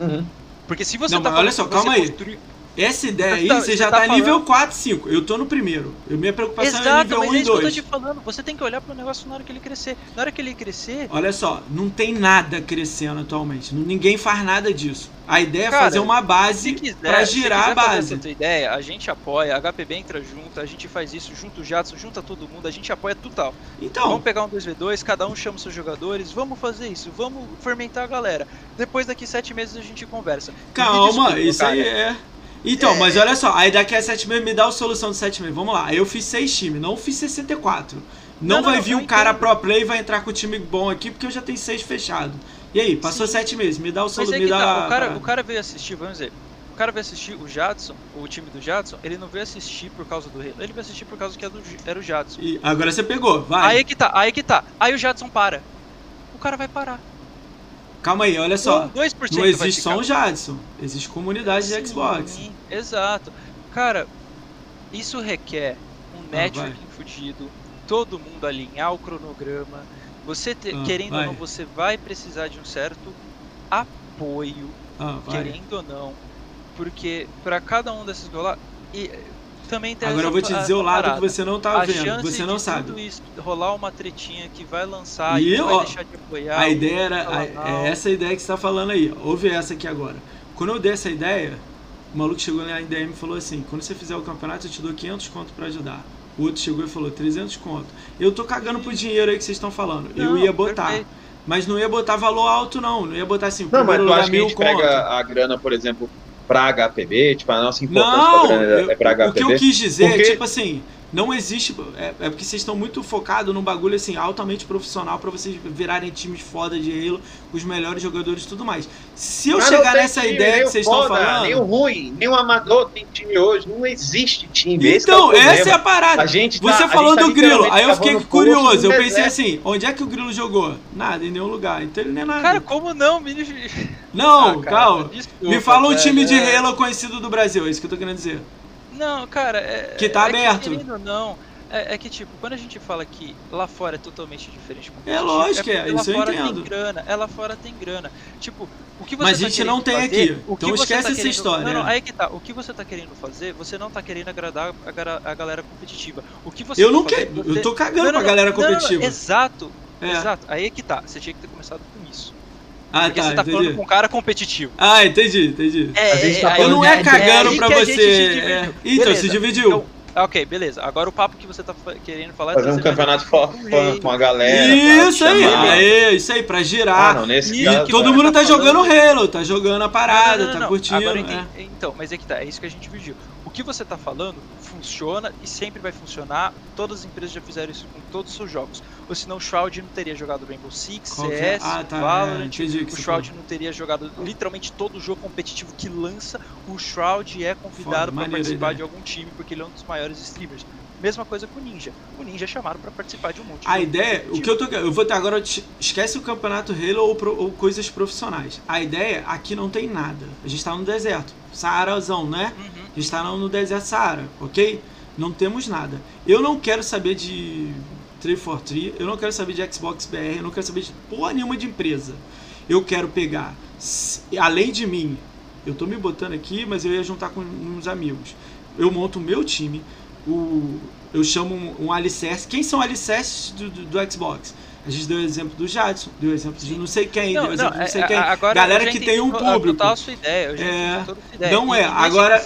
Uhum. Porque se você Não, tá mas olha falando só, calma aí. construiu- Essa ideia Mas aí, tá- você já tá tá, nível falando- 4, 5. Eu tô no primeiro. Eu, minha preocupação é Exato, nível mas 1 é e isso que eu tô 2. te falando. Você tem que olhar pro negócio na hora que ele crescer. Na hora que ele crescer, Olha só, não tem nada crescendo atualmente. Ninguém faz nada disso. A ideia é Cara, fazer uma base se girar a base. essa ideia, a gente apoia, a HPB entra junto, a gente faz isso junto o Jadson, junta todo mundo, a gente apoia total. Então, Vamos pegar um 2v2, cada um chama os seus jogadores, vamos fazer isso, vamos fermentar a galera. Depois daqui sete meses a gente conversa. Calma, desculpa, isso cara. aí é. Então, mas olha só, aí daqui a 7 meses me dá a solução de 7 meses. Vamos lá, aí eu fiz 6 times, não fiz 64. Não, Não, não, vai vir eu um cara entendo. pro play e vai entrar com o time bom aqui porque eu já tenho 6 fechado. E aí, passou Sim. 7 meses, me dá o solo, é me que dá tá, o cara, o cara veio assistir, vamos dizer, o cara veio assistir o Jadson, o time do Jadson, ele não veio assistir por causa do Halo, ele veio assistir por causa que era, do, era o Jadson. E agora você pegou, vai. Aí é que tá, aí que tá. Aí o Jadson para. O cara vai parar. Calma aí, olha só. Um, 2% Não existe só um Jadson, existe comunidade de Xbox. Exato. Cara, isso requer um Ah, networking fudido, todo mundo alinhar o cronograma. Você te- Ah, querendo vai. ou não, você vai precisar de um certo apoio, Ah, querendo ou não, porque para cada um desses rolar e também tem Agora eu vou te dizer o lado que parada. você não tá a vendo, você não de sabe. tudo isso rolar uma tretinha que vai lançar E e, eu, vai ó, deixar de apoiar. A ideia era. a- é essa ideia que você tá falando aí. Ouve essa aqui agora. Quando eu dei essa ideia, o maluco chegou lá em DM e falou assim: quando você fizer o campeonato, eu te dou 500 conto pra ajudar. O outro chegou e falou 300 conto. Eu tô cagando pro dinheiro aí que vocês estão falando. eu Não, ia botar. perfeito. Mas não ia botar valor alto, não. Não ia botar assim, Não, mas tu acha que a mil gente conto. pega a grana, por exemplo, pra HPB? Tipo, a nossa importância Não, pra grana eu- é pra o que HPB? eu quis dizer Porque- é tipo assim, não existe. É, é porque vocês estão muito focados num bagulho assim, altamente profissional pra vocês virarem times foda de Halo, os melhores jogadores e tudo mais. Se eu Mas chegar nessa time, ideia nem que vocês estão falando. Nem o ruim, nem o amador tem time hoje. Não existe time. é Então, problema. essa é a parada. A gente tá- Você a falou gente tá do Grilo, aí eu fiquei curioso. Eu no pensei deserto. assim, onde é que o Grilo jogou? Nada, em nenhum lugar. Então ele não é nada. Cara, como não, menino? não, Ah, cara, calma. desculpa, Me fala um time de é. Halo conhecido do Brasil, é isso que eu tô querendo dizer. Não, cara, é. Que tá é aberto. ou não, é, é que, tipo, quando a gente fala que lá fora é totalmente diferente. competitivo, lógico, é, porque isso eu lá fora entendo. tem grana, é lá fora tem grana. Tipo, o que você Mas a tá gente não tem fazer, aqui, que então esquece tá essa querendo- história, Não, não, é. aí que tá. O que você tá querendo fazer, você não tá querendo agradar a, a galera competitiva. O que você Eu tá não quero. você- Eu tô cagando Não, não, pra galera competitiva. Exato, É. exato. Aí é que tá. Você tinha que ter começado com isso. Ah, porque tá, você tá falando entendi. com um cara competitivo. Ah, entendi, entendi. É, A gente tá é, falando Eu não é cagando aí pra você. é. Então, Beleza. se dividiu. Então, Ah, ok, beleza. Agora o papo que você tá querendo falar é Fazer um campeonato for um fun rei. com a galera. Isso aí, aê, isso aí, pra Ah, girar. não, nesse E caso. Todo você mundo tá tá falando- jogando Halo, tá jogando a parada, Não, não, não, tá curtindo. Agora é. Então, mas é que tá, é isso que a gente dividiu. O que você tá falando funciona e sempre vai funcionar. Todas as empresas já fizeram isso com todos os seus jogos. Ou senão o Shroud não teria jogado Rainbow Six, Qual é? CS, Ah, tá, é, Valorant. entendi o o Shroud não teria jogado literalmente todo jogo competitivo que lança. O Shroud é convidado para participar ideia. de algum time porque ele é um dos maiores streamers. Mesma coisa com o Ninja. O Ninja é chamado para participar de um monte A ideia, o que eu tô. Eu vou ter agora. Esquece o campeonato Halo ou, pro- ou coisas profissionais. A ideia, aqui não tem nada. A gente tá no deserto. Saarazão, né? Uhum. A gente tá no deserto Saara, ok? Não temos nada. Eu não quero saber de 343, eu não quero saber de Xbox BR, eu não quero saber de porra nenhuma de empresa. Eu quero pegar, além de mim, eu tô me botando aqui, mas eu ia juntar com uns amigos. Eu monto o meu time, o, eu chamo um, um alicerce. Quem são alicerces do, do, do Xbox? A gente deu o exemplo do Jadson, deu o exemplo de não sei quem, deu o Não, exemplo não, de não sei é- quem. a- agora Galera que tem um a público. total sua ideia, eu já É, toda a sua ideia. não é, agora-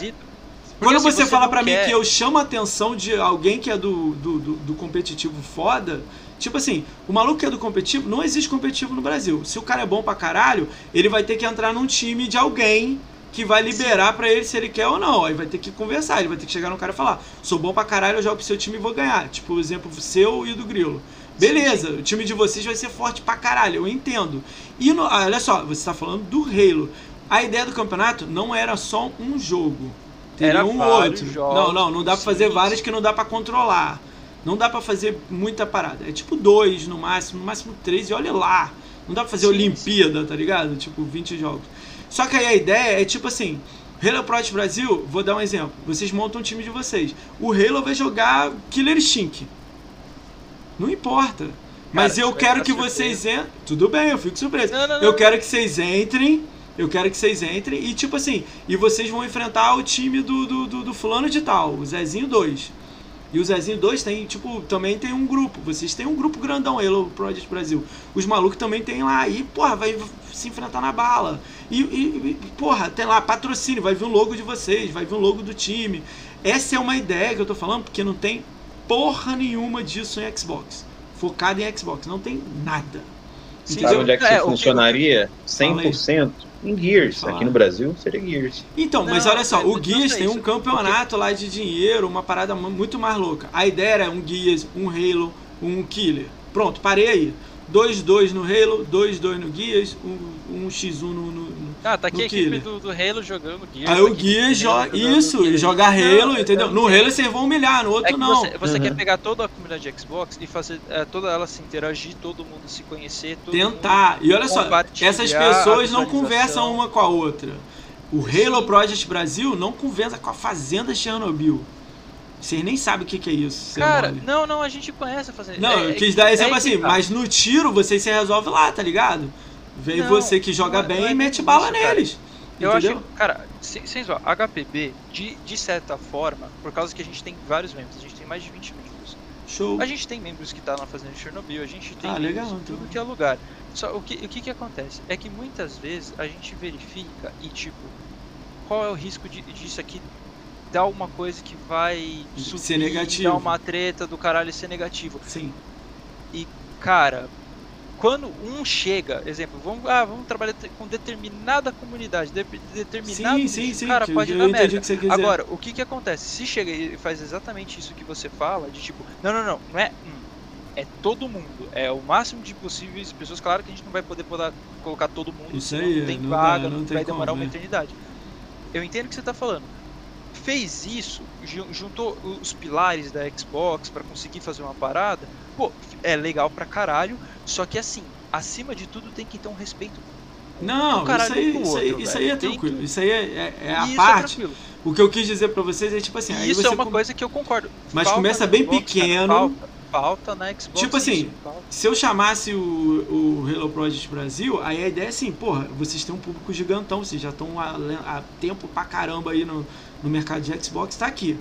Quando assim, você, fala não pra mim que eu chamo a atenção de alguém que é do, do, do, do competitivo foda, tipo assim, o maluco que é do competitivo, não existe competitivo no Brasil. Se o cara é bom pra caralho, ele vai ter que entrar num time de alguém que vai liberar pra ele se ele quer ou não. Aí vai ter que conversar, ele vai ter que chegar no cara e falar: sou bom pra caralho, eu jogo pro seu time e vou ganhar. Tipo, o exemplo seu e do Grilo. Beleza, o time de vocês vai ser forte pra caralho, eu entendo. E no- ah, olha só, você tá falando do Halo. A ideia do campeonato não era só um jogo. Teria Era um outro. jogos, não, não, não dá pra fazer sim. vários que não dá pra controlar. Não dá pra fazer muita parada. É tipo dois no máximo, no máximo três e olha lá. Não dá pra fazer Sim, Olimpíada, tá ligado? Tipo, 20 jogos. Só que aí a ideia é tipo assim, Halo Project Brasil, vou dar um exemplo. Vocês montam um time de vocês. O Halo vai jogar Killer Instinct. Não importa. Mas Cara, eu você vai quero que vocês entrem. Tudo bem, eu fico surpreso. Não, não, não, Eu quero que vocês entrem. Eu quero que vocês entrem e tipo assim, e vocês vão enfrentar o time do, do, do, do fulano de tal, o Zezinho 2. E o Zezinho 2 tem, tipo, também tem um grupo. Vocês têm um grupo grandão, Halo Project Brasil. Os malucos também tem lá. E, porra, vai se enfrentar na bala. E, e- e, porra, tem lá patrocínio, vai vir um logo de vocês, vai vir um logo do time. Essa é uma ideia que eu tô falando, porque não tem porra nenhuma disso em Xbox. Focado em Xbox, não tem nada. Sim? Sabe onde é que É, isso o que- funcionaria? Fala aí. 100% em Gears. Fala. Aqui no Brasil seria Gears. Então, mas Não, olha só, mas o é tem um campeonato lá de dinheiro, uma parada mu- muito mais louca. A ideia era um Guias, um Halo, um Killer. Pronto, parei aí. 2-2 no Halo, 2-2 no Guias, um, um X1 no. no- Ah, tá aqui a equipe do, do Halo jogando Gears. Aí o Halo joga. Isso, Killer. e joga Halo, Não, entendeu? eu No entendo. Halo vocês vão humilhar, no É outro que não. você, você quer Uhum. pegar toda a comunidade de Xbox e fazer é, toda ela se interagir, todo mundo se conhecer, todo Tentar. E olha só, essas pessoas não conversam uma com a outra. O Halo Project Brasil não conversa com a Fazenda Chernobyl. Vocês nem sabem o que, que é isso. é Cara, mole. não, não, a gente conhece a fazer. Não, é, eu quis dar exemplo é assim, tá. mas no tiro vocês se resolve lá, tá ligado? Vem Não, você que joga não é- bem não é e mete bala neles. Eu entendeu? acho, cara, sem, sem zoar, HPB, de, de certa forma, por causa que a gente tem vários membros, a gente tem mais de 20 membros. Show. A gente tem membros que tá na Fazenda de Chernobyl, a gente tem Ah, legal, então. tudo que é lugar. Só o que, o que que acontece? É que muitas vezes a gente verifica e tipo, qual é o risco de, disso aqui dar uma coisa que vai subir, Ser negativo. dar uma treta do caralho e ser negativo. Sim. Cara, quando um chega, exemplo, vamos, ah, vamos trabalhar com determinada comunidade, de, determinado Sim, sim, sim. cara, pode eu dar entendi merda. que. Agora, o que que acontece? Se chega e faz exatamente isso que você fala, de tipo, não, não, não, não é um, é todo mundo, é o máximo de possíveis pessoas, claro que a gente não vai poder colocar todo mundo, Isso aí, não tem não dá, vaga, não não, vai demorar como, uma é. eternidade. Eu entendo o que você tá falando. Fez isso, ju- juntou os pilares da Xbox pra conseguir fazer uma parada, pô, é legal pra caralho, só que assim, acima de tudo tem que ter um respeito. Não, isso aí, pro isso aí, outro, isso aí é tranquilo. que- Isso aí é, é- é a isso parte. é o que eu quis dizer pra vocês é tipo assim. isso é uma coisa que eu concordo. Mas Falta começa bem Xbox, cara, pequeno. falta, falta na Xbox. Tipo assim, falta. Se eu chamasse o, o Hello Project Brasil, aí a ideia é assim, porra, vocês têm um público gigantão, vocês já estão há tempo pra caramba aí no, no mercado de Xbox, tá aqui.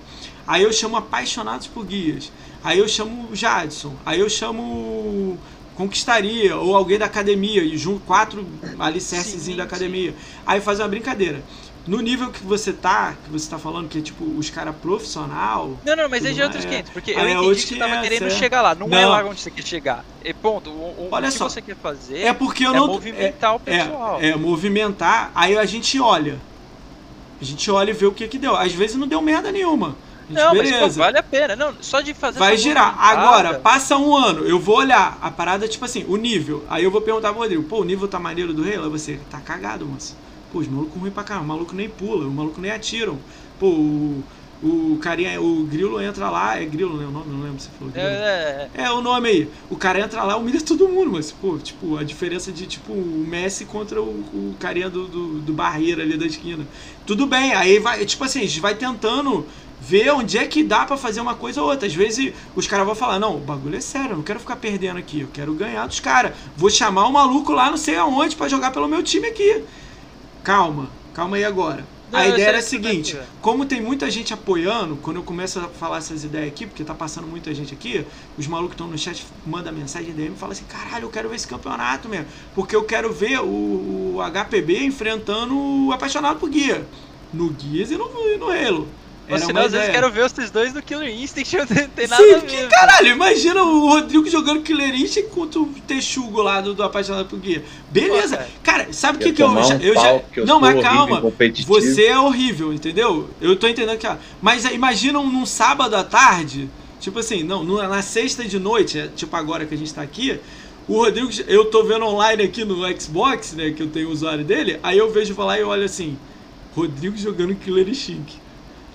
Aí eu chamo Apaixonados por Guias. Aí eu chamo Jadson. Aí eu chamo Conquistaria, ou alguém da academia, e junto quatro alicerces Sim, da academia. Aí faz uma brincadeira. No nível que você tá, que você tá falando, que é tipo os caras profissional. Não, não, mas é de outros mais, é. 500, porque Ah, eu é entendi que você tava 500, querendo é. chegar lá. Não, é Não. lá onde você quer chegar. E ponto. O, o, Olha que só, você quer fazer É porque eu é não. movimentar o é, pessoal. é, movimentar, aí a gente olha. A gente olha e vê o que que deu. Às vezes não deu merda nenhuma. Gente, não, mas beleza. pô, vale a pena. Não, só de fazer Vai girar. Agora, passa um ano, eu vou olhar a parada, tipo assim, o nível. Aí eu vou perguntar pro Rodrigo, pô, o nível tá maneiro do rei? Aí você, tá cagado, moço. Pô, os malucos ruim pra caramba, o maluco nem pula, o maluco nem atiram. Pô, o, o carinha, o grilo entra lá, é grilo, né? O nome, não lembro se você falou grilo. É, é, É o nome aí. O cara entra lá, humilha todo mundo, mas, pô, tipo, a diferença de, tipo, o Messi contra o, o carinha do, do, do barreiro ali da esquina. Tudo bem, aí vai, tipo assim, a gente vai tentando ver onde é que dá pra fazer uma coisa ou outra. Às vezes os caras vão falar, não, o bagulho é sério, eu não quero ficar perdendo aqui, eu quero ganhar dos caras. Vou chamar o maluco lá não sei aonde pra jogar pelo meu time aqui. Calma, calma aí agora. A ideia era a seguinte, como tem muita gente apoiando, quando eu começo a falar essas ideias aqui, porque tá passando muita gente aqui, os malucos estão no chat mandam mensagem DM e falam assim, caralho, eu quero ver esse campeonato mesmo. Porque eu quero ver o, o HPB enfrentando o apaixonado por guia. No Guias e no, e no Halo. Ou Era senão, às vezes, quero ver vocês dois no Killer Instinct, não tem, nada Sim, a ver. caralho, imagina o Rodrigo jogando Killer Instinct contra o Texugo lá do, do Apaixonado por Guia. Beleza. Pô, cara. Cara, sabe o que, que eu tomar já. um Eu já eu não, mas calma. Você é horrível, entendeu? Eu tô entendendo que. Mas é, imagina um- num sábado à tarde. Tipo assim, não, na sexta de noite, é, tipo agora que a gente tá aqui. O Rodrigo, eu tô vendo online aqui no Xbox, né? Que eu tenho o usuário dele. Aí eu vejo falar e olho assim: Rodrigo jogando Killer Instinct.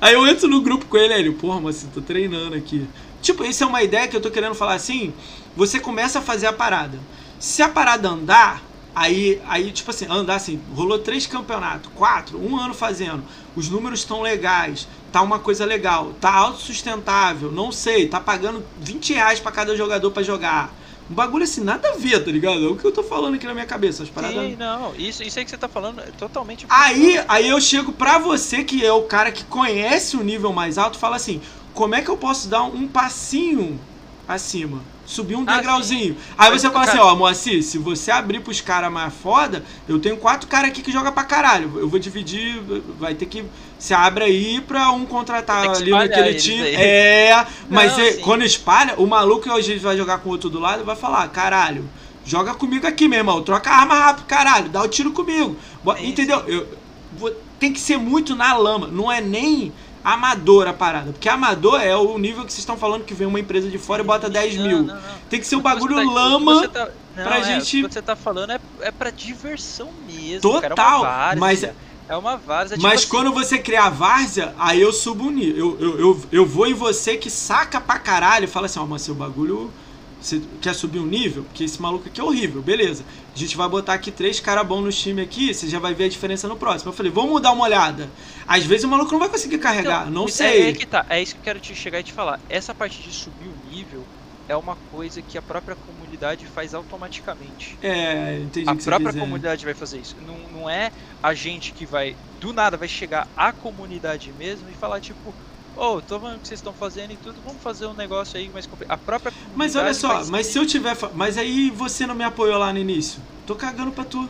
Aí eu entro no grupo com ele, aí ele, porra, mas eu tô treinando aqui. Tipo, isso é uma ideia que eu tô querendo falar assim. Você começa a fazer a parada. Se a parada andar, aí, aí tipo assim, andar assim, rolou três campeonatos, quatro, um ano fazendo, os números estão legais, tá uma coisa legal, tá autossustentável, não sei, tá pagando 20 reais pra cada jogador pra jogar. Um bagulho assim, nada a ver, tá ligado? É o que eu tô falando aqui na minha cabeça, as paradas. Sim, não, isso, isso aí que você tá falando é totalmente. Aí, aí eu chego pra você, que é o cara que conhece o nível mais alto, fala assim: como é que eu posso dar um passinho acima? Subir um Ah, degrauzinho. Aí Mas, você fala assim, ó, Moacir, se você abrir pros caras mais foda, eu tenho quatro caras aqui que joga pra caralho. Eu vou dividir, vai ter que. Você abre aí pra um contratar ali naquele time. aí. É, mas Não, sim. quando espalha, o maluco hoje vai jogar com o outro do lado vai falar, caralho. Joga comigo aqui, meu irmão. Troca a arma rápido, caralho. Dá o tiro comigo. Sim, Entendeu? Eu, vou- tem que ser muito na lama. Não é nem amador a parada. Porque amador é o nível que vocês estão falando que vem uma empresa de fora e bota 10 Não, mil. não, não. Tem que ser você bagulho tá- lama. tá- pra é, gente- O que você tá falando é, é pra diversão mesmo. cara, é Total, uma várzea, mas- É uma várzea. tipo Mas assim, quando você criar várzea, aí eu subo o nível. Eu, eu, eu, eu vou em você que saca pra caralho e fala assim, ó, mas seu bagulho. Você quer subir um nível? Porque esse maluco aqui é horrível, beleza. A gente vai botar aqui três caras bons no time aqui, você já vai ver a diferença no próximo. Eu falei, vamos dar uma olhada. Às vezes o maluco não vai conseguir carregar, Então, não É, sei. é que tá, é isso que eu quero te chegar e te falar. Essa parte de subir o nível é uma coisa que a própria comunidade faz automaticamente. É, entendi A própria comunidade vai fazer isso. Não, não é a gente que vai, do nada, vai chegar à comunidade mesmo e falar, tipo, ô, tô vendo o que vocês estão fazendo e tudo, vamos fazer um negócio aí mais complicado. A própria. Mas olha só, vai mas se eu tiver. Mas aí você não me apoiou lá no início. Tô cagando pra tu.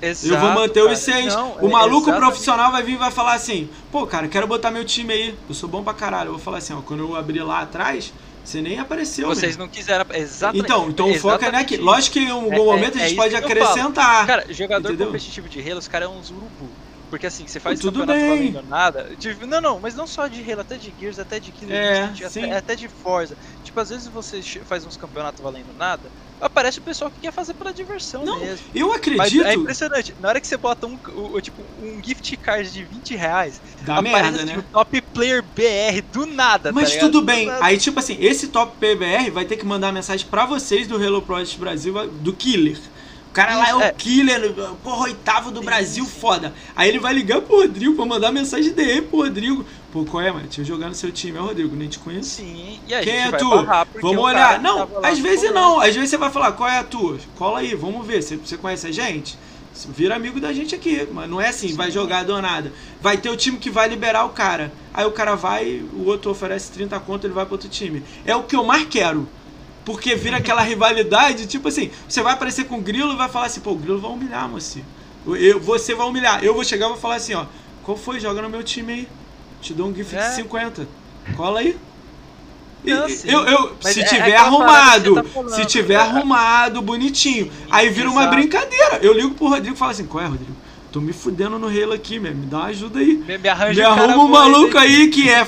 Exato, eu vou manter cara. os seis. Não, o é maluco exatamente. profissional vai vir e vai falar assim: pô, cara, quero botar meu time aí. Eu sou bom pra caralho. Eu vou falar assim: ó, quando eu abrir lá atrás, você nem apareceu. Vocês meu. não quiseram. Exatamente. Então, então o foco é exatamente naqui. isso. Lógico que em algum É- momento é- a é gente isso pode que acrescentar. Cara, jogador Entendeu? competitivo de Halo, os caras é uns urubu. Porque assim, você faz Tudo campeonato bem. valendo nada. Tipo, não, não, mas não só de Halo, até de Gears, até de Killer É, Instinct, até, até de Forza. Tipo, às vezes você faz uns campeonatos valendo nada, aparece o pessoal que quer fazer pela diversão Não, mesmo. Eu Mas acredito. é impressionante. Na hora que você bota um, tipo, um gift card de 20 reais, Dá aparece merda, né? o top player BR do nada, Mas tá tudo Do bem. Aí, tipo assim, esse top PBR vai ter que mandar mensagem pra vocês do Hello Project Brasil, do Killer. O cara lá é o é. killer, porra, oitavo do Brasil, foda. Aí ele vai ligar pro Rodrigo pra mandar mensagem DM pro Rodrigo. Pô, qual é, mano? Deixa eu jogar no seu time. É o Rodrigo, nem te conheço. Sim, e a Quem é tu? Vamos olhar. Não, às vezes não. Às vezes você vai falar, qual é a tua? Cola aí, vamos ver. Você, você conhece a gente? Vira amigo da gente aqui. Mas não é assim, vai jogar do nada. Vai ter o time que vai liberar o cara. Aí o cara vai, o outro oferece 30 conto, ele vai pro outro time. É o que eu mais quero. Porque vira aquela rivalidade, tipo assim, você vai aparecer com o Grilo e vai falar assim, pô, o Grilo vai humilhar, moço. Eu, você vai humilhar. Eu vou chegar e vou falar assim, ó. qual foi? Joga no meu time aí. Te dou um gift É. de 50. Cola aí. Não, eu, eu, Mas se é- é tiver parada arrumado, tá falando, se tiver é. arrumado, bonitinho, Sim, aí vira uma brincadeira. Eu ligo pro Rodrigo e falo assim: qual é, Rodrigo? Tô me fudendo no Halo aqui, meu. Me dá uma ajuda aí. Me, me Me um cara arruma um aí, maluco né? aí que é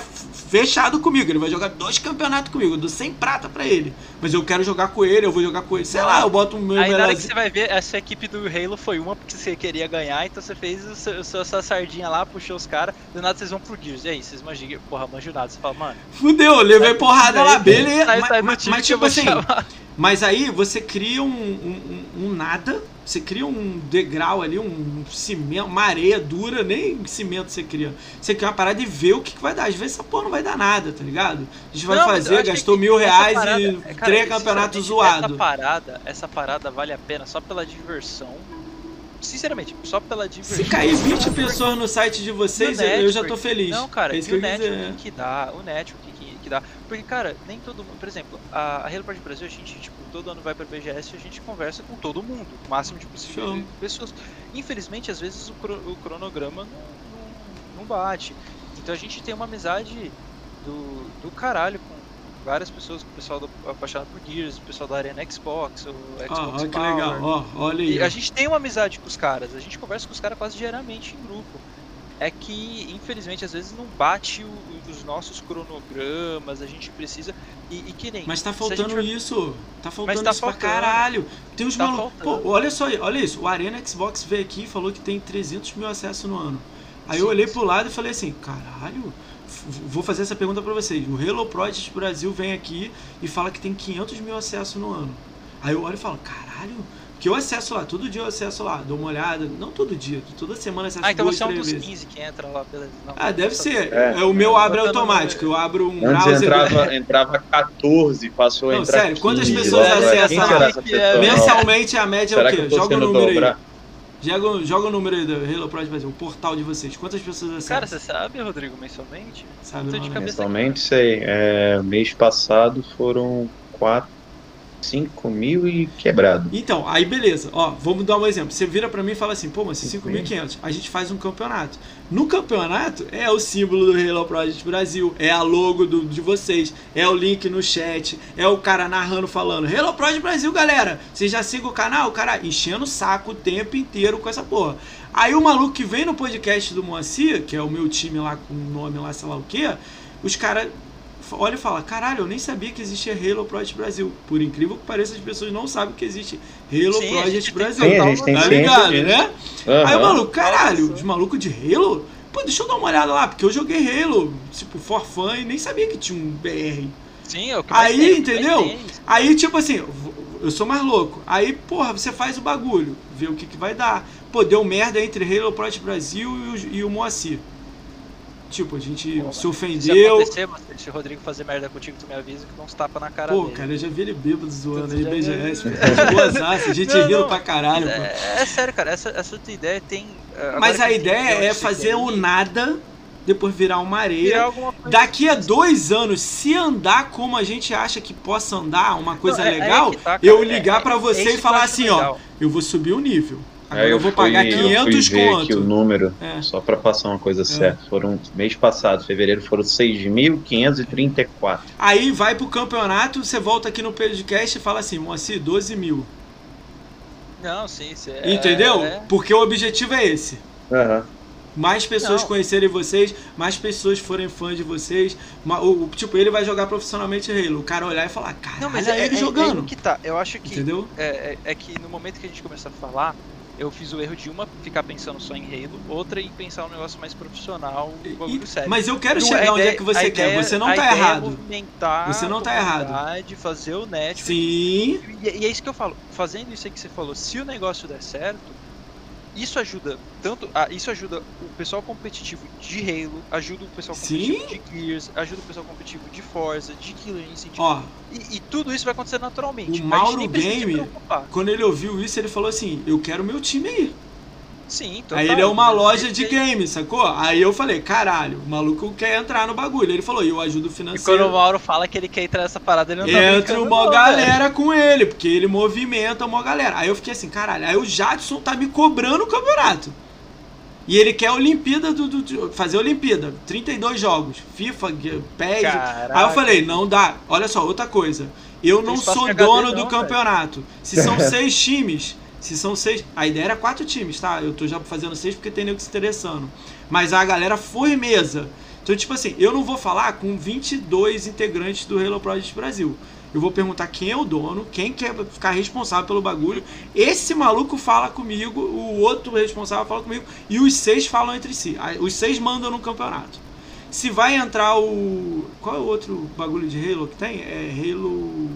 fechado comigo. Ele vai jogar dois campeonatos comigo. Eu dou 100 prata pra ele. Mas eu quero jogar com ele, eu vou jogar com ele. Sei lá, eu boto o meu Aí na hora que você vai ver, essa equipe do Halo foi uma porque você queria ganhar, então você fez o seu, o seu- a sua sardinha lá, puxou os caras, do nada vocês vão pro Gears. E aí, vocês manjam, porra, manjam nada. Você fala, mano, Fudeu, eu levei porrada lá, beleza. mas, mas- mas tipo assim, chamar. Mas aí você cria um, um, um- nada, você cria um degrau ali, um cimento, uma areia dura, nem cimento você cria. Você cria uma parada e vê o que, que vai dar. Às vezes essa porra não vai dar nada, tá ligado? A gente vai Não, eu fazer, gastou que mil reais parada- e é, cara, três campeonatos sinceramente, Essa zoados. parada, essa parada vale a pena só pela diversão. Sinceramente, só pela diversão. Se cair 20 Não, pessoas no site de vocês, o eu já tô network? feliz. Não, cara, é e que o network que dá, o network que, dá. Porque, cara, nem todo mundo. Por exemplo, a, a Halo Party Brasil, a gente, tipo, todo ano vai pra BGS e a gente conversa com todo mundo, o máximo de possível de pessoas. Infelizmente, às vezes o, cro- o cronograma não, não, não bate. Então a gente tem uma amizade do, do caralho com várias pessoas, o pessoal do, apaixonado por Gears, o pessoal da Arena Xbox, o Xbox ó que legal, ó, olha aí. E a gente tem uma amizade com os caras, a gente conversa com os caras quase diariamente em grupo. É que, infelizmente, às vezes não bate o- os nossos cronogramas, a gente precisa. E, e que nem. Mas tá faltando for- isso. Tá faltando tá isso pra faltando. caralho. Tem uns Tá malucos. Pô, olha só, olha isso. O Arena Xbox veio aqui e falou que tem 300 mil acessos no ano. Aí eu Sim, olhei sim. pro lado e falei assim: caralho. Vou fazer essa pergunta pra vocês. O Halo Project Brasil vem aqui e fala que tem 500 mil acessos no ano. Aí eu olho e falo: caralho. Que eu acesso lá, todo dia eu acesso lá, dou uma olhada. Não todo dia, toda semana eu acesso Ah, então duas, você é um dos vezes. 15 que entra lá, beleza. Não, Ah, deve ser. É. É, o meu abre automático. Eu abro um Antes browser. entrava, entrava 14, passou a Não, entrar sério, quantas 15, pessoas agora acessam lá? é? Mensalmente a média é Será o que quê? Joga o número aí. dobra? Joga, joga o número aí do Halo Project Brasil, o portal de vocês. Quantas pessoas acessam? Cara, você sabe, Rodrigo, mensalmente? Sabe de né? cabeça- Mensalmente, sei. É, mês passado foram 4, 5 mil e quebrado. Então, aí beleza. Ó, vamos dar um exemplo. Você vira pra mim e fala assim, pô, mas Cinco 5.500. A gente faz um campeonato. No campeonato, é o símbolo do Halo Project Brasil, é a logo do, de vocês, é o link no chat, é o cara narrando falando Halo Project Brasil, galera. Vocês já sigam o canal? O cara enchendo o saco o tempo inteiro com essa porra. Aí o maluco que vem no podcast do Moacir, que é o meu time lá com o nome lá, sei lá o quê, os caras olha e fala, caralho, eu nem sabia que existia Halo Project Brasil. Por incrível que pareça, as pessoas não sabem que existe Halo Sim, a Project gente tem Brasil. Sim, a gente tem tá ligado, né? Aham. Aí o maluco, caralho, os malucos de Halo? Pô, deixa eu dar uma olhada lá, porque eu joguei Halo, tipo, for fun, e nem sabia que tinha um BR. Sim, é mais Aí, tem, entendeu? tem. Aí, tipo assim, eu sou mais louco. Aí, porra, você faz o bagulho, vê o que, que vai dar. Pô, deu merda entre Halo Project Brasil e o, e o Moacir. Tipo, a gente Pô, se Se ofendeu. acontecer, se o Rodrigo fazer merda contigo, tu me avisa que dá uns tapas na cara Pô, dele. cara, eu já vi ele bêbado zoando aí, BGS. Boazaço, a gente Não, rindo não. pra caralho, pô. É, é sério, cara, essa, essa tua ideia tem. agora Mas a ideia é fazer o nada, depois virar uma virar areia. coisa Daqui a dois anos, se andar como a gente acha que possa andar, uma coisa Não, é- é legal, que tá, eu é- ligar é- pra é você e falar assim, ó, legal. eu vou subir o nível. Agora Aí eu vou pagar fui- 500 eu fui ver aqui o conto. número, É. só para passar uma coisa certa. Foram, mês passado, fevereiro, foram 6.534. Aí vai pro campeonato, você volta aqui no podcast e fala assim, Moacir, 12 mil. Não, sim, isso é. Entendeu? é- Porque o objetivo é esse. Aham. mais pessoas Não. conhecerem vocês, mais pessoas forem fãs de vocês. O, o- tipo, ele vai jogar profissionalmente Halo. O cara olhar e falar, caralho, Não, mas é, é, ele é- jogando. é que tá. Eu acho que. Entendeu? É, é, é que no momento que a gente começou a falar, eu fiz o erro de uma ficar pensando só em Halo, outra em pensar um negócio mais profissional, um E- bagulho sério. mas eu quero chegar a onde é ideia- que você quer. ideia- Você não tá ideia É errado. movimentar Você não tá errado. fazer o net. Sim. E, e é isso que eu falo. Fazendo isso aí que você falou, se o negócio der certo, isso ajuda tanto. a- isso ajuda o pessoal competitivo de Halo, ajuda o pessoal Sim. competitivo de Gears, ajuda o pessoal competitivo de Forza, de Killer Instinct. Ó, E, e tudo isso vai acontecer naturalmente. O Mauro Game- quando ele ouviu isso, ele falou assim: Eu quero meu time aí. Sim, total. Aí ele é uma loja de games, sacou? Aí eu falei: Caralho, o maluco quer entrar no bagulho. Ele falou: Eu ajudo E quando o financeiro. Mauro fala que ele quer entrar nessa parada, ele não tá Entra uma não, galera com ele, porque ele movimenta uma galera. Aí eu fiquei assim, caralho, aí o Jadson tá me cobrando o campeonato. E ele quer a Olimpíada do, do, do- fazer a Olimpíada, 32 jogos, FIFA, PES. Caraca. Aí eu falei, não dá. Olha só, outra coisa. Eu não sou dono não, do velho. campeonato. Se são seis times, se são seis. A ideia era quatro times, tá? Eu tô já fazendo seis porque tem nego se interessando. Mas a galera foi mesa. Então, tipo assim, eu não vou falar com 22 integrantes do Halo Project Brasil. Eu vou perguntar quem é o dono, quem quer ficar responsável pelo bagulho. Esse maluco fala comigo, o outro responsável fala comigo, e os seis falam entre si. Os seis mandam no campeonato. Se vai entrar o. Qual é o outro bagulho de Halo que tem? É Halo.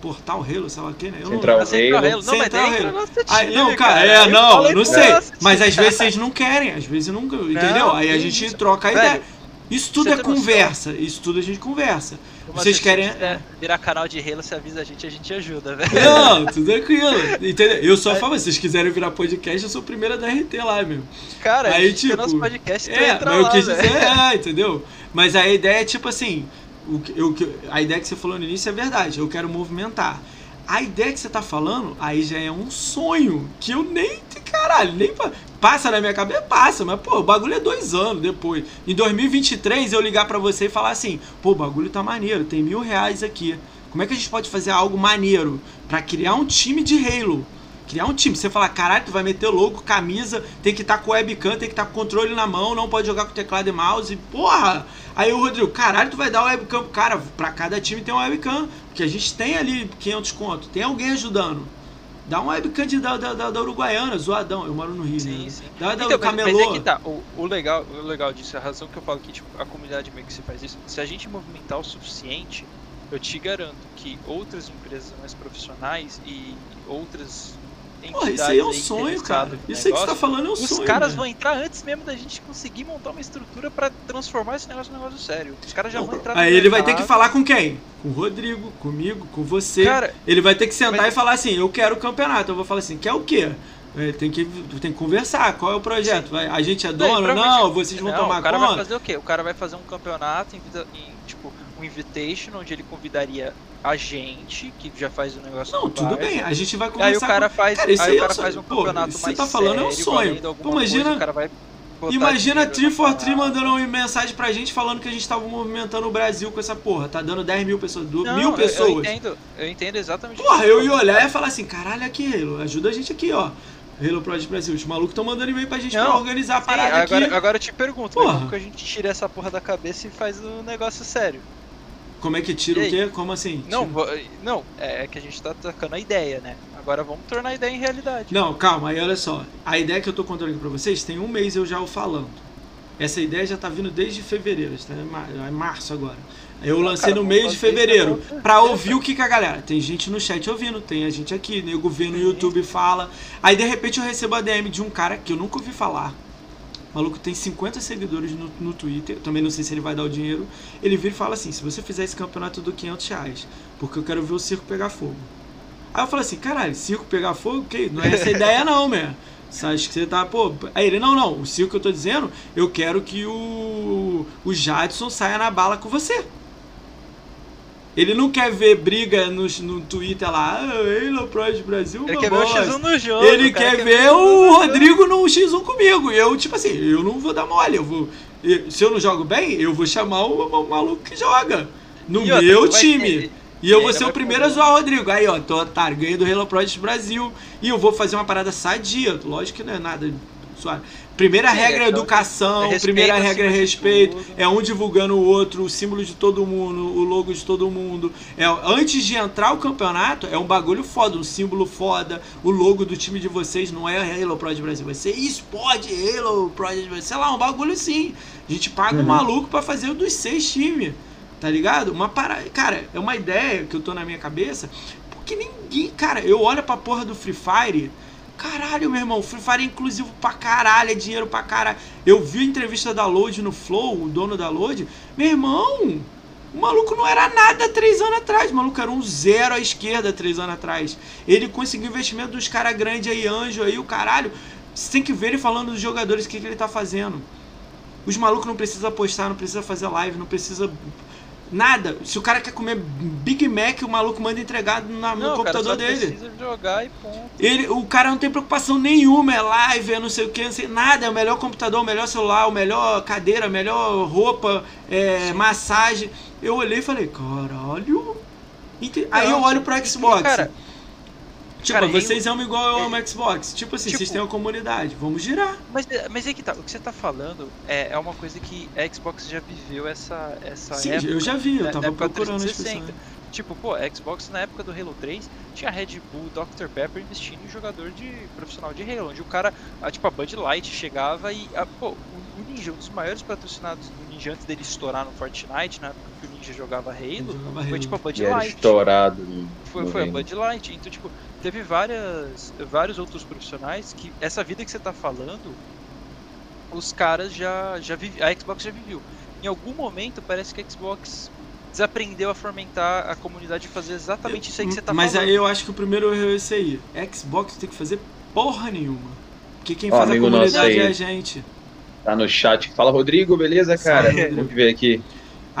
Portal Halo, sei lá o que, né? Eu não Central lembro. Central Halo. Não, mas Central entra Halo. não, cara, cara. é, Eu não, não sei. Mas às vezes vocês não querem, às vezes não. Entendeu? Aí a gente isso. troca a Velho, ideia. Isso tudo é noção? conversa. Isso tudo a gente conversa. Ô, Vocês querem- Se quiser virar canal de Halo, você avisa a gente, a gente ajuda, velho. Não, tudo tranquilo. Entendeu? Eu só falo, se vocês quiserem virar podcast, eu sou o primeiro da RT lá, meu. Cara, Aí, a gente tem tipo, nosso podcast, É, entra mas eu lá, quis velho. dizer, é, entendeu? Mas a ideia é tipo assim, o, eu, a ideia que você falou no início é verdade, eu quero movimentar. A ideia que você tá falando, aí já é um sonho, que eu nem, caralho, nem pa- passa na minha cabeça, passa, mas pô, o bagulho é dois anos depois. Em 2023 eu ligar pra você e falar assim, pô, o bagulho tá maneiro, tem mil reais aqui. Como é que a gente pode fazer algo maneiro pra criar um time de Halo? Criar um time. Você falar, caralho, tu vai meter logo, camisa, tem que estar com webcam, tem que estar com controle na mão, não pode jogar com teclado e mouse. Porra! Aí o Rodrigo, caralho, tu vai dar webcam. Cara, pra cada time tem uma webcam. Porque a gente tem ali 500 conto, tem alguém ajudando. Dá uma webcam de, da, da, da, Uruguaiana, zoadão. Eu moro no Rio, Sim, né? sim. Dá da Então, do mas, mas camelô. é que tá, o, o legal, o legal disso, a razão que eu falo que tipo, a comunidade meio que se faz isso, se a gente movimentar o suficiente, eu te garanto que outras empresas mais profissionais e outras Porra, isso aí é um sonho, cara. Isso aí que você tá falando é um Os sonho. caras né? vão entrar antes mesmo da gente conseguir montar uma estrutura pra transformar esse negócio num negócio sério. Os caras já vão entrar Aí ele vai ter que falar com quem? Com o Rodrigo, comigo, com você. Cara, Ele vai ter que sentar Mas- e falar assim: eu quero o campeonato. Eu vou falar assim: quer o quê? É, tem, que, tem que conversar. Qual é o projeto? Vai- a gente é dono? provavelmente- Não, vocês vão não, tomar o cara vai conta? fazer o quê? O cara vai fazer um campeonato, invita- em, um invitation, onde ele convidaria a gente, que já faz o negócio Não, do tudo bem. A gente vai Aí conversar. o cara faz, Cara, aí aí o é cara um faz sonho. um Pô, campeonato que mais você tá falando é um sério, sonho. valendo alguma Imagina- coisa, o cara Imagina dinheiro Tri for Tri mandando uma mensagem pra gente falando que a gente tava movimentando o Brasil com essa porra. Tá dando 10 mil pessoas, Não, mil eu- pessoas. Eu, entendo, eu entendo exatamente. Porra, o eu você ia tá olhar e falar assim, caralho, aqui, Halo, ajuda a gente aqui, ó. Halo Project Brasil, os malucos estão mandando e-mail pra gente Não, pra organizar a Sim, parada agora, aqui. agora eu te pergunto, Porra. como que a gente tira essa porra da cabeça e faz um negócio sério? Como é que tira o quê? Como assim? Não, Tira- não, é que a gente tá tocando a ideia, né? Agora vamos tornar a ideia em realidade. Não, calma, aí olha só. A ideia que eu tô contando aqui pra vocês, tem um mês eu já o falando. Essa ideia já tá vindo desde fevereiro, está é março agora. Eu Não, lancei cara, no meio de fevereiro cara. ouvir o que, que a galera. Tem gente no chat ouvindo, tem a gente aqui, nego vê no Sim. YouTube fala. Aí de repente eu recebo a DM de um cara que eu nunca ouvi falar. O maluco tem 50 seguidores no, no Twitter, também não sei se ele vai dar o dinheiro. Ele vira e fala assim: se você fizer esse campeonato do 500 reais, porque eu quero ver o circo pegar fogo. Aí eu falei assim: caralho, circo pegar fogo? Que? Não é essa a ideia, não, man. Acha que você tá, pô. Aí ele: não, não, o circo que eu tô dizendo, eu quero que o, o Jadson saia na bala com você. Ele não quer ver briga no, no Twitter lá, ah, Halo Project Brasil, Ele quer ver o bosta." X1 no jogo. Ele cara quer ver o o X1 no jogo. Rodrigo no X1 comigo. E eu, tipo assim, eu não vou dar mole. Eu vou, se eu não jogo bem, eu vou chamar o, o maluco que joga. No E outra, meu vai time. ter- E eu vou ainda ser o primeiro a zoar o Rodrigo. Aí, ó, tô otário, ganhei do Halo Project Brasil. E eu vou fazer uma parada sadia. Lógico que não é nada suave. Primeira Sim, regra é é educação, é respeito primeira regra é de respeito. É um divulgando o outro, o símbolo de todo mundo, o logo de todo mundo. É, antes de entrar o campeonato, é um bagulho foda, um símbolo foda. O logo do time de vocês não é Halo Project Brasil, vai ser eSport Halo Project Brasil. Sei lá, um bagulho assim. A gente paga um Uhum. maluco pra fazer o dos seis times. Tá ligado? Uma parada. Cara, é uma ideia que eu tô na minha cabeça. Porque ninguém. Cara, eu olho pra porra do Free Fire. Caralho, meu irmão, Free Fire é inclusivo pra caralho, é dinheiro pra caralho. Eu vi a entrevista da Load no Flow, o dono da Load. Meu irmão, o maluco não era nada três anos atrás. O maluco era um zero à esquerda três anos atrás. Ele conseguiu investimento dos caras grandes aí, anjo aí, o caralho. Você tem que ver ele falando dos jogadores, o que, que ele tá fazendo. Os malucos não precisam postar, não precisa fazer live, não precisa Nada. Se o cara quer comer Big Mac, o maluco manda entregar na, no Não, computador cara, dele. precisa jogar e ponto. Ele, o cara não tem preocupação nenhuma, é live, é não sei o que, não sei nada. É o melhor computador, o melhor celular, o melhor cadeira, a melhor roupa, é, massagem. Eu olhei e falei, caralho. Aí eu olho pro Xbox. cara, tipo, cara, vocês eu- amam igual eu amo Xbox. Tipo assim, Tipo- vocês têm uma comunidade. Vamos girar. Mas, mas é que tá, o que você tá falando é, é uma coisa que a Xbox já viveu essa, essa Sim, época. eu já vi, eu tava procurando as 360. pessoas. Tipo, pô, a Xbox na época do Halo 3 tinha Red Bull, Dr. Pepper investindo em jogador de profissional de Halo, onde o cara, a, tipo, a Bud Light chegava e, a, pô, o, o Ninja, um dos maiores patrocinados do Ninja antes dele estourar no Fortnite, na época que o Ninja jogava Halo, Jogava foi Halo. tipo a Bud era Light. estourado. no- Foi, no foi a. Bud Light. Então, tipo, teve várias, vários outros profissionais que essa vida que você tá falando, os caras já, já vive, a Xbox já viveu. Em algum momento parece que a Xbox desaprendeu a fomentar a comunidade e fazer exatamente isso aí que você tá Mas falando. aí eu acho que o primeiro erro é esse aí. Xbox tem que fazer porra nenhuma. Porque quem Ó, faz a comunidade é a gente. Tá no chat. Fala, Rodrigo, beleza, cara? Salve, Rodrigo. Vamos ver aqui.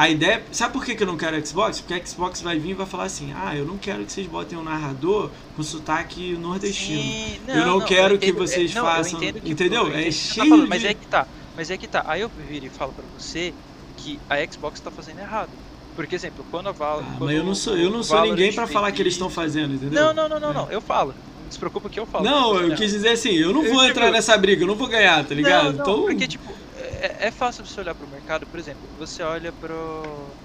A ideia. Sabe por que que eu não quero Xbox? Porque a Xbox vai vir e vai falar assim: ah, eu não quero que vocês botem um narrador com sotaque nordestino. Sim, Eu não quero que entendo- vocês é, não, eu façam- que- entendeu? eu É entendo o que você tá cheio falando, Mas de- é que tá. Mas é que tá. Aí eu viro e falo pra você que a Xbox tá fazendo errado. Porque, exemplo, quando a Val. Ah, mas eu não sou, eu não sou Valorant ninguém pra veio falar que eles estão fazendo, entendeu? Não, não, não, não, não. Eu falo. Não se preocupa que eu falo. Não, eu quis dizer assim, eu não Eu, vou tipo, entrar nessa briga, eu não vou ganhar, tá ligado? Não, não, então, porque, tipo, é, é fácil você olhar pro mercado, por exemplo, você olha pro,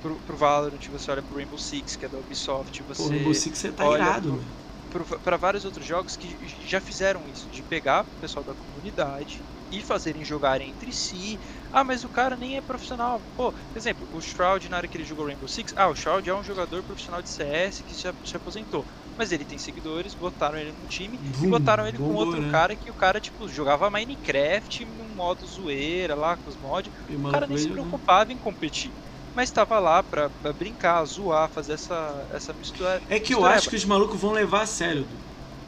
pro, pro Valorant, você olha pro Rainbow Six, que é da Ubisoft, pô, você no Six você tá olha irado, pro- pra vários outros jogos que já fizeram isso, de pegar o pessoal da comunidade e fazerem jogarem entre si. Ah, mas o cara nem é profissional. Pô, por exemplo, o Shroud, na hora que ele jogou Rainbow Six, ah, o Shroud é um jogador profissional de CS que se, se aposentou. Mas ele tem seguidores, botaram ele no time e Bum, botaram ele com bombou, outro né? cara que o cara, tipo, jogava Minecraft num modo zoeira lá com os mods. E O cara nem se jogando. preocupava em competir. Mas tava lá pra, pra brincar, zoar, fazer essa, essa mistura. É que eu mistureba. acho que os malucos vão levar a sério.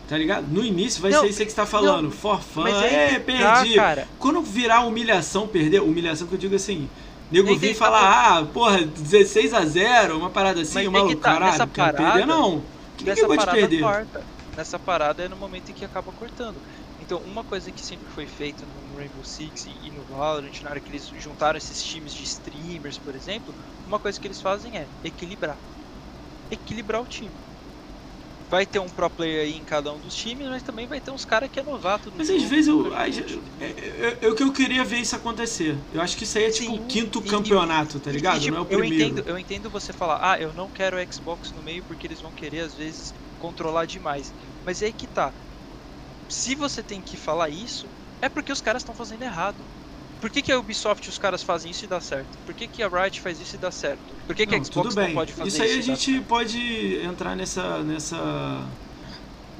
Tá ligado? No início vai Não, ser isso aí que você tá falando. For fun, Mas aí é, tá, perdi. cara. Quando virar humilhação, perder, humilhação que eu digo assim, nego tem- falar, ah, porra, 16 a 0 uma parada assim, Mas o maluco, tá, caralho, não quero parada- perder não. Que Nessa te parada perder? corta. Nessa parada é no momento em que acaba cortando. Então, uma coisa que sempre foi feita no Rainbow Six e e no Valorant, na hora que eles juntaram esses times de streamers, por exemplo, uma coisa que eles fazem é equilibrar. Equilibrar o time. Vai ter um pro player aí em cada um dos times, mas também vai ter uns caras que é novato. no Mas às vezes eu, às- curte. é, é, é o que eu queria ver isso acontecer. Eu acho que isso aí é tipo Sim, o quinto e- campeonato, tá E, ligado? tipo, não é o eu primeiro. entendo, eu entendo você falar, ah, eu não quero o Xbox no meio porque eles vão querer às vezes controlar demais. Mas é aí que tá. Se você tem que falar isso, é porque os caras estão fazendo errado. Por que, que a Ubisoft os caras fazem isso e dá certo? Por que, que a Riot faz isso e dá certo? Por que, que a Xbox tudo bem. não pode fazer isso aí a gente pode entrar nessa, nessa,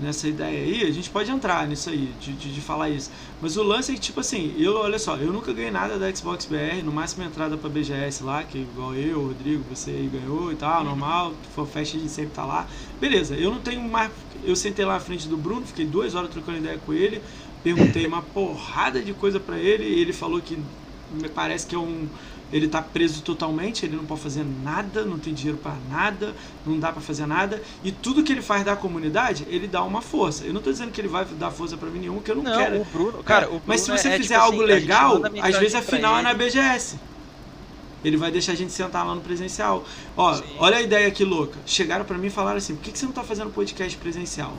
nessa ideia aí, a gente pode entrar nisso aí, de, de, de falar isso. Mas o lance é que, tipo assim, eu, olha só, eu nunca ganhei nada da Xbox BR, no máximo entrada pra BGS lá, que igual eu, Rodrigo, você aí ganhou e tal, normal, for festa a gente sempre tá lá. Beleza, eu não tenho mais. Eu sentei lá na frente do Bruno, fiquei duas horas trocando ideia com ele, perguntei uma porrada de coisa pra ele, e ele falou que me parece que é um. Ele tá preso totalmente, ele não pode fazer nada, não tem dinheiro pra nada, não dá pra fazer nada. E tudo que ele faz da comunidade, ele dá uma força. Eu não tô dizendo que ele vai dar força pra mim nenhum, que eu não, Não, quero. o Bruno, cara, o Bruno Mas se você é, é fizer tipo algo assim, a legal, às vezes a pra final é na. BGS. Ele vai deixar a gente sentar lá no presencial. Ó, Sim. olha a ideia que louca. Chegaram pra mim e falaram assim: por que, que você não tá fazendo podcast presencial?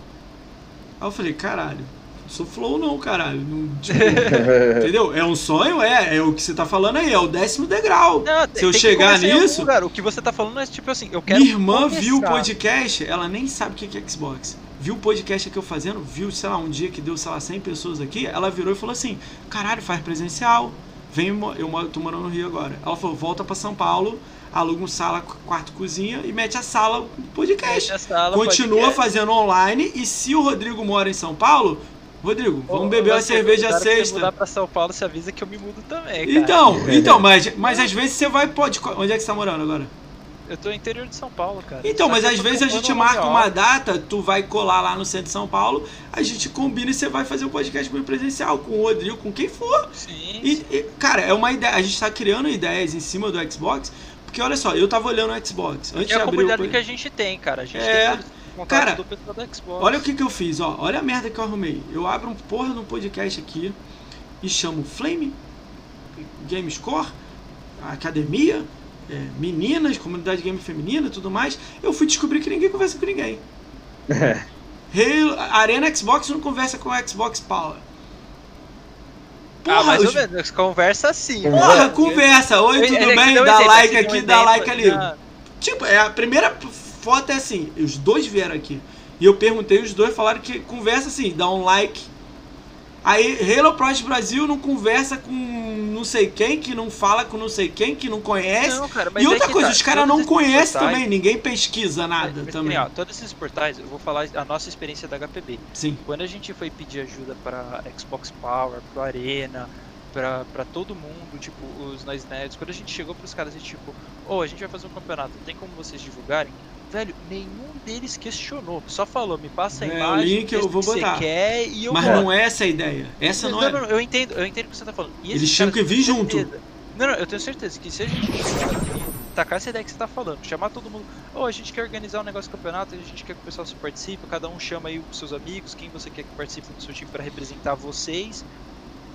Aí eu falei: caralho, sou flow não, caralho. Não, tipo, entendeu? É um sonho? É, é o que você tá falando aí, é o décimo degrau. Não, Se eu chegar começar nisso- lugar. O que você tá falando é tipo assim, eu quero. Minha irmã viu o começar. podcast, ela nem sabe o que é Xbox. Viu o podcast que eu fazendo, viu, sei lá, um dia que deu, sei lá, 100 pessoas aqui, ela virou e falou assim: caralho, faz presencial. Vem, eu tô morando no Rio agora. Ela falou: volta pra São Paulo, aluga um sala, quarto, cozinha e mete a sala podcast. A sala, Continua podcast. fazendo online e se o Rodrigo mora em São Paulo, Rodrigo, Ô, vamos beber ô, uma você- cerveja sexta. mudar pra São Paulo, você avisa que eu me mudo também, cara. Então, então, mas, mas às vezes você vai, pode. Onde é que você tá morando agora? Eu tô no interior de São Paulo, cara. Então, Só mas às vezes a gente marca uma data, tu vai colar lá no centro de São Paulo, a gente combina e você vai fazer o podcast comigo presencial, com o Rodrigo, com quem for. Sim, E, e, cara, é uma ideia. A gente tá criando ideias em cima do Xbox, Porque olha só, eu tava olhando o Xbox. Antes É de a abrir comunidade o... que a gente tem, cara. A gente É. tem Cara, do pessoal da Xbox. Olha o que, que eu fiz, ó. Olha a merda que eu arrumei. Eu abro um porra no podcast aqui e chamo Flame, Gamescore, Academia, é, meninas, comunidade game feminina e tudo mais. Eu fui descobrir que ninguém conversa com ninguém. Halo, Arena Xbox não conversa com o Xbox Power. ah, mais os- ou menos. Conversa assim. Porra, né? conversa. Oi, tudo eu- bem? eu- eu- Dá exemplo, like é aqui, dá like ali. não. Tipo, é, a primeira foto é assim, os dois vieram aqui. E eu perguntei, os dois falaram que conversa assim, dá um like. Aí Halo Project Brasil não conversa com não sei quem, que não fala com não sei quem, que não conhece. Não, cara, e é outra que coisa, tá, os caras não conhecem portais- também, ninguém pesquisa nada Mas, também. ó, todos esses portais, eu vou falar a nossa experiência da HPB. Sim. Quando a gente foi pedir ajuda para Xbox Power, pro Arena, pra, pra todo mundo, tipo, os Nós Nerds, quando a gente chegou pros caras e tipo, ô, a gente vai fazer um campeonato, tem como vocês divulgarem? Velho, nenhum deles questionou, só falou, me passa a É, o imagem, link eu vou que botar. quer e eu Mas boto. não é essa a ideia. Essa não, não, é. não, eu entendo, eu entendo o que você tá falando. E Eles tinham que vir junto. Não, não, eu tenho certeza que se a gente tacar essa ideia que você tá falando, chamar todo mundo, ou a gente quer organizar um negócio de campeonato, a gente quer que o pessoal se participe, cada um chama aí os seus amigos, quem você quer que participe do seu time para representar vocês.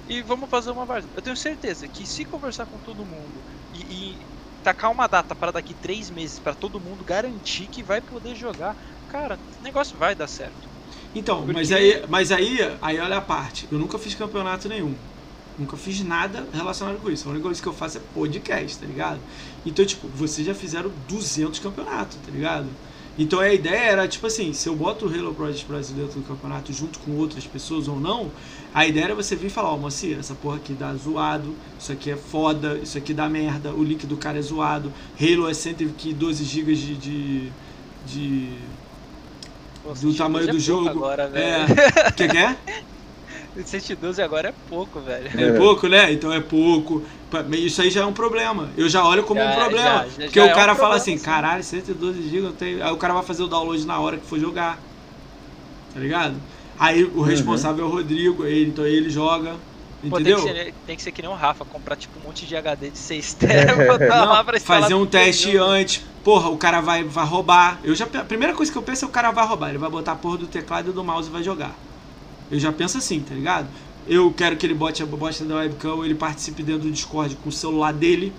E vamos fazer uma várzea. Eu tenho certeza que se conversar com todo mundo e, e tacar uma data para daqui três meses para todo mundo garantir que vai poder jogar, cara, o negócio vai dar certo. Então, Porque- mas aí, mas aí, aí olha a parte. Eu nunca fiz campeonato nenhum. Nunca fiz nada relacionado com isso. A única coisa que eu faço é podcast, tá ligado? Então, tipo, vocês já fizeram 200 campeonatos, tá ligado? Então a ideia era, tipo assim, se eu boto o Halo Project Brasil dentro do campeonato junto com outras pessoas ou não, a ideia era você vir e falar, ó, moça, essa porra aqui dá zoado, isso aqui é foda, isso aqui dá merda, o link do cara é zoado, Halo é 112 GB de, de, de Nossa, Do 112 tamanho é do pouco jogo. Agora, velho. É. O que, que é? 112 agora é pouco, velho. É É. pouco, né? Então é pouco. Isso aí já é um problema. Eu já olho como Já, um problema. já, já- porque já o é um cara fala problema, assim, sim. caralho, 112 GB, eu tenho... aí o cara vai fazer o download na hora que for jogar. Tá ligado? Aí o responsável é o Rodrigo, ele, então ele joga. Pô, tem, Entendeu? que ser, tem que ser que nem o Rafa, comprar tipo um monte de HD de 6 tera botar lá pra fazer um teste antes. Porra, o cara vai, vai roubar. Eu já, a primeira coisa que eu penso é o cara vai roubar. Ele vai botar a porra do teclado e do mouse e vai jogar. Eu já penso assim, tá ligado? Eu quero que ele bote a bosta da webcam, ele participe dentro do Discord com o celular dele,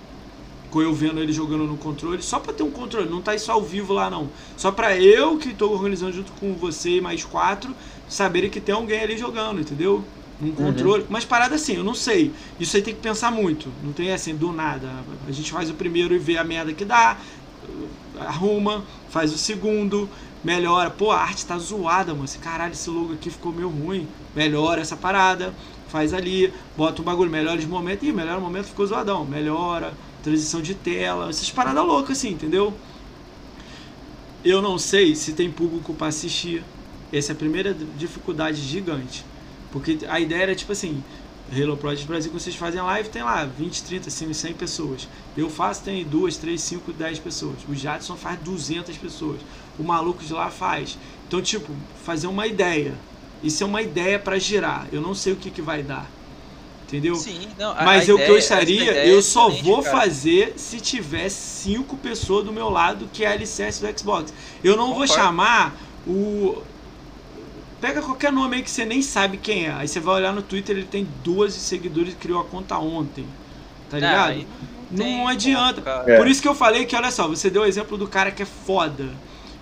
com eu vendo ele jogando no controle, só pra ter um controle, não tá isso ao vivo lá não. Só pra eu que tô organizando junto com você e mais quatro, saberem que tem alguém ali jogando, entendeu? Num controle. Mas parada assim, eu não sei. Isso aí tem que pensar muito. Não tem assim, do nada. A gente faz o primeiro e vê a merda que dá, arruma, faz o segundo, melhora. Pô, a arte tá zoada, mano. Esse caralho, esse logo aqui ficou meio ruim. Melhora essa parada, faz ali, bota um bagulho, melhora de momento. Ih, melhora o momento, ficou zoadão. Melhora, transição de tela, essas paradas loucas assim, entendeu? Eu não sei se tem público pra assistir. Essa é a primeira dificuldade gigante. Porque a ideia era tipo assim, Halo Project Brasil, que vocês fazem live, tem lá 20, 30, 100, 100 pessoas. Eu faço, tem 2, 3, 5, 10 pessoas. O Jadson faz 200 pessoas. O maluco de lá faz. Então, tipo, fazer uma ideia. Isso é uma ideia pra girar. Eu não sei o que, que vai dar. Entendeu? Sim, não, a- Mas a eu que eu ideia- estaria, ideia eu é só vou cara. fazer se tiver cinco pessoas do meu lado que é alicerce do Xbox. Eu não vou Concordo. chamar o. Pega qualquer nome aí que você nem sabe quem é. Aí você vai olhar no Twitter, ele tem 12 seguidores e criou a conta ontem. Tá Ah, ligado? Não tem adianta. cara. É. Por isso que eu falei que, olha só, você deu o exemplo do cara que é foda.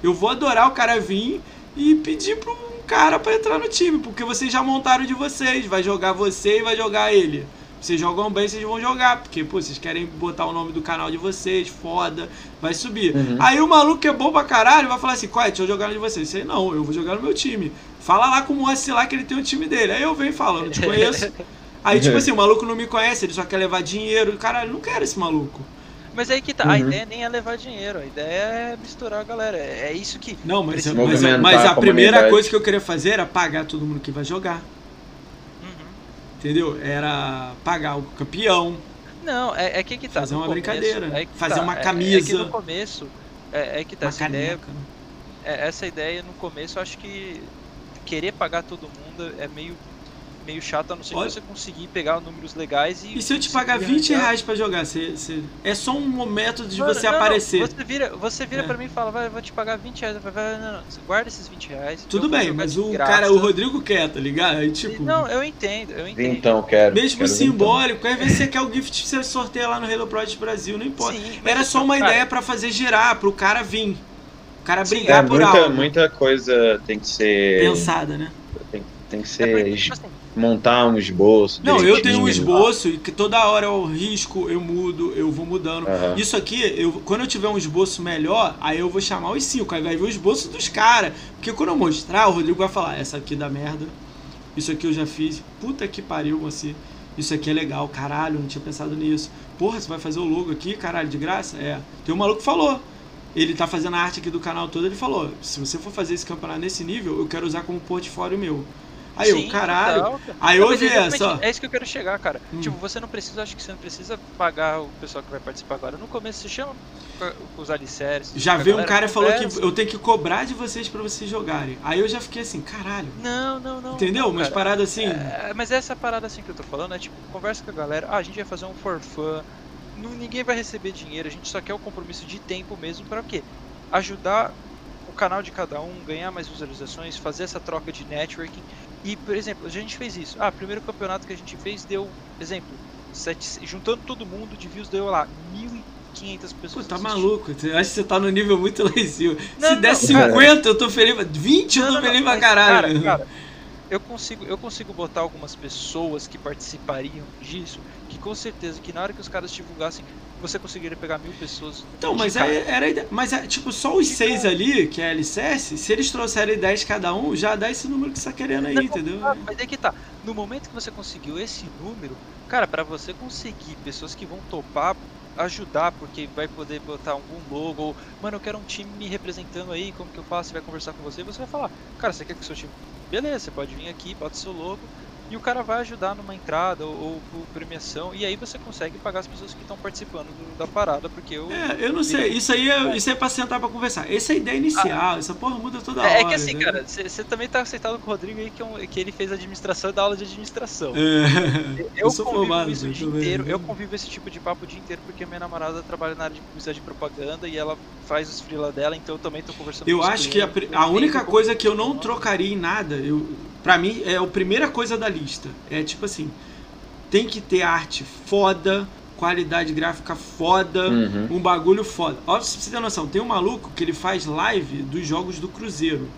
Eu vou adorar o cara vir e pedir pra um cara pra entrar no time, porque vocês já montaram de vocês. Vai jogar você e vai jogar ele. Vocês jogam bem, vocês vão jogar, porque, pô, vocês querem botar o nome do canal de vocês, foda, vai subir. Uhum. Aí o maluco que é bom pra caralho vai falar assim, qual é, deixa eu jogar no de vocês. Sei não, eu vou jogar no meu time. Fala lá com o Moacir lá que ele tem o time dele. Aí eu venho falando, te conheço. Aí, tipo assim, o maluco não me conhece, ele só quer levar dinheiro. Caralho, eu não quero esse maluco. Mas aí que tá, a Uhum. ideia nem é levar dinheiro, a ideia é misturar a galera. É é isso que. Não, mas, Precisa mas, movimentar mas a a primeira coisa que eu queria fazer era pagar todo mundo que vai jogar. Uhum. Entendeu? Era pagar o campeão. Não, é, é que que tá. Fazer uma começo, brincadeira, é que fazer tá, uma é- É, que camisa. no começo, é, é que tá, essa ideia, caneca. é- essa ideia no começo, eu acho que querer pagar todo mundo é meio meio chato, a não ser Olha- que você conseguir pegar números legais e. E se eu te pagar conseguir 20 arranjar- reais pra jogar? Você, você- É só um método de Mano, você não, não, aparecer. Você vira, você vira É. pra mim e fala, vai, eu vou te pagar 20 reais. Eu falo, vai, não, não, você guarda esses 20 reais. Tudo bem, mas o graça. cara, o Rodrigo quer, tá ligado? Aí, tipo, Não, eu entendo, eu entendo. Então, quero. mesmo quero simbólico, às vezes você quer o gift, você sorteia lá no Halo Project Brasil, não importa. Sim, Era só uma cara, ideia pra fazer girar, pro cara vir. O cara Sim, brigar É, por muita, algo. muita coisa tem que ser. Pensada, né? Tem, tem que É ser. porque, tipo assim, montar um esboço. Não, eu tenho um esboço e que toda hora eu risco, eu mudo, eu vou mudando. Aham. Isso aqui, eu, quando eu tiver um esboço melhor, aí eu vou chamar os cinco, aí vai ver o esboço dos caras. Porque quando eu mostrar, o Rodrigo vai falar, essa aqui dá merda, isso aqui eu já fiz, puta que pariu, você. Isso aqui é legal, caralho, não tinha pensado nisso. Porra, você vai fazer o logo aqui, caralho, de graça? É. Tem um maluco que falou. Ele tá fazendo a arte aqui do canal todo, ele falou: se você for fazer esse campeonato nesse nível, eu quero usar como portfólio meu. Aí eu, sim, caralho. total, cara. Aí eu mas vi exatamente, essa. É isso que eu quero chegar, cara. Hum. Tipo, você não precisa, acho que você não precisa pagar o pessoal que vai participar agora. No começo você chama os alicerces. Já veio um cara e falou que eu tenho que cobrar de vocês pra vocês jogarem. Aí eu já fiquei assim, caralho. Não, não, não. Entendeu? não, Umas cara. paradas assim. É, mas essa parada assim que eu tô falando é tipo, conversa com a galera, ah, a gente vai fazer um for fun, não, ninguém vai receber dinheiro, a gente só quer o compromisso de tempo mesmo pra o quê? Ajudar o canal de cada um, ganhar mais visualizações, fazer essa troca de networking. E, por exemplo, a gente fez isso. Ah, primeiro campeonato que a gente fez deu, exemplo, sete, juntando todo mundo de views deu lá 1.500 Pô, pessoas. tá assistindo. maluco. Eu acho que você tá no nível muito lá em cima. Não, Se não, der cara. 50, eu tô feliz. 20, eu tô feliz pra caralho. Cara, cara, eu consigo, eu consigo botar algumas pessoas que participariam disso, com certeza que na hora que os caras divulgassem, você conseguiria pegar mil pessoas. Então, mas aí era a ideia. Mas é, tipo, só os Então- seis ali, que é alicerce, se eles trouxerem 10 cada um, já dá esse número que você tá querendo aí, Não, entendeu? ah, mas é que tá. No momento que você conseguiu esse número, cara, pra você conseguir pessoas que vão topar ajudar, porque vai poder botar algum logo, ou, mano, eu quero um time me representando aí, como que eu faço? Vai conversar com você, você vai falar, cara, você quer que o seu time. Beleza, você pode vir aqui, bota seu logo, e o cara vai ajudar numa entrada ou, ou por premiação, e aí você consegue pagar as pessoas que estão participando do- da parada, porque eu. É, eu não sei. Isso aí é, isso aí é pra sentar pra conversar. Essa é a ideia inicial. Essa porra muda toda hora. É, é que assim, entendeu? cara, você também tá aceitado com o Rodrigo aí, que, é um- que ele fez administração e dá aula de administração. É. Eu, Eu sou convivo formado, isso dia também. inteiro. Eu convivo esse tipo de papo o dia inteiro porque minha namorada trabalha na área de publicidade e propaganda e ela faz os freela dela, então eu também tô conversando Eu acho que a, a única coisa que eu não trocaria em nada, eu, pra mim, é a primeira coisa da lista. É tipo assim, tem que ter arte foda, qualidade gráfica foda, Uhum. um bagulho foda. Ó, pra você ter noção, tem um maluco que ele faz live dos jogos do Cruzeiro.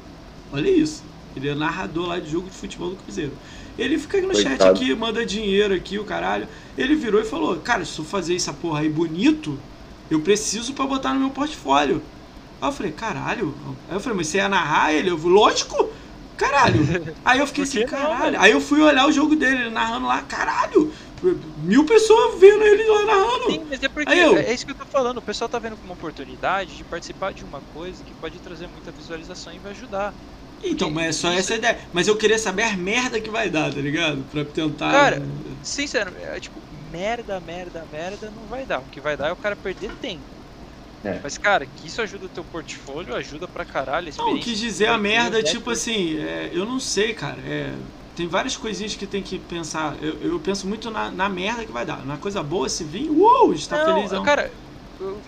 Olha isso. Ele é narrador lá de jogo de futebol do Cruzeiro. Ele fica no chat Coitado. aqui, manda dinheiro aqui, o caralho. Ele virou e falou: Cara, se eu fazer essa porra aí bonito, eu preciso pra botar no meu portfólio. Aí eu falei: Caralho. Aí eu falei: Mas você ia narrar ele? Eu falei: Lógico. Caralho. Aí eu fiquei assim: não, Caralho. Aí eu fui olhar o jogo dele, ele narrando lá: Caralho. Mil pessoas vendo ele lá narrando. Sim, mas é porque Aí eu- é isso que eu tô falando. O pessoal tá vendo como uma oportunidade de participar de uma coisa que pode trazer muita visualização e vai ajudar. Então, mas é só essa ideia. Mas eu queria saber a merda que vai dar, tá ligado? Pra tentar. Cara, Sincero, é tipo, merda, merda, merda, não vai dar. O que vai dar é o cara perder tempo. É. Mas, cara, que isso ajuda o teu portfólio, ajuda pra caralho. a Não, quis que dizer a merda, tipo assim, é, eu não sei, cara. é, tem várias coisinhas que tem que pensar. Eu, eu penso muito na, na merda que vai dar. Na coisa boa, se vir, uou, está Não, felizão. Cara,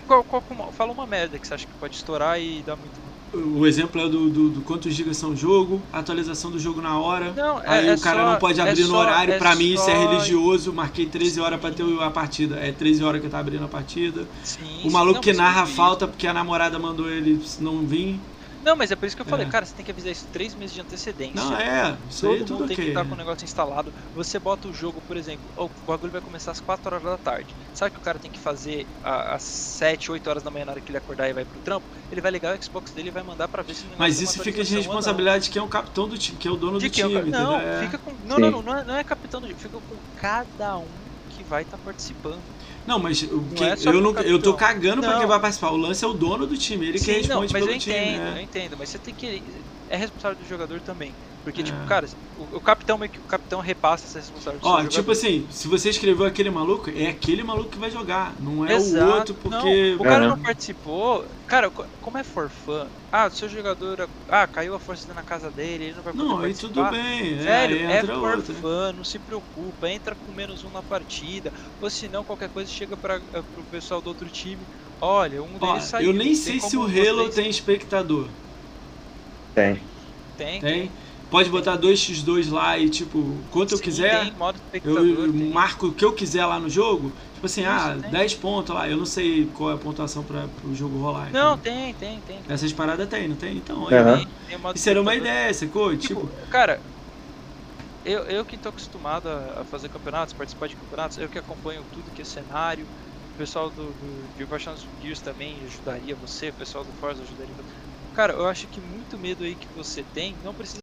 qual, qual, uma- fala uma merda que você acha que pode estourar e dar muito. O exemplo é do, do, do quantos gigas são o jogo, atualização do jogo na hora. Não, é, Aí é o cara só- não pode é abrir no só- horário. é pra mim, isso é religioso. Marquei 13 horas pra ter a partida. É 13 horas que eu tava abrindo a partida. Sim, O maluco não, que narra falta porque a namorada mandou ele não vir. Não, mas é por isso que eu falei, É. cara, você tem que avisar isso três meses de antecedência. Não, é. Isso aí Todo é tudo mundo tem que ok. estar com o negócio instalado. Você bota o jogo, por exemplo, o bagulho vai começar às 4 horas da tarde. Sabe o que o cara tem que fazer às 7, 8 horas da manhã na hora que ele acordar e vai pro trampo? Ele vai ligar o Xbox dele e vai mandar pra ver se o negócio Mas isso fica de responsabilidade de quem é o capitão do time, que é o dono De do quem? time, não, entendeu? É. fica com. Não, não, não, não é, não é capitão do time, fica com cada um que vai estar participando. Não, mas o que- é eu, não, eu tô cagando pra Não. quem vai participar. O lance é o dono do time, ele que Sim, não, responde mas pelo eu time. entendo, né? eu entendo, mas você tem que. É responsável do jogador também. Porque, É. tipo, cara, o, o capitão meio que o capitão repassa essa responsabilidade. Ó, tipo assim, se você escreveu aquele maluco, é aquele maluco que vai jogar, não é Exato. o outro porque. Não, o cara É. não participou. Cara, co- como é for fun? Ah, seu jogador. Ah, caiu a força na casa dele, ele não vai poder Não, aí tudo bem. Velho, é, é entra for outro. fun, não se preocupa, entra com menos um na partida. Ou se não, qualquer coisa chega para pro pessoal do outro time. Olha, um Ó, deles saiu. eu nem sei se o Halo vocês- tem espectador. Tem. Tem, Tem? Pode botar 2x2 lá e, tipo, quanto eu Sim, quiser. Tem modo Eu, eu tem. marco o que eu quiser lá no jogo. Tipo assim, Isso, ah, tem. 10 pontos lá. Eu não sei qual é a pontuação para o jogo rolar. Não, então. tem, tem, tem. Essas paradas tem, não tem? Então, aí, tem modo Isso era uma ideia, sacou? Tipo, Tipo, cara, eu, eu que tô acostumado a, fazer campeonatos, participar de campeonatos, eu que acompanho tudo que é cenário, o pessoal do, do de Paixões Gears também ajudaria você, o pessoal do Forza ajudaria você. Cara, eu acho que muito medo aí que você tem não precisa